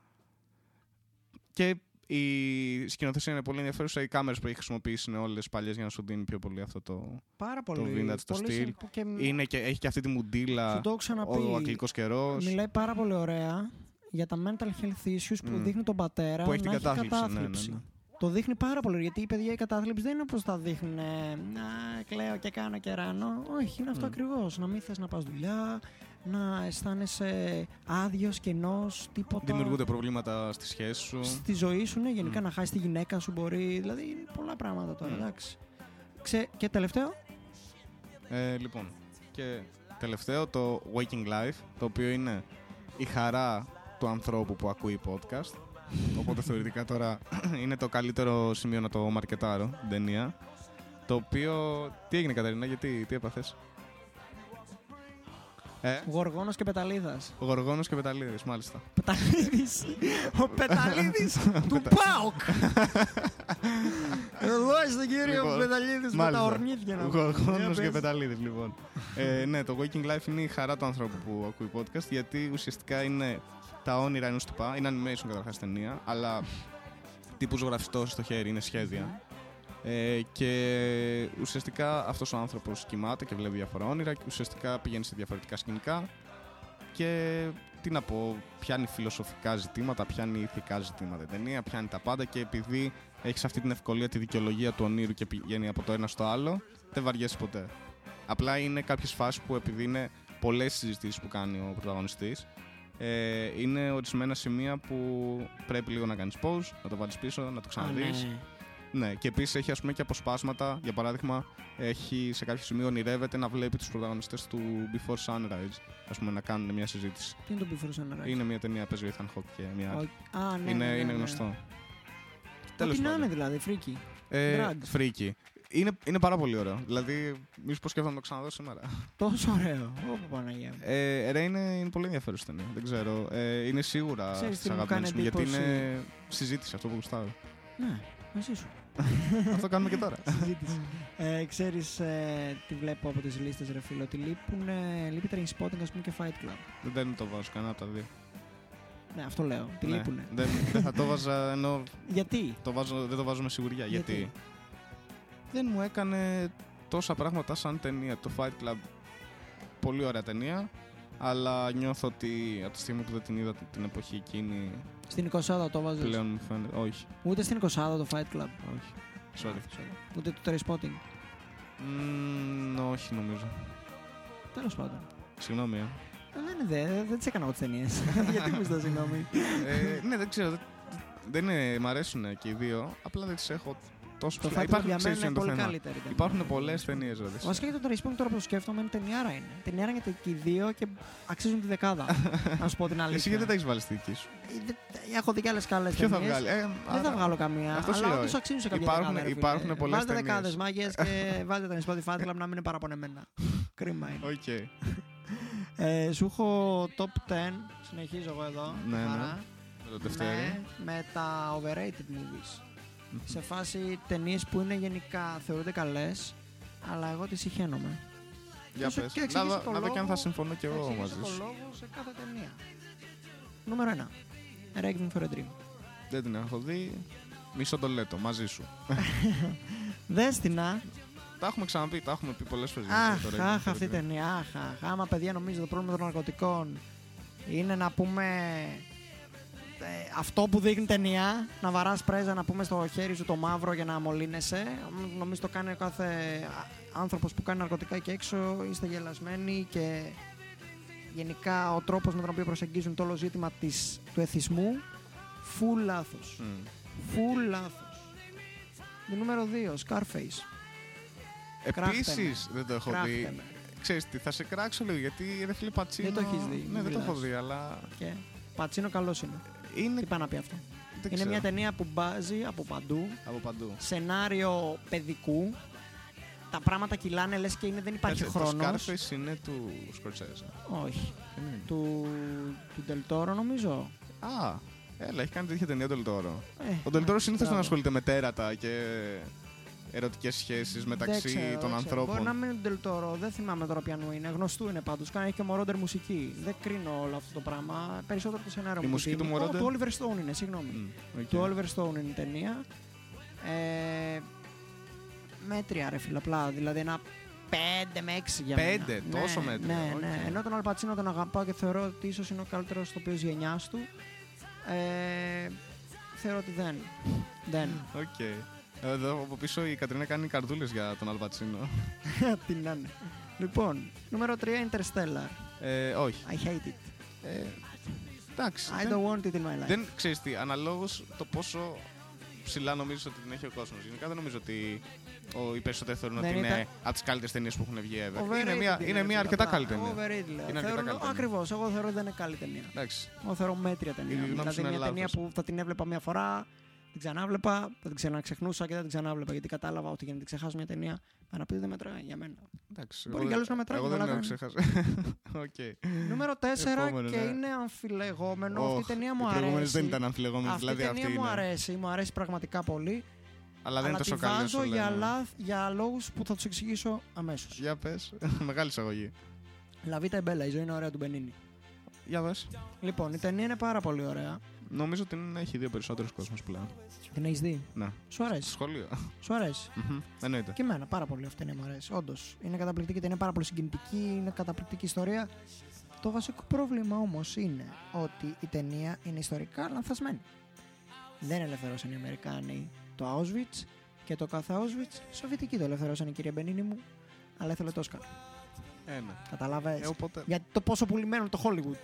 Και η σκηνοθεσία είναι πολύ ενδιαφέρουσα. Οι κάμερες που έχει χρησιμοποιήσει είναι όλες παλιές για να σου δίνει πιο πολύ αυτό το. Πάρα το πολύ. vintage, το πολύ στυλ. συ- και Είναι και, έχει και αυτή τη Σου μουντίλα το έχω ξαναπεί. ο αγγλικός καιρός. Μιλάει πάρα πολύ ωραία για τα mental health issues που Μμ. δείχνει τον πατέρα Που έχει την να κατάθλιψη, ναι, ναι, κατάθλιψη. ναι. Το δείχνει πάρα πολύ γιατί η παιδιά η κατάθλιψη δεν είναι όπως τα δείχνουν. ε, Να κλαίω και κάνω και ράνω. Όχι, είναι αυτό Μμ. ακριβώς. Να μην θες να πας δουλειά, να αισθάνεσαι άδειος, κενός, τίποτα. Δημιουργούνται προβλήματα στη σχέση σου. Στη ζωή σου, ναι, γενικά Μμ. να χάσεις τη γυναίκα σου μπορεί. Δηλαδή είναι πολλά πράγματα τώρα, Μμ. εντάξει. Ξε... Και τελευταίο, Ε, λοιπόν, και τελευταίο το Waking Life, το οποίο είναι η χαρά του ανθρώπου που ακούει podcast. Οπότε θεωρητικά τώρα *clears throat* είναι το καλύτερο σημείο να το μαρκετάρω την ταινία. Το οποίο. Τι έγινε, Καταρίνα, γιατί, τι έπαθες; Ε, Γοργόνος και Πεταλίδας. Γοργόνος και Πεταλίδης, μάλιστα. Πεταλίδης. Ο *laughs* Πεταλίδης του ΠΑΟΚ. *laughs* Εδώ είστε κύριο Λοιπόν, Πεταλίδης με τα μάλιστα. ορνίδια να Γοργόνος Για και πες. Πεταλίδης, λοιπόν. ε, ναι, το Waking Life είναι η χαρά του ανθρώπου που ακούει podcast, γιατί ουσιαστικά είναι τα όνειρα ενός τυπά. Είναι animation καταρχάς ταινία, αλλά τύπου ζωγραφιστός στο χέρι, είναι σχέδια. Ε, και ουσιαστικά αυτός ο άνθρωπος κοιμάται και βλέπει διάφορα όνειρα και ουσιαστικά πηγαίνει σε διαφορετικά σκηνικά και τι να πω, πιάνει φιλοσοφικά ζητήματα, πιάνει ηθικά ζητήματα η ταινία, πιάνει τα πάντα και επειδή έχεις αυτή την ευκολία τη δικαιολογία του ονείρου και πηγαίνει από το ένα στο άλλο, δεν βαριέσαι ποτέ. Απλά είναι κάποιες φάσεις που επειδή είναι πολλές συζητήσεις που κάνει ο πρωταγωνιστής, ε, είναι ορισμένα σημεία που πρέπει λίγο να κάνεις pause, να το βάλεις πίσω, να το ξαναδείς. Ναι, και επίσης έχει ας πούμε και αποσπάσματα. Για παράδειγμα, έχει σε κάποιο σημείο ονειρεύεται να βλέπει τους πρωταγωνιστές του Before Sunrise. Α πούμε, να κάνουν μια συζήτηση. Τι είναι το Before Sunrise? Είναι μια ταινία που παίζει ο Ethan Hawke και μια άλλη. Ο- Α, ναι, είναι, ναι, ναι, είναι ναι. γνωστό. Ό,τι να είναι πάντων. δηλαδή, φρίκι. Ε, drugs. freaky. Είναι, είναι πάρα πολύ ωραίο. Δηλαδή, μη πω σκέφτομαι να το ξαναδώ σήμερα. Τόσο ωραίο. Ω, Παναγία μου. Ε, ρε, είναι, είναι πολύ ενδιαφέρουσα ταινία. Δεν ξέρω. Ε, είναι σίγουρα Ξέρεις τι στι μου αγαπημένε κάνει μου γιατί εντύπωση; είναι συζήτηση αυτό που γουστάρω. Ναι, μαζί σου. *laughs* αυτό κάνουμε και τώρα. Συζήτηση. ε, ξέρεις, ε, τι βλέπω από τις λίστες ρε φίλο, ότι λείπουν, ε, λείπει Trainspotting ας πούμε και Fight Club. δεν, δεν το βάζω κανένα από τα δύο. Ναι, αυτό λέω. Τι Ναι, λείπουνε. δεν, δεν θα το βάζα ενώ *laughs* Γιατί; το βάζω, δεν το βάζω με σιγουριά. Γιατί; Γιατί, δεν μου έκανε τόσα πράγματα σαν ταινία. Το Fight Club, πολύ ωραία ταινία, αλλά νιώθω ότι από τη στιγμή που δεν την είδα την εποχή εκείνη, Στην 20 το βάζεις; πλέον μου φαίνεται. Όχι, Ούτε στην 20 το Fight Club; όχι. Sorry. Ούτε το Trainspotting. Mm, όχι, νομίζω. Τέλος πάντων. Συγγνώμη. ε. Ε, Δεν, είναι, δεν, δεν τις έκανα εγώ τις ταινίες. *laughs* Γιατί μου ζητάς συγγνώμη; ε, ναι, δεν ξέρω. Δεν, δεν είναι, μ' αρέσουν και οι δύο. Απλά δεν τις έχω τόσο Το ψηλά. Fight Club Υπάρχουν, για ξέρεις μένα τι είναι είναι το πολύ θέμα. καλύτερη. ταινία. Υπάρχουν πολλές ταινίες, δηλαδή. Βασικά για τον Trainspotting τώρα που το σκέφτομαι είναι ταινιάρα είναι. Ταινιάρα γιατί και οι δύο και αξίζουν τη δεκάδα. *laughs* να σου πω την αλήθεια. Εσύ γιατί δεν τα έχεις βάλει στη δική σου; Ε, δε- Έχω δει και άλλες καλές Ποιο θα ταινίες. βγάλει; Ε, Δεν άρα- θα βγάλω καμία. Αυτό σου αλλά λέω, όντως ε. αξίζουν σε κάποια Υπάρχουν- δεκάδα, ρε φίλε. υπάρχουν πολλές Βάλτε ταινίες. δεκάδες μάγες και *laughs* βάλτε τον Spotify Club να μην είναι παραπονεμένα. *laughs* Κρίμα είναι. Οκ. Ε, σου έχω top 10. Συνεχίζω εγώ εδώ. Ναι, ναι. Χαρά. Με το Δευτέρι. Ναι, με τα overrated movies. Σε φάση ταινίες που είναι γενικά θεωρούνται καλές, αλλά εγώ τις σιχαίνομαι. Για σου- πες. και Να εξηγήσω δω το να δω και αν θα λόγο- συμφωνώ κι Θα εγώ εξηγήσω μαζί το σου. λόγο σε κάθε ταινία. Νούμερο 1. Requiem for a Dream. Δεν την έχω δει. Μισώ το Leto μαζί σου. *laughs* Δέστηνα. Τα έχουμε ξαναπεί, τα έχουμε πει πολλές φορές. Αχ, αχ, αυτή η ταινία. Αχ, αχ. Άμα παιδιά νομίζετε το πρόβλημα των ναρκωτικών είναι να πούμε. Ε, αυτό που δείχνει ταινία, να βαράς πρέζα να πούμε στο χέρι σου το μαύρο για να μολύνεσαι. Νομίζω το κάνει ο κάθε α- άνθρωπος που κάνει ναρκωτικά εκεί έξω, είστε γελασμένοι και γενικά ο τρόπος με τον οποίο προσεγγίζουν το όλο ζήτημα της, του εθισμού, φουλ λάθος. Φουλ λάθος. Το νούμερο 2, Scarface. Κράχτε Επίσης με. δεν το έχω Κράχτε δει. με. Ξέρεις τι, θα σε κράξω λίγο γιατί ρε φίλε Πατσίνο. Δεν το έχεις δει, Ναι, δεν το έχω μιλάς. δει, αλλά. Και Πατσίνο καλός είναι. Είναι. Τι πάει να πει αυτό; δεν Είναι ξέρω. μια ταινία που μπάζει από παντού. Από παντού. Σενάριο παιδικού. Τα πράγματα κυλάνε λες και είναι, δεν υπάρχει Κάτσε, χρόνος. Το Scarface είναι του Σκορτσέζα. Όχι. Δεν είναι. Του, του Del Toro νομίζω. Α, έλα, έχει κάνει τέτοια ταινία ο Del Toro. Ε, Ο Del Toro συνήθως δεν μπράβο. ασχολείται με τέρατα και ερωτικές σχέσεις Δεν μεταξύ ξέρω, δεν των ξέρω. Μπορεί να ανθρώπων. μην είναι του Del Toro, δεν θυμάμαι τώρα ποιανού είναι. Γνωστού είναι πάντως. Κάνει και Moroder μουσική. Δεν κρίνω όλο αυτό το πράγμα. Περισσότερο το σενάριο Η μου μουσική δίνει. του Ω, Moroder? Του Oliver Stone είναι, συγγνώμη. Μμ, οκ. Του Oliver Stone είναι η ταινία. Ε, μέτρια ρε φίλε, απλά. Δηλαδή ένα 5 με 6 για μένα. Πέντε, τόσο ναι, μέτρια, Ναι, οκ. ναι. Ενώ τον Αλ Πατσίνο τον αγαπάω και θεωρώ ότι ίσως είναι ο καλύτερος ηθοποιός γενιάς του. Ε, θεωρώ ότι δεν. δεν. Οκ. Εδώ από πίσω η Κατρίνα κάνει καρδούλες για τον Αλ Πατσίνο. *laughs* Τι να είναι. Λοιπόν, νούμερο 3 Interstellar. Ε, όχι. I hate it. Ε, εντάξει. I δεν- don't want it in my life. Δεν ξέρεις τι, αναλόγως το πόσο ψηλά νομίζεις ότι την έχει ο κόσμος. Γενικά δεν νομίζω ότι ο, οι περισσότεροι θεωρούν Δεν ότι είναι ήταν- από τις καλύτερες ταινίες που έχουν βγει ever. Overrated Είναι μια, είναι ρε μια φίλε, αρκετά απλά. καλή ταινία. Overrated, λέω. Είναι αρκετά Θεωρώ- καλή ταινία. Ακριβώς, εγώ θεωρώ ότι δεν είναι καλή ταινία. Εντάξει. Εγώ θεωρώ μέτρια ταινία. Η γνώμη Δηλαδή σου είναι μια ταινία λάθος. που θα την έβλεπα μια φορά, την ξανάβλεπα, θα την ξαναξεχνούσα και δεν την ξανάβλεπα. Γιατί κατάλαβα ότι για να την ξεχάσω μια ταινία, να πει δεν μετράει για μένα. Εντάξει. Μπορεί εγώ κι δεν- άλλος να μετράει, Εγώ δεν μαλάκα. έχω ξεχάσει. *laughs* Οκ. Νούμερο 4 Επόμενο, και ναι. είναι αμφιλεγόμενο. Αυτή η Οχ, ταινία οι μου προηγούμενες αρέσει. δεν ήταν αμφιλεγόμενες, Αυτή η δηλαδή αυτή ταινία μου είναι. αρέσει, μου αρέσει πραγματικά πολύ. Αλλά δεν είναι τη τόσο καλή βάζω όσο για, λένε. λάθ, για λόγους που θα τους εξηγήσω αμέσως. Για πες. *laughs* Μεγάλη εισαγωγή. Λαβίτα Μπέλα, η ζωή είναι ωραία του Μπενίνη. Για πες. Λοιπόν, η ταινία είναι πάρα πολύ ωραία. Νομίζω ότι την έχει δει ο περισσότερο κόσμο πλέον. Την έχεις δει; Ναι. Σου αρέσει; Σχολείο. Σου αρέσει; Μμμ, Εννοείται. Και εμένα πάρα πολύ αυτή η ταινία μου αρέσει. Όντως. Είναι καταπληκτική ταινία, πάρα πολύ συγκινητική, είναι καταπληκτική ιστορία. Το βασικό πρόβλημα όμως είναι ότι η ταινία είναι ιστορικά λανθασμένη. Δεν ελευθερώσαν οι Αμερικάνοι το Auschwitz και το κάθε Auschwitz Σοβιετικοί το ελευθερώσαν η κυρία Μπενίνη μου, αλλά ήθελε το Όσκαρ. Ένα. Καταλαβες; Ε, οπότε. Γιατί το πόσο πουλημένο είναι το Hollywood.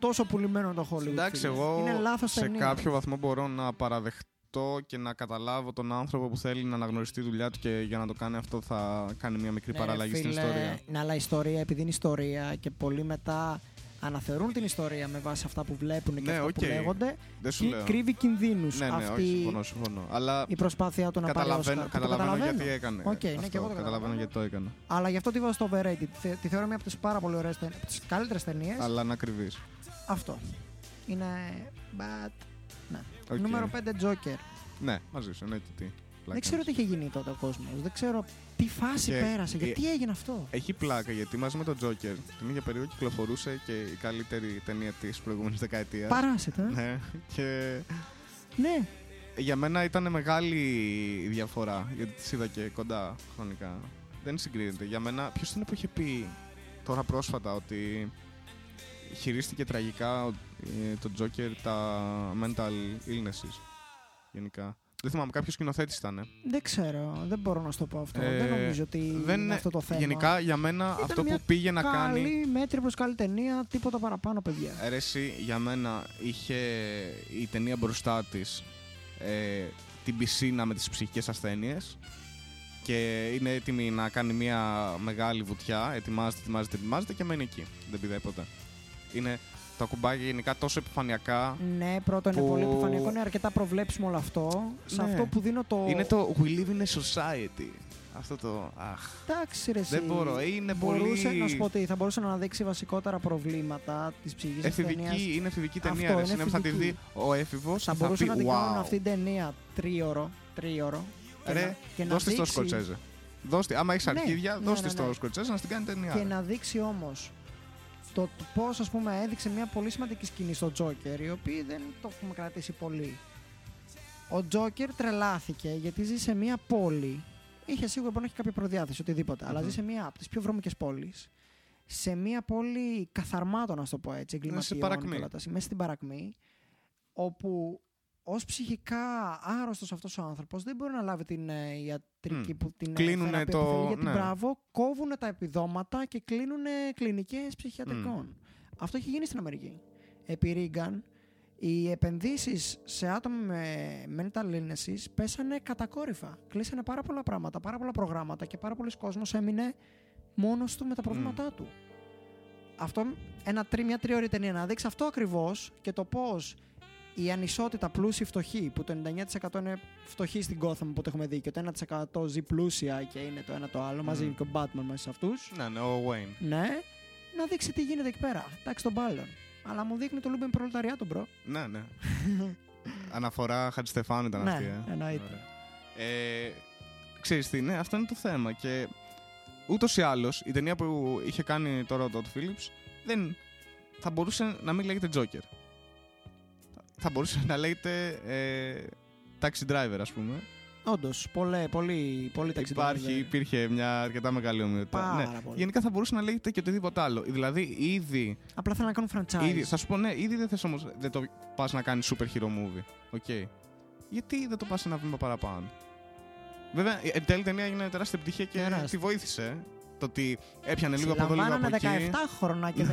Τόσο πουλημένο είναι το Hollywood. Εντάξει, φίλε. εγώ είναι λάθος σε ταινία. κάποιο βαθμό μπορώ να παραδεχτώ και να καταλάβω τον άνθρωπο που θέλει να αναγνωριστεί τη δουλειά του και για να το κάνει αυτό θα κάνει μια μικρή Ναι, παραλλαγή στην φίλε, ιστορία. Ναι, αλλά η ιστορία, επειδή είναι ιστορία και πολλοί μετά αναθεωρούν την ιστορία με βάση αυτά που βλέπουν και Ναι, αυτά οκ. που λέγονται, Δεν σου και λέω. κρύβει κινδύνους Ναι, ναι, αυτή όχι, συμφωνώ, συμφωνώ. Αλλά η προσπάθειά του να πάρει καταλαβαίνω, Όσκαρ. Το καταλαβαίνω γιατί έκανε. Οκ, ναι, αυτό. και εγώ το καταλαβαίνω καταλαβαίνω. γιατί το έκανε. Αλλά γι' αυτό τη βάζω στο overrated. Θε- Τη θεωρώ μια από τις πάρα πολύ ωραίες ταινίες, από τις καλύτερες ταινίες. Αλλά να κρυβείς. Αυτό. Είναι. But... Ναι. Νούμερο 5 Joker. Ναι, μαζί σου, εννοείται τι. Δεν ξέρω τι είχε γίνει τότε ο κόσμος. Δεν ξέρω τι φάση Και- πέρασε. ε, Γιατί έγινε αυτό; Έχει πλάκα γιατί μαζί με τον Joker την ίδια περίοδο κυκλοφορούσε και η καλύτερη ταινία της προηγούμενης δεκαετίας. Παράσιτα. Ναι, και ναι. για μένα ήταν μεγάλη η διαφορά γιατί τις είδα και κοντά χρονικά. Δεν συγκρίνεται. Για μένα, ποιος ήταν που είχε πει τώρα πρόσφατα ότι χειρίστηκε τραγικά ε, το Joker τα mental illnesses γενικά. Δεν θυμάμαι, κάποιος σκηνοθέτης ήταν. Δεν ξέρω, δεν μπορώ να σου το πω αυτό. Ε, δεν νομίζω ότι δεν είναι αυτό το θέμα. Γενικά για μένα Ήταν αυτό μια που πήγε να καλή, κάνει. μέτρη προς καλή ταινία, τίποτα παραπάνω, παιδιά. Αίρεση για μένα είχε η ταινία μπροστά της ε, την πισίνα με τις ψυχικές ασθένειες και είναι έτοιμη να κάνει μια μεγάλη βουτιά, ετοιμάζεται, ετοιμάζεται, ετοιμάζεται και μένει εκεί. Δεν πηδάει ποτέ. Είναι τα κουμπάκια γενικά τόσο επιφανειακά. Ναι, πρώτο είναι που- πολύ επιφανειακό, είναι αρκετά προβλέψιμο όλο αυτό. Σε Ναι. αυτό που δίνω το. Είναι το We live in a society. Αυτό το. Αχ. Εντάξει, ρε, εσύ. Δεν μπορώ. Είναι μπορούσε, πολύ. Να σου πω ότι θα μπορούσε να αναδείξει βασικότερα προβλήματα της ψυχική ασθένεια. Εφηβική, είναι εφηβική ταινία. Αυτό, ρε. είναι Είναι, θα τη δει εφηβική. ο έφηβος. Θα θα μπορούσε πει να την κάνουν wow. αυτή την ταινία τρίωρο. τρίωρο και Ρε, να, και να δώστε στο δείξει- Σκοτσέζε. Δώστε, άμα έχεις Ναι, αρχίδια, ναι, δώστε ναι, στο ναι. Σκοτσέζε να στην κάνει ταινία. Και ρε. να δείξει όμως το πώς ας πούμε έδειξε μια πολύ σημαντική σκηνή στο Τζόκερ, η οποία δεν το έχουμε κρατήσει πολύ. Ο Τζόκερ τρελάθηκε γιατί ζει σε μια πόλη. Είχε σίγουρα μπορεί να έχει κάποια προδιάθεση, οτιδήποτε, αλλά Μμμ. ζει σε μια από τις πιο βρώμικες πόλεις. Σε μια πόλη καθαρμάτων, να το πω έτσι, εγκληματιών. παρακμή. και όλα τα- Μέσα στην παρακμή, όπου ως ψυχικά άρρωστος αυτός ο άνθρωπος δεν μπορεί να λάβει την ε, ιατρική Μμ. που την ε, Κλείνουνε θεραπεία το- που θέλει, γιατί ναι. μπράβο, κόβουν τα επιδόματα και κλείνουν κλινικές ψυχιατρικών. Αυτό έχει γίνει στην Αμερική. Επί Ρίγκαν, οι επενδύσεις σε άτομα με mental illnesses πέσανε κατακόρυφα. Κλείσανε πάρα πολλά πράγματα, πάρα πολλά προγράμματα και πάρα πολλοί κόσμος έμεινε μόνος του με τα προβλήματά του. Αυτό, ένα, τρι- μια τριώρη ταινία να δείξει αυτό ακριβώς και το πώς η ανισότητα πλούσιοι-φτωχοί, που το 99% είναι φτωχοί στην Gotham που το έχουμε δει και το 1% ζει πλούσια και είναι το ένα το άλλο, μαζί Μμμ. και ο Batman μέσα σε αυτούς. Ναι, ναι, ο Wayne. Ναι, να δείξει τι γίνεται εκεί πέρα. Εντάξει τον μπούλο. Αλλά μου δείχνει το Λούμπεν Προλεταριάτο, bro. Ναι, ναι. *laughs* Αναφορά Χατζηστεφάνου ήταν Ναι, αυτή. Ε. εννοείται. Ωραία. Ε, ξέρεις τι, ναι, αυτό είναι το θέμα. Και ούτως ή άλλως η ταινία που είχε κάνει τώρα ο Todd Phillips δεν θα μπορούσε να μην λέγεται Joker. Θα μπορούσε να λέγεται ε, Taxi Driver, ας πούμε. Όντως, πολύ, πολύ, πολύ Taxi Driver. Υπάρχει, υπήρχε μια αρκετά μεγάλη ομοιότητα. Ναι. Πάρα πολύ. Γενικά θα μπορούσε να λέγεται και οτιδήποτε άλλο. Δηλαδή, ήδη, Απλά θέλω να κάνουν franchise. ήδη θα σου πω, ναι, ήδη δεν θες όμως, δεν το πας να κάνεις super hero movie. Οκ. Γιατί δεν το πας ένα βήμα παραπάνω; Βέβαια, εν τέλει η ταινία έγινε τεράστια επιτυχία και Τεράστια. τη βοήθησε. Το ότι έπιανε λίγο από εδώ, λίγο από Συλλαμβάνανε εκεί. 17 χρόνια και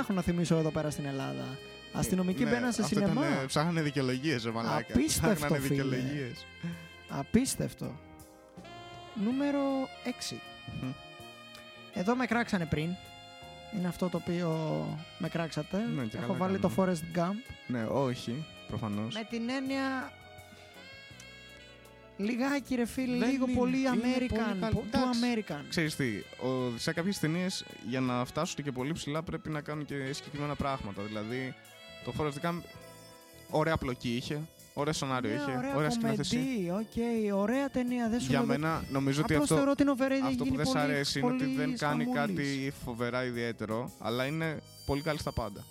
16 χρόνια, θυμίσω εδώ πέρα στην Ελλάδα. Αστυνομικοί Ναι, μπαίναν σε αυτό σινεμά. Ήταν, ψάχνανε δικαιολογίες, ρε μαλάκα. Απίστευτο, Ψάχνανε φίλε. δικαιολογίες. Απίστευτο. Νούμερο 6. Εδώ με κράξανε πριν. Είναι αυτό το οποίο με κράξατε. Ναι, και Έχω καλά βάλει το κάνουμε. Forest Gump. Ναι, όχι, προφανώς. Με την έννοια. Λιγάκι ρε φίλε, Δεν λίγο είναι. πολύ Είναι American. πολύ καλή. Του Εντάξει. American. Ξέρεις τι, ο, σε κάποιες ταινίες για να φτάσουν και πολύ ψηλά πρέπει να κάνουν και συγκεκριμένα πράγματα. Δηλαδή, το Forrest Gump ωραία πλοκή είχε, ωραίο σενάριο Μια είχε, Ναι, ωραία ωραία σκηνοθεσία. κομεντί, οκ, ωραία ταινία. Δεν σου Για λέω δεν- μένα νομίζω ότι Απλώς αυτό, θεωρώ ότι είναι overrated, αυτό που γίνει δεν σ' πολύ- αρέσει είναι ότι πολύ δεν κάνει σκαμούλης. κάτι φοβερά ιδιαίτερο, αλλά είναι πολύ καλή στα πάντα.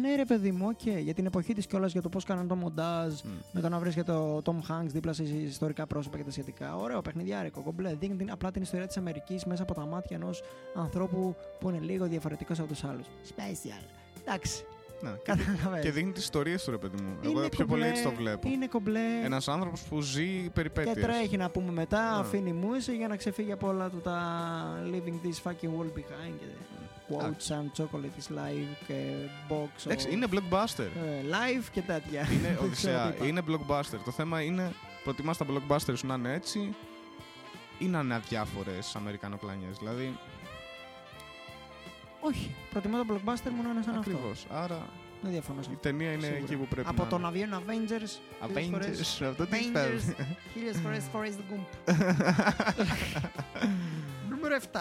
Ναι, ρε παιδί μου, οκ. Για την εποχή της κιόλας για το πώς κάνανε το μοντάζ, Μμ. με το να βρίσκεται ο Tom Hanks δίπλα σε ιστορικά πρόσωπα και τα σχετικά. Ωραίο παιχνιδιάρικο, κομπλέ. Δείχνει την- απλά την ιστορία της Αμερικής μέσα από τα μάτια ενός ανθρώπου που είναι λίγο διαφορετικός από τους άλλους. Special. Εντάξει. Ναι. Κατάλαβε. Και δείχνει τις ιστορίες του, ρε παιδί μου. Εγώ πιο πολύ έτσι το βλέπω. Είναι κομπλέ. Ένας άνθρωπος που ζει Και περιπέτειες. τρέχει να πούμε μετά, Ναι. αφήνει μουσική για να ξεφύγει από όλα του τα leaving this fucking world behind και quotes and chocolate is life και box Εντάξει, of- είναι blockbuster. ε, live και τέτοια. είναι *laughs* Δεν ξέρω Οδυσσέα, τι είπα. είναι blockbuster. Το θέμα είναι, προτιμάς τα blockbuster σου να είναι έτσι ή να είναι αδιάφορες αμερικανοπλανιές. Δηλαδή, Όχι, προτιμώ το blockbuster μου να είναι σαν αυτό. ακριβώς. Άρα Δεν διαφωνώ σε η αυτό. ταινία είναι Σίγουρα. εκεί που πρέπει Από να τον είναι. Avion Avengers, χίλιες φορές- Avengers, αυτό τι Avengers, σπέβει. χίλιες φορές *laughs* Forrest Gump. *laughs* Νούμερο 7.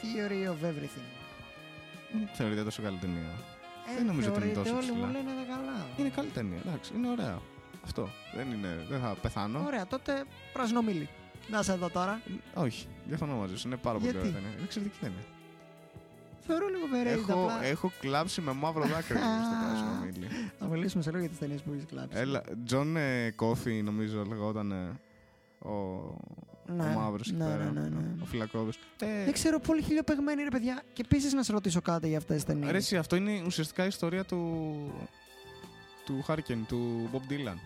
Theory of Everything. Θεωρείται τόσο καλή ταινία. Ε, Δεν νομίζω ότι είναι θεωρείται, τόσο όλοι ψηλά. μου λένε «Δεν καλά. Είναι καλή ταινία, εντάξει, είναι ωραία. Αυτό. Δεν, είναι, δεν θα πεθάνω. Ωραία, τότε Πράσινο Μίλι. Να σε εδώ τώρα. Όχι, διαφωνώ μαζί σου. Είναι πάρα πολύ Γιατί; ωραία ταινία. Είναι εξαιρετική ταινία. Θεωρώ λίγο overrated Έχω, απλά. έχω κλάψει με μαύρο δάκρυ στο Πράσινο Μίλι. Θα μιλήσουμε σε λίγο για τις ταινίες που έχεις κλάψει. Έλα, Τζον ε, Coffey νομίζω λεγόταν ε, ο, ναι, ο μαύρος εκεί ναι, πέρα, ναι, ναι, ναι. ο φυλακόβιος. Ε, Δεν ξέρω, πολύ χιλιοπαιγμένη ρε παιδιά. Και επίσης να σε ρωτήσω κάτι για αυτές τις ταινίες. ρε, εσύ, αυτό είναι ουσιαστικά η ιστορία του, του Hurricane, του Bob Dylan.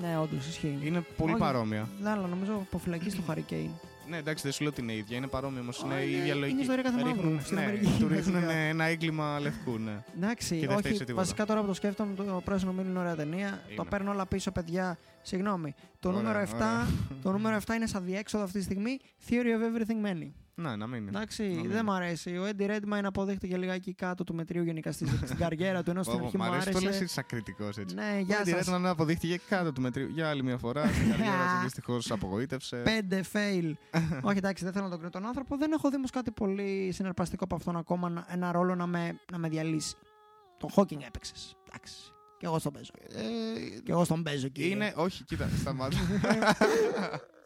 Ναι, όντως ισχύει. Είναι πολύ Όχι. παρόμοια. Ναι, αλλά νομίζω αποφυλακή στο Hurricane. Ναι, εντάξει, δεν σου λέω ότι είναι ίδια, είναι παρόμοια όμως. Ω, Είναι η είναι- ίδια είναι λογική. ιστορία κάθε μαύρου Ρίχνουν- στην ναι, Αμερική, του ρίχνουν βασικά. ένα έγκλημα λευκού, ναι. Εντάξει, Και δεν φταίει σε όχι. τίποτα. Βασικά τώρα που το σκέφτομαι, το πράσινο μήλο είναι ωραία ταινία. Το Είναι. παίρνω όλα πίσω, παιδιά. Συγγνώμη. Το Ωραία, νούμερο 7, ωραία. το νούμερο 7 είναι σαν διέξοδο αυτή τη στιγμή. Theory of everything many. Ναι, να μην είναι. Εντάξει, Να μην δεν είναι. μ' αρέσει. Ο Eddie Redmayne αποδείχτηκε λιγάκι κάτω του μετρίου γενικά στη- *laughs* στην καριέρα του, ενώ στην Ω, αρχή Μ' μου αρέσει το λες άρεσε. έτσι σαν κριτικός έτσι. Ναι, γεια Γεια σας. να αποδείχτηκε κάτω του μετρίου για άλλη μια φορά. Στην *laughs* καριέρα του δυστυχώς απογοήτευσε. Πέντε fail. *laughs* Όχι, εντάξει, δεν θέλω να τον κρίνω τον άνθρωπο. Δεν έχω δει όμως κάτι πολύ συναρπαστικό από αυτόν ακόμα να- ένα ρόλο να με, να με διαλύσει. Το Hawking έπαιξες. Εντάξει. Και εγώ στον παίζω. Ε, Και εγώ στον παίζω, κύριε. Είναι, όχι, κοίτα, σταμάτα.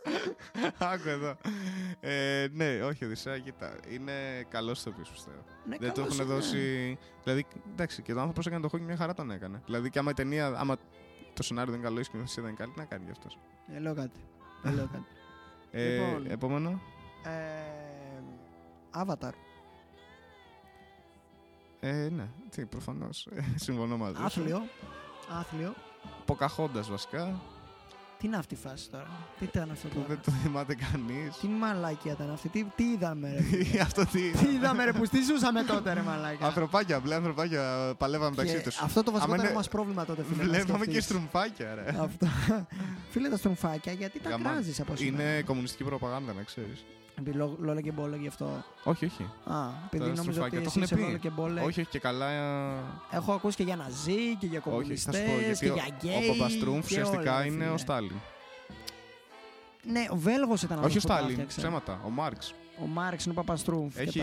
*laughs* Άκου εδώ. Ε, ναι, όχι, Οδυσσέα, κοίτα. Είναι καλός στο οποίο πιστεύω. Ναι, Δεν το καλός έχουν είναι. δώσει. Δηλαδή, εντάξει, και ο άνθρωπο έκανε το χόκι μια χαρά τον έκανε. Δηλαδή, και άμα η ταινία, άμα το σενάριο δεν είναι καλό, η σκηνοθεσία δεν είναι καλή, τι να κάνει γι' αυτός. Ε, λέω κάτι. Ε, λέω κάτι. *laughs* Ε, Λοιπόν. Επόμενο. Ε, Avatar. Ε, ναι, τι, προφανώς. συμφωνώ μαζί σου. Άθλιο. Άθλιο. Ποκαχόντα βασικά, Τι είναι αυτή η φάση τώρα; Τι ήταν αυτό που τώρα; δεν το θυμάται κανείς. Τι μαλάκια ήταν αυτή. Τι, τι είδαμε ρε. *laughs* Αυτό τι. τι είδαμε ρε. Που τι ζούσαμε τότε ρε μαλάκα; Ανθρωπάκια, μπλε ανθρωπάκια παλεύαμε μεταξύ Και τους. αυτό το βασικότερο είναι- μας πρόβλημα τότε φίλε. να Βλέπαμε και σκεφτείς. στρουμφάκια, ρε. Αυτό. Φίλε τα στρουμφάκια, γιατί τα Γαμάν. κράζεις από σήμερα; Είναι κομμουνιστική προπαγάνδα, να ξέρεις. Επί λό- Λόλα και μπόλα γι' αυτό. Όχι, όχι. Α, επειδή Τα νόμιζα ότι στρουμφάκια, το εσύ έχουν είσαι πει. Λόλα και μπόλα. Όχι, όχι και καλά. ε, Έχω ακούσει και για ναζί και για Όχι, θα σου πω κομμουνιστές γιατί και ο, για ο γκέι. Παπαστρούμφ και όλα, ουσιαστικά ρε είναι φίλε. ο Στάλιν. Ναι, ο Βέλγος ήταν Όχι ο αυτός που τα Στάλιν, έφτιαξε. ψέματα. Ο Μαρξ. Ο Μάρξ είναι ο Παπαστρούμφ. και Έχει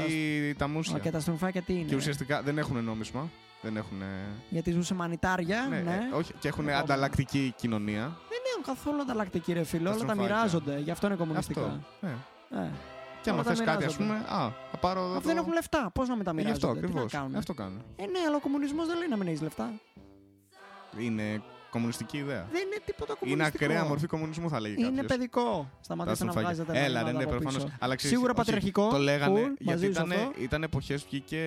τα- τα Α, μουσια. Και τα στρομφάκια τι είναι. Και ουσιαστικά δεν έχουν νόμισμα. Δεν έχουν. Γιατί ζούσε μανιτάρια. Ναι, Ναι. ε, όχι, και έχουν Επόμενο. ανταλλακτική κοινωνία. Δεν έχουν καθόλου ανταλλακτική ρε φίλε. Τα Όλα τα στροφάκια. μοιράζονται. Γι' αυτό είναι κομμουνιστικά. Αυτό. Ε. Ε. Και άμα Όλα τα θε κάτι, ας μοιράζονται. πούμε. Α, θα πάρω εδώ. Αφού το- δεν έχουν λεφτά. Πώς να με τα Ε, Γι' αυτό μοιράζονται. Τι να ακριβώς. κάνουν. Αυτό κάνουν. Ε, ναι, αλλά ο κομμουνισμός δεν λέει να μην έχεις λεφτά. Είναι κομμουνιστική ιδέα. Δεν είναι τίποτα Είναι κομμουνιστικό. ακραία μορφή κομμουνισμού, θα λέγει Είναι κάποιος. παιδικό. Σταματήστε να βγάζετε Έλα, ρε, μηνύματα ναι, από προφανώς. πίσω. Αλλά ξέρεις, Σίγουρα όχι, πατριαρχικό. Το λέγανε full, γιατί μαζί σου ήταν, αυτό. ήταν εποχές βγήκε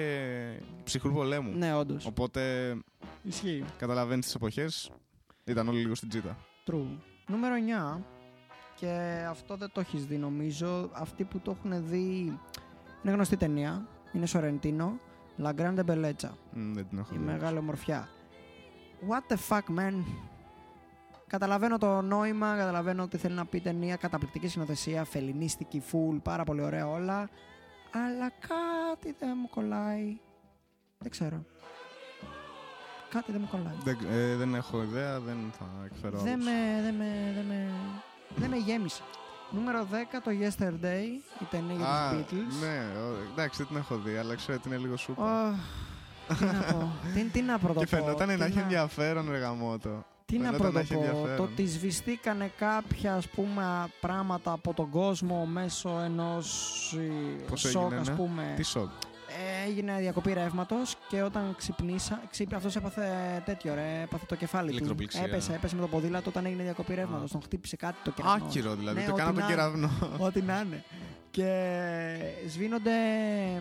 ψυχρού πολέμου. Ναι, όντως. Οπότε Ισχύει. καταλαβαίνεις τις εποχές. Ήταν όλοι λίγο στην τσίτα. True. Νούμερο 9. Και αυτό δεν το έχεις δει νομίζω. Αυτοί που το έχουν δει. Είναι γνωστή ταινία. Είναι Σορεντίνο. La Grande Bellezza. Μ, δεν την έχω Η δει. μεγάλη ομορφιά. What the fuck, man. Καταλαβαίνω το νόημα, καταλαβαίνω τι θέλει να πει η ταινία. Καταπληκτική συνοθεσία, φελινίστικη, full, πάρα πολύ ωραία όλα. Αλλά κάτι δεν μου κολλάει. Δεν ξέρω. Κάτι δεν μου κολλάει. Δεν, ε, δεν έχω ιδέα, δεν θα εκφέρω Δεν άποψη. με, δεν με, δεν με, δεν με γέμισε. Νούμερο 10, το Yesterday, η ταινία για Α, τους Beatles. ναι, ο- εντάξει, δεν την έχω δει, αλλά ξέρω ότι είναι λίγο σούπα. Ωχ, τι να πω, *laughs* τι, τι να πρωτοπώ. και φαινόταν τι να έχει ενδιαφέρον, ρε γαμότο. Τι να Φαινόταν να έχει πρωτοπώ, το ενδιαφέρον. ότι σβηστήκανε κάποια ας πούμε πράγματα από τον κόσμο μέσω ενός ε, Πώς σοκ έγινε, ας ναι; πούμε. Τι σοκ; Ε, έγινε διακοπή ρεύματος και όταν ξυπνήσα, ξύπνη, αυτός έπαθε τέτοιο ρε, έπαθε το κεφάλι του. Ηλεκτροπληξία. Έπεσε, έπεσε με το ποδήλατο όταν έγινε διακοπή ρεύματος. Α. Τον χτύπησε κάτι το κεραυνό. Άκυρο δηλαδή, Ναι, το ό,τι κάνα να τον είναι. κεραυνό. Ό,τι να είναι. Και σβήνονται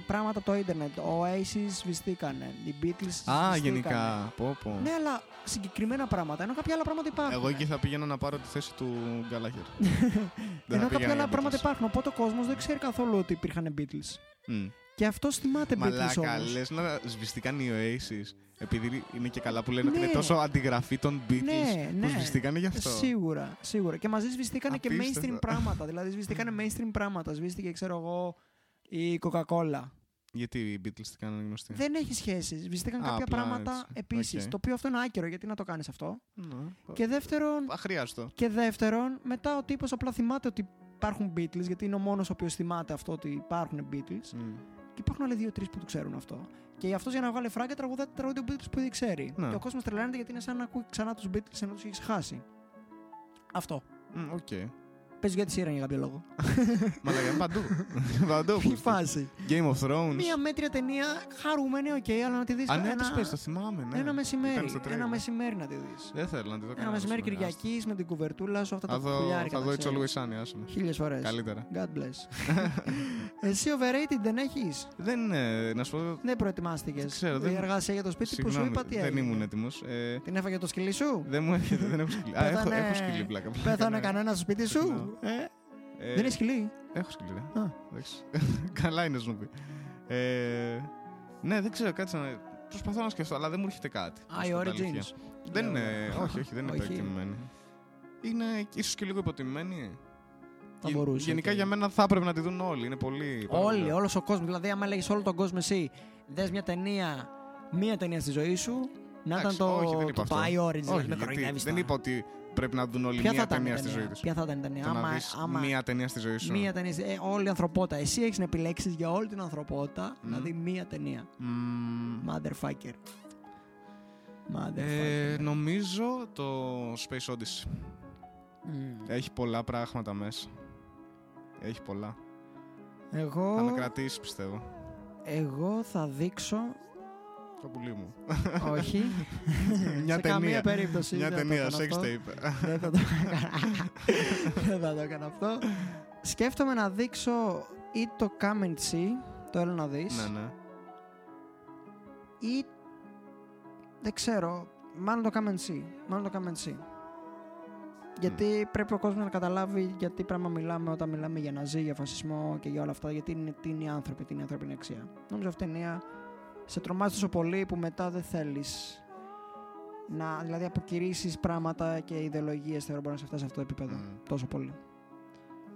πράγματα από το ίντερνετ. Ο Oasis σβηστήκανε. Οι Beatles Α, σβηστήκανε. γενικά. Πω, πω. Ναι, αλλά συγκεκριμένα πράγματα. Ενώ κάποια άλλα πράγματα υπάρχουν. Εγώ εκεί θα πήγαινα να πάρω τη θέση του Γκάλαχερ. *laughs* Ενώ κάποια άλλα πράγματα υπάρχουν. υπάρχουν. Οπότε ο κόσμος δεν ξέρει καθόλου ότι υπήρχαν Beatles. Και αυτό θυμάται Beatles Μαλάκα, όμως. λες να σβηστήκαν οι Oasis. Επειδή είναι και καλά που λένε ότι Ναι. είναι τόσο αντιγραφή των Beatles. Ναι, Που ναι. σβηστήκανε γι' αυτό. Σίγουρα, σίγουρα. Και μαζί σβηστήκανε και Απίστευτο. mainstream πράγματα. Δηλαδή σβηστήκανε mainstream πράγματα. Σβήστηκε, ξέρω εγώ, η Coca-Cola. Γιατί οι Beatles τι κάνανε γνωστοί. Δεν έχει σχέση. Σβηστήκαν Α, κάποια απλά πράγματα έτσι. επίσης. Οκ. Το οποίο αυτό είναι άκυρο. Γιατί να το κάνεις αυτό; Ναι. Και δεύτερον, Αχρείαστο. και δεύτερον, μετά ο τύπος απλά θυμάται ότι υπάρχουν Beatles. Γιατί είναι ο μόνος ο οποίος θυμάται αυτό ότι υπάρχουν Beatles. Μμ. Και υπάρχουν άλλοι δύο-τρει που το ξέρουν αυτό. Και αυτός για να βγάλει φράγκα τραγουδάει τραγούδια του Beatles που ήδη ξέρει. Ναι. Και ο κόσμος τρελαίνεται γιατί είναι σαν να ακούει ξανά τους Beatles ενώ τους έχει ξεχάσει. Αυτό. Μμ, Οκ. Πες για τη σειρά για κάποιο λόγο. Μαλάκα είναι παντού. *laughs* Παντού. Τι φάση. Game of Thrones. Μία μέτρια ταινία, χαρούμενη, οκ, αλλά να τη δεις. Α, ναι, ένα, τις πες, το θυμάμαι, ναι. ένα Ήταν μεσημέρι. στο Ένα trailer. μεσημέρι να τη δεις. Δεν θέλω να τη δω Ένα κανένα μεσημέρι μεσημέρι, Κυριακής με την κουβερτούλα σου, αυτά Θα τα δω, πουλιάρικα. θα δω It's Always Sunny, άσε με. Χίλιες φορές. Καλύτερα. God bless. *laughs* Εσύ overrated δεν έχεις; Δεν είναι, να σου πω, Δεν προετοιμάστηκες. Δεν ξέρω, Η δεν- εργασία για το σπίτι που σου συγγνώμη, είπα τι δεν έγινε. ήμουν έτοιμος. Ε, Την έφαγε το σκυλί σου; δεν μου έρχεται, δεν έχω σκυλί. Α, έχω, Πέθανε- έχω σκυλί, πλάκα. πλάκα, Πέθανε ναι. κανένα στο σπίτι σου; Ε; Ε, Δεν είναι σκυλί. Έχω σκυλί, ρε. Α. Εντάξει. *laughs* Καλά είναι Snoopy. Ε, ναι, δεν ξέρω, κάτσε να... Προσπαθώ να σκεφτώ, αλλά δεν μου έρχεται κάτι. να Α, σου οι πω τα αλήθεια. Origins. Δεν Λέω, είναι, ε, όχι, όχι, δεν είναι όχι. υπερτιμημένη. Είναι ίσως και λίγο υποτιμημένη. Θα Γε- μπορούσε. Γενικά και- για μένα θα έπρεπε να τη δουν όλοι. Είναι πολύ. πάρα Όλοι, πολύ. όλος ο κόσμος. Δηλαδή, άμα λέγεις όλο τον κόσμο εσύ, δες μια ταινία, μία ταινία στη ζωή σου, να ήταν Εντάξει, το, όχι, δεν είπα το, το αυτό. I Origins. Όχι, δηλαδή, με γιατί κοροϊδεύεις δεν τώρα. είπα ότι πρέπει να δουν όλοι Ποια θα μία ήταν η ταινία στη ζωή ταινία. τους. Ποια θα ήταν η ταινία; Το να Άμα, δεις άμα μία ταινία στη ζωή σου. μία ταινία. ε, όλη η ανθρωπότητα. Εσύ έχεις να επιλέξεις για όλη την ανθρωπότητα να Μμ. δει μία ταινία. Μμμ, Motherfucker. Motherfucker. ε, νομίζω το Space Odyssey. Μμ. Έχει πολλά πράγματα μέσα. Έχει πολλά. Εγώ, Θα με κρατήσεις, πιστεύω. εγώ θα δείξω. Το πουλί μου. όχι. *laughs* Μια σε καμία ταινία. περίπτωση. Μια δεν θα το ταινία, έκανα sex αυτό. tape. δεν θα το έκανα. *laughs* δεν θα το έκανα αυτό. Σκέφτομαι να δείξω ή το Come and See, το έλα να δεις, ναι, ναι. ή δεν ξέρω, μάλλον το Come and See. Μάλλον το Come and See. Γιατί πρέπει ο κόσμος να καταλάβει γιατί πράγμα μιλάμε όταν μιλάμε για ναζί, για φασισμό και για όλα αυτά. Γιατί είναι, τι είναι οι άνθρωποι, τι είναι η ανθρώπινη αξία. Νομίζω αυτή η ταινία σε τρομάζει τόσο πολύ που μετά δεν θέλεις να δηλαδή αποκηρύσεις πράγματα και ιδεολογίες θεωρώ μπορεί να σε φτάσει σε αυτό το επίπεδο. Μμ. Τόσο πολύ.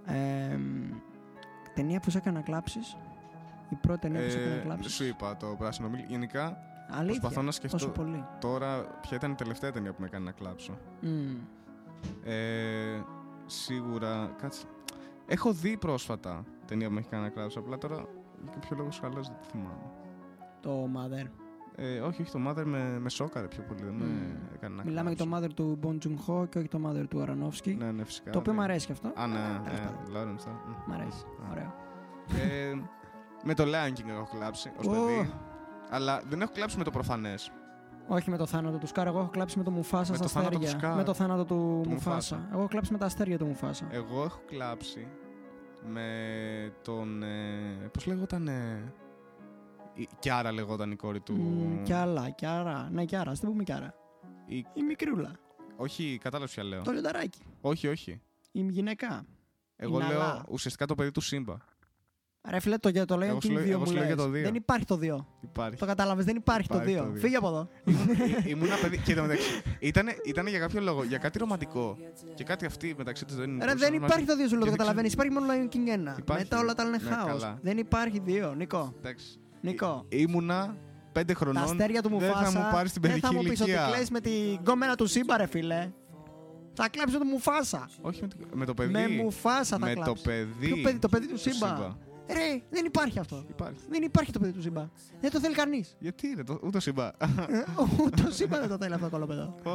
Ε, μ, ταινία που σε έκανε να κλάψεις. Η πρώτη ταινία που σε έκανε να Ε, κλάψεις; σου είπα το πράσινο μήλι. Γενικά, Αλήθεια. προσπαθώ να σκεφτώ Τόσο πολύ. τώρα ποια ήταν η τελευταία ταινία που με έκανε να κλάψω. Μμ. Ε, σίγουρα. Κάτσε. Έχω δει πρόσφατα ταινία που με έχει κάνει να κλάψω. Απλά τώρα για κάποιο λόγο σχαλός δεν τη θυμάμαι. Το Mother. Ε, όχι, όχι, το Mother με, με σόκαρε πιο πολύ. Δεν με Μμ. έκανε να Μιλάμε για το κλάψω. Mother του Bon Joon-ho και όχι το Mother του Aronofsky. Ναι, ναι, φυσικά. το οποίο ναι. μου αρέσει και αυτό. Α, ναι, Τέλος ναι, πάντων. Lawrence, ναι. Μμ. Μ' αρέσει. Α. Ωραίο. Ε, με το Lion King έχω κλάψει ως Ω. παιδί. Αλλά δεν έχω κλάψει με το προφανές. Όχι με το θάνατο του Σκάρ, εγώ έχω κλάψει με το Μουφάσα Με στα το θάνατο του αστέρια. Scar. Με το θάνατο του, Του Μουφάσα. Mufasa. Εγώ έχω κλάψει με τα αστέρια του Μουφάσα. Εγώ έχω κλάψει με τον. Ε, Πώς λέγονταν. Ε, η Κιάρα λεγόταν η κόρη του. Μμ, Κι άλλα, κι άρα. Ναι, κι άρα. Ας την πούμε κι άρα. Η- Η μικρούλα. Όχι, κατάλαβες ποια λέω. Το λιονταράκι. Όχι, όχι. Η γυναίκα. Εγώ Ναλά. λέω ουσιαστικά το παιδί του Σύμπα. Ρε φίλε, το, για το Lion Εγώ σου King λέω- 2 εγώ μου σου λέω για λες. το δύο. Δεν υπάρχει το 2. Υπάρχει. Το κατάλαβες, δεν υπάρχει, Υπάρχει το το 2. δύο. Φύγε από εδώ. Ήμουν- Ήμουν παιδί. Κοίτα μεταξύ. Ήτανε, ήτανε για κάποιο λόγο. Για κάτι ρομαντικό. Και κάτι αυτή μεταξύ τους δεν είναι. Ρε, δεν υπάρχει το 2 σου λέω, Και το δεν καταλαβαίνεις. Υπάρχει μόνο Lion King 1. Υπάρχει. Μετά όλα τα άλλα είναι Ναι, χάος. καλά. Δεν υπάρχει 2, Νικό. Εντάξει. Νικό. Ή- Ήμουνα πέντε χρονών. Τα αστέρια του δεν Μουφάσα. θα μου πάρεις την δεν παιδική θα μου πεις ότι ηλικία. κλαις με την γκόμενα του Σύμπα, ρε φίλε. Θα κλάψει το Μουφάσα. Όχι με, το- με το παιδί. Με Μουφάσα θα με το κλάψει. παιδί. Ποιο παιδί, το παιδί του του Σύμπα. Σύμπα. Ρε, δεν υπάρχει αυτό. Υπάρχει. Δεν υπάρχει το παιδί του Σύμπα. Δεν το θέλει κανείς. Γιατί είναι το, ούτε Σύμπα. Το Σύμπα δεν το θέλει αυτό το κολοπεδό. Πω.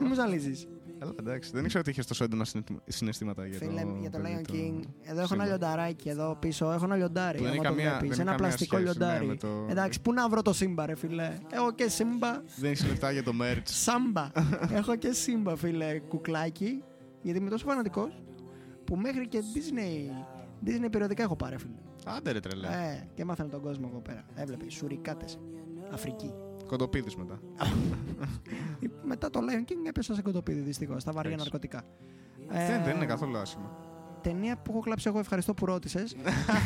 Μην μου ζαλίζεις. Καλά, εντάξει. Δεν ήξερα ότι είχες τόσο έντονα συναισθημα- συναισθήματα για Φίλε, το. για το παιδί Lion του King, εδώ έχω Σύμπα. ένα λιονταράκι εδώ πίσω. Έχω ένα λιοντάρι. Που δεν άμα έχει το καμία- βλέπεις. δεν Ένα έχει καμία πλαστικό σχέση, ναι, λιοντάρι. με το- Εντάξει, πού να βρω το Σύμπα, ρε φίλε; Έχω και Σύμπα. Δεν έχει λεφτά για το merch. Σάμπα. *laughs* έχω και Σύμπα, φίλε, κουκλάκι. Γιατί είμαι τόσο φανατικός που μέχρι και Disney, Disney περιοδικά έχω πάρει, φίλε. Άντε ρε τρελέ. Ε, και μάθανε τον κόσμο εδώ πέρα. Έβλεπε, σουρικάτες. Αφρική. Κοντοπίδης μετά. *laughs* Μετά το Lion King έπεσα σε κοντοπίδι δυστυχώς. Στα βαριά Εντάξει. ναρκωτικά. δεν, δεν είναι Ε, καθόλου άσχημα. Ταινία που έχω κλάψει εγώ, ευχαριστώ που ρώτησες.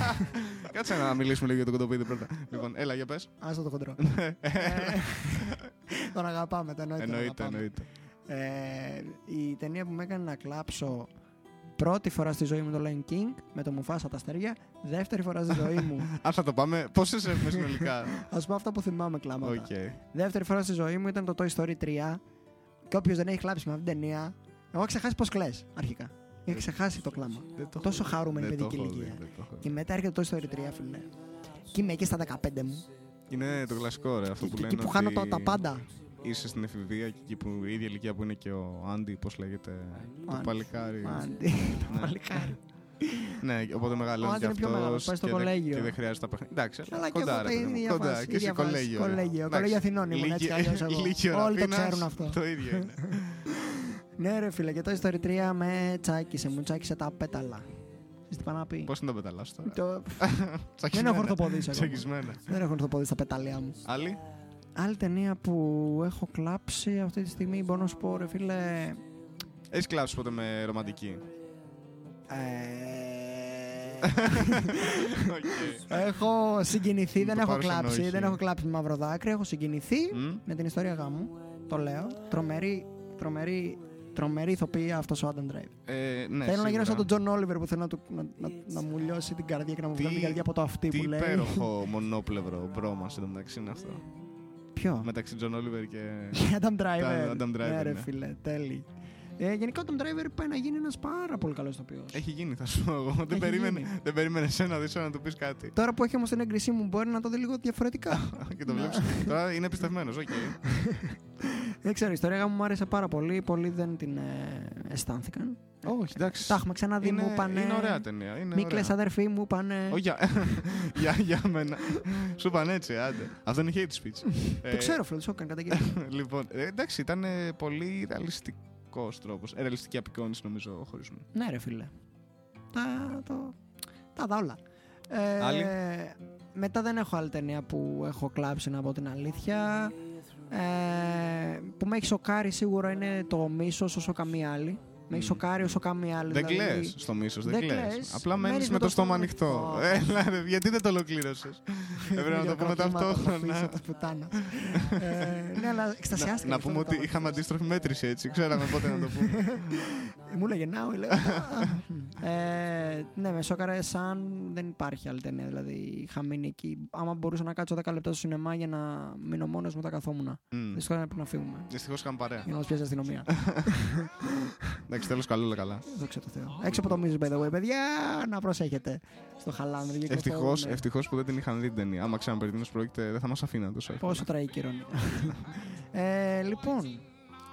*laughs* Κάτσε να μιλήσουμε λίγο για το κοντοπίδι πρώτα. λοιπόν, έλα για πες. Άστο το χοντρό. *laughs* Ε, τον αγαπάμε, το εννοείται. τον εννοείται, αγαπάμε. εννοείται. Ε, η ταινία που με έκανε να κλάψω πρώτη φορά στη ζωή μου το Lion King με το Μουφάσα τα αστέρια. Δεύτερη φορά στη ζωή μου. *laughs* Αν θα το πάμε, πόσε έχουμε συνολικά; Α πω αυτά που θυμάμαι κλάματα. Οκ. Δεύτερη φορά στη ζωή μου ήταν το Toy Story 3. Και όποιος δεν έχει κλάψει με αυτήν την ταινία. Εγώ έχω ξεχάσει πώς κλε αρχικά. Είχα ξεχάσει το κλάμα. Δεν το Τόσο έχω- χαρούμενη δεν το παιδική έχω δει, ηλικία. δεν το έχω δει. Και μετά έρχεται το Toy Story 3, φίλε. Και είμαι εκεί στα 15 μου. Είναι το κλασικό ρε αυτό Και που και λένε. εκεί που χάνω ότι τα, τα πάντα. Είσαι στην εφηβεία και εκεί που η ίδια ηλικία που είναι και ο Άντι, πώς λέγεται. Το Άντι. παλικάρι. Άντι, *laughs* το Ναι. παλικάρι. Ναι, οπότε μεγαλώνεις Άντι και είναι πιο αυτός. μεγάλος, πάει στο κολέγιο. Και δεν χρειάζεται τα παιχνίδια. Εντάξει, Αλλά και κοντά, εγώ ρε, τα παιδί μου, ίδια κοντά. φάση, Και εσύ ίδια φάση. κολέγιο. ρε. Κολέγιο, Εντάξει, κολέγιο Αθηνών ήμουν, έτσι κι αλλιώς εγώ. ηλικία Όλοι το Αθήνας, ξέρουν αυτό. Το ίδιο είναι. Ναι, ρε φίλε, και το Story 3 με τσάκισε, μου τσάκισε τα πέταλα. Ξέρεις τι πάω να πει; Πώς είναι τα πεταλάς τώρα; Το... *laughs* Δεν Τσακισμένα. έχω ορθοποδήσει ακόμα. Τσακισμένα. Δεν έχω ορθοποδήσει τα πεταλιά μου. Άλλη; Άλλη ταινία που έχω κλάψει αυτή τη στιγμή μπορώ να σου πω, ρε φίλε. Έχεις κλάψει ποτέ με ρομαντική; Ε, *laughs* Οκ. έχω συγκινηθεί, δεν Το έχω πάρω σαν κλάψει. όχι. Δεν έχω κλάψει με μαύρο δάκρυ. Έχω συγκινηθεί Μμ. με την ιστορία γάμου. Το λέω. Τρομερή, τρομερή, τρομερή ηθοποιία αυτός ο Adam Driver. Ε, ναι, θέλω να γίνω σαν σίγουρα. τον Τζον Όλιβερ που θέλω να, του, να, να, να μου λιώσει την καρδιά και να μου Τι- βγάλει την καρδιά από το αυτή Τι που λέει. υπέροχο *laughs* μονόπλευρο bromance εντωμεταξύ είναι αυτό. Ποιο; Μεταξύ Τζον Όλιβερ και. *laughs* Adam Driver. Adam Driver, Ναι, ρε ναι. φίλε, τέλει. Ε, γενικά ο Adam Driver πάει να γίνει ένας πάρα πολύ καλός ηθοποιός. Έχει γίνει, θα σου πω εγώ. Δεν περίμενε, γίνει. δεν περίμενε εσένα δεις να του πεις κάτι. Τώρα που έχει όμως την έγκρισή μου, μπορεί να το δει λίγο διαφορετικά. *laughs* και το βλέπεις. Τώρα είναι πιστευμένο, οκ. *laughs* δεν ξέρω, η ιστορία μου μου άρεσε πάρα πολύ. Πολλοί δεν την ε, αισθάνθηκαν. Όχι, εντάξει. Τα έχουμε ξαναδεί, είναι, μου είπανε. είναι ωραία ταινία. Είναι Μίκλε ωραία. αδερφοί μου είπανε. Όχι, για, *laughs* για, για μένα. Σου είπαν έτσι, άντε. Αυτό είναι hate speech. Το ξέρω, φίλε, του έκανε καταγγελία. *laughs* λοιπόν, ε, εντάξει, ήταν ε, πολύ ρεαλιστικός τρόπος. Ε, ρεαλιστική απεικόνηση, νομίζω, ο χωρισμό. ναι, ρε φίλε. Τα, το, τα δα όλα. Ε, Άλλη; Μετά δεν έχω άλλη ταινία που έχω κλάψει να πω την αλήθεια. Ε, που με έχει σοκάρει σίγουρα είναι το μίσος όσο καμία άλλη. Με έχει Μμ. σοκάρει όσο καμία άλλη. Δεν δηλαδή. κλαις στο μίσος, δεν, Δεν κλαις. κλαις. Απλά Μένεις μένει με το στόμα ανοιχτό. ανοιχτό. Έλα, ρε, γιατί δεν το ολοκλήρωσες; *laughs* Έπρεπε να το πούμε ταυτόχρονα. Τη πουτάνα. *laughs* ε, ναι, αλλά εκστασιάστηκα. Να γι' αυτό πούμε δεν ότι το είχαμε άκουσα. αντίστροφη μέτρηση έτσι. Ξέραμε πότε να το πούμε. *laughs* Μου έλεγε now, λέω. ε, ναι, με σόκαρε σαν δεν υπάρχει άλλη ταινία. Δηλαδή, είχα μείνει εκεί. Άμα μπορούσα να κάτσω 10 λεπτά στο σινεμά για να μείνω μόνος μου, τα καθόμουν. Δυστυχώς έπρεπε να φύγουμε. Δυστυχώς είχαμε παρέα. Για να μας πιάσει η αστυνομία. Εντάξει, τέλος καλό, όλα καλά. Δόξα τω Θεώ. Έξω από το μίζο, by the way, παιδιά, να προσέχετε. Στο χαλάνδρο. Ευτυχώς κυκλοφορούν. ευτυχώς που δεν την είχαν δει την ταινία. Άμα ξέραν περί τίνος πρόκειται, δεν θα μας αφήναν τόσο εύκολα. Πόσο τραγική ηρωνία. *laughs* ε, λοιπόν,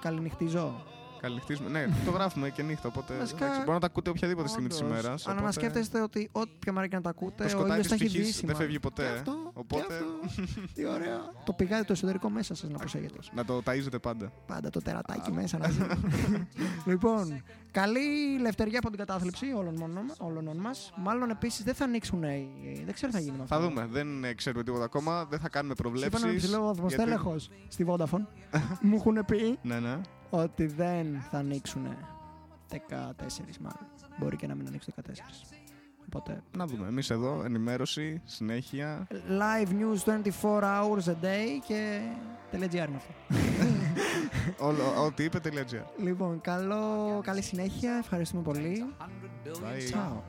καληνυχτίζω. Καληνυχτίζουμε. Ναι, το γράφουμε και νύχτα. Οπότε Βασικά, εντάξει, μπορεί να τα ακούτε οποιαδήποτε στιγμή της Όντως. ημέρας. Αλλά να σκέφτεστε ότι ό,τι πιο μαράκι να τα ακούτε, Το ο σκοτάδι ήλιος της θα έχει ψυχής δύση. δεν μάλλον. φεύγει ποτέ, Και ε. αυτό, Οπότε- και αυτό. Τι ωραία. το πηγάδι το εσωτερικό μέσα σας να προσέχετε. Να το ταΐζετε πάντα. Πάντα το τερατάκι μέσα να ζει. *laughs* λοιπόν, καλή λευτεριά από την κατάθλιψη όλων, μόνον- όλων μας. Μάλλον επίσης δεν θα ανοίξουν οι... Δεν ξέρω τι θα γίνει με αυτό. Θα δούμε. Δεν ε, ξέρουμε τίποτα ακόμα. Δεν θα κάνουμε Είπαν προβλέψεις. ένα ψηλό βαθμοστέλεχος στη Vodafone. *laughs* Μου έχουν πει Ναι, ναι. Ότι δεν θα ανοίξουν 14 μάλλον. Μπορεί και να μην ανοίξουν 14. Οπότε Να δούμε. Εμείς εδώ, ενημέρωση, συνέχεια. live news 24 hours a day και .gr είναι αυτό. *laughs* Όλο- Ό,τι είπε, τελεία GR. λοιπόν, καλό, καλή συνέχεια. Ευχαριστούμε πολύ. 100 billion Bye. Ciao.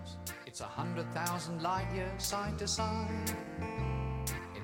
It's a hundred thousand light years side to side.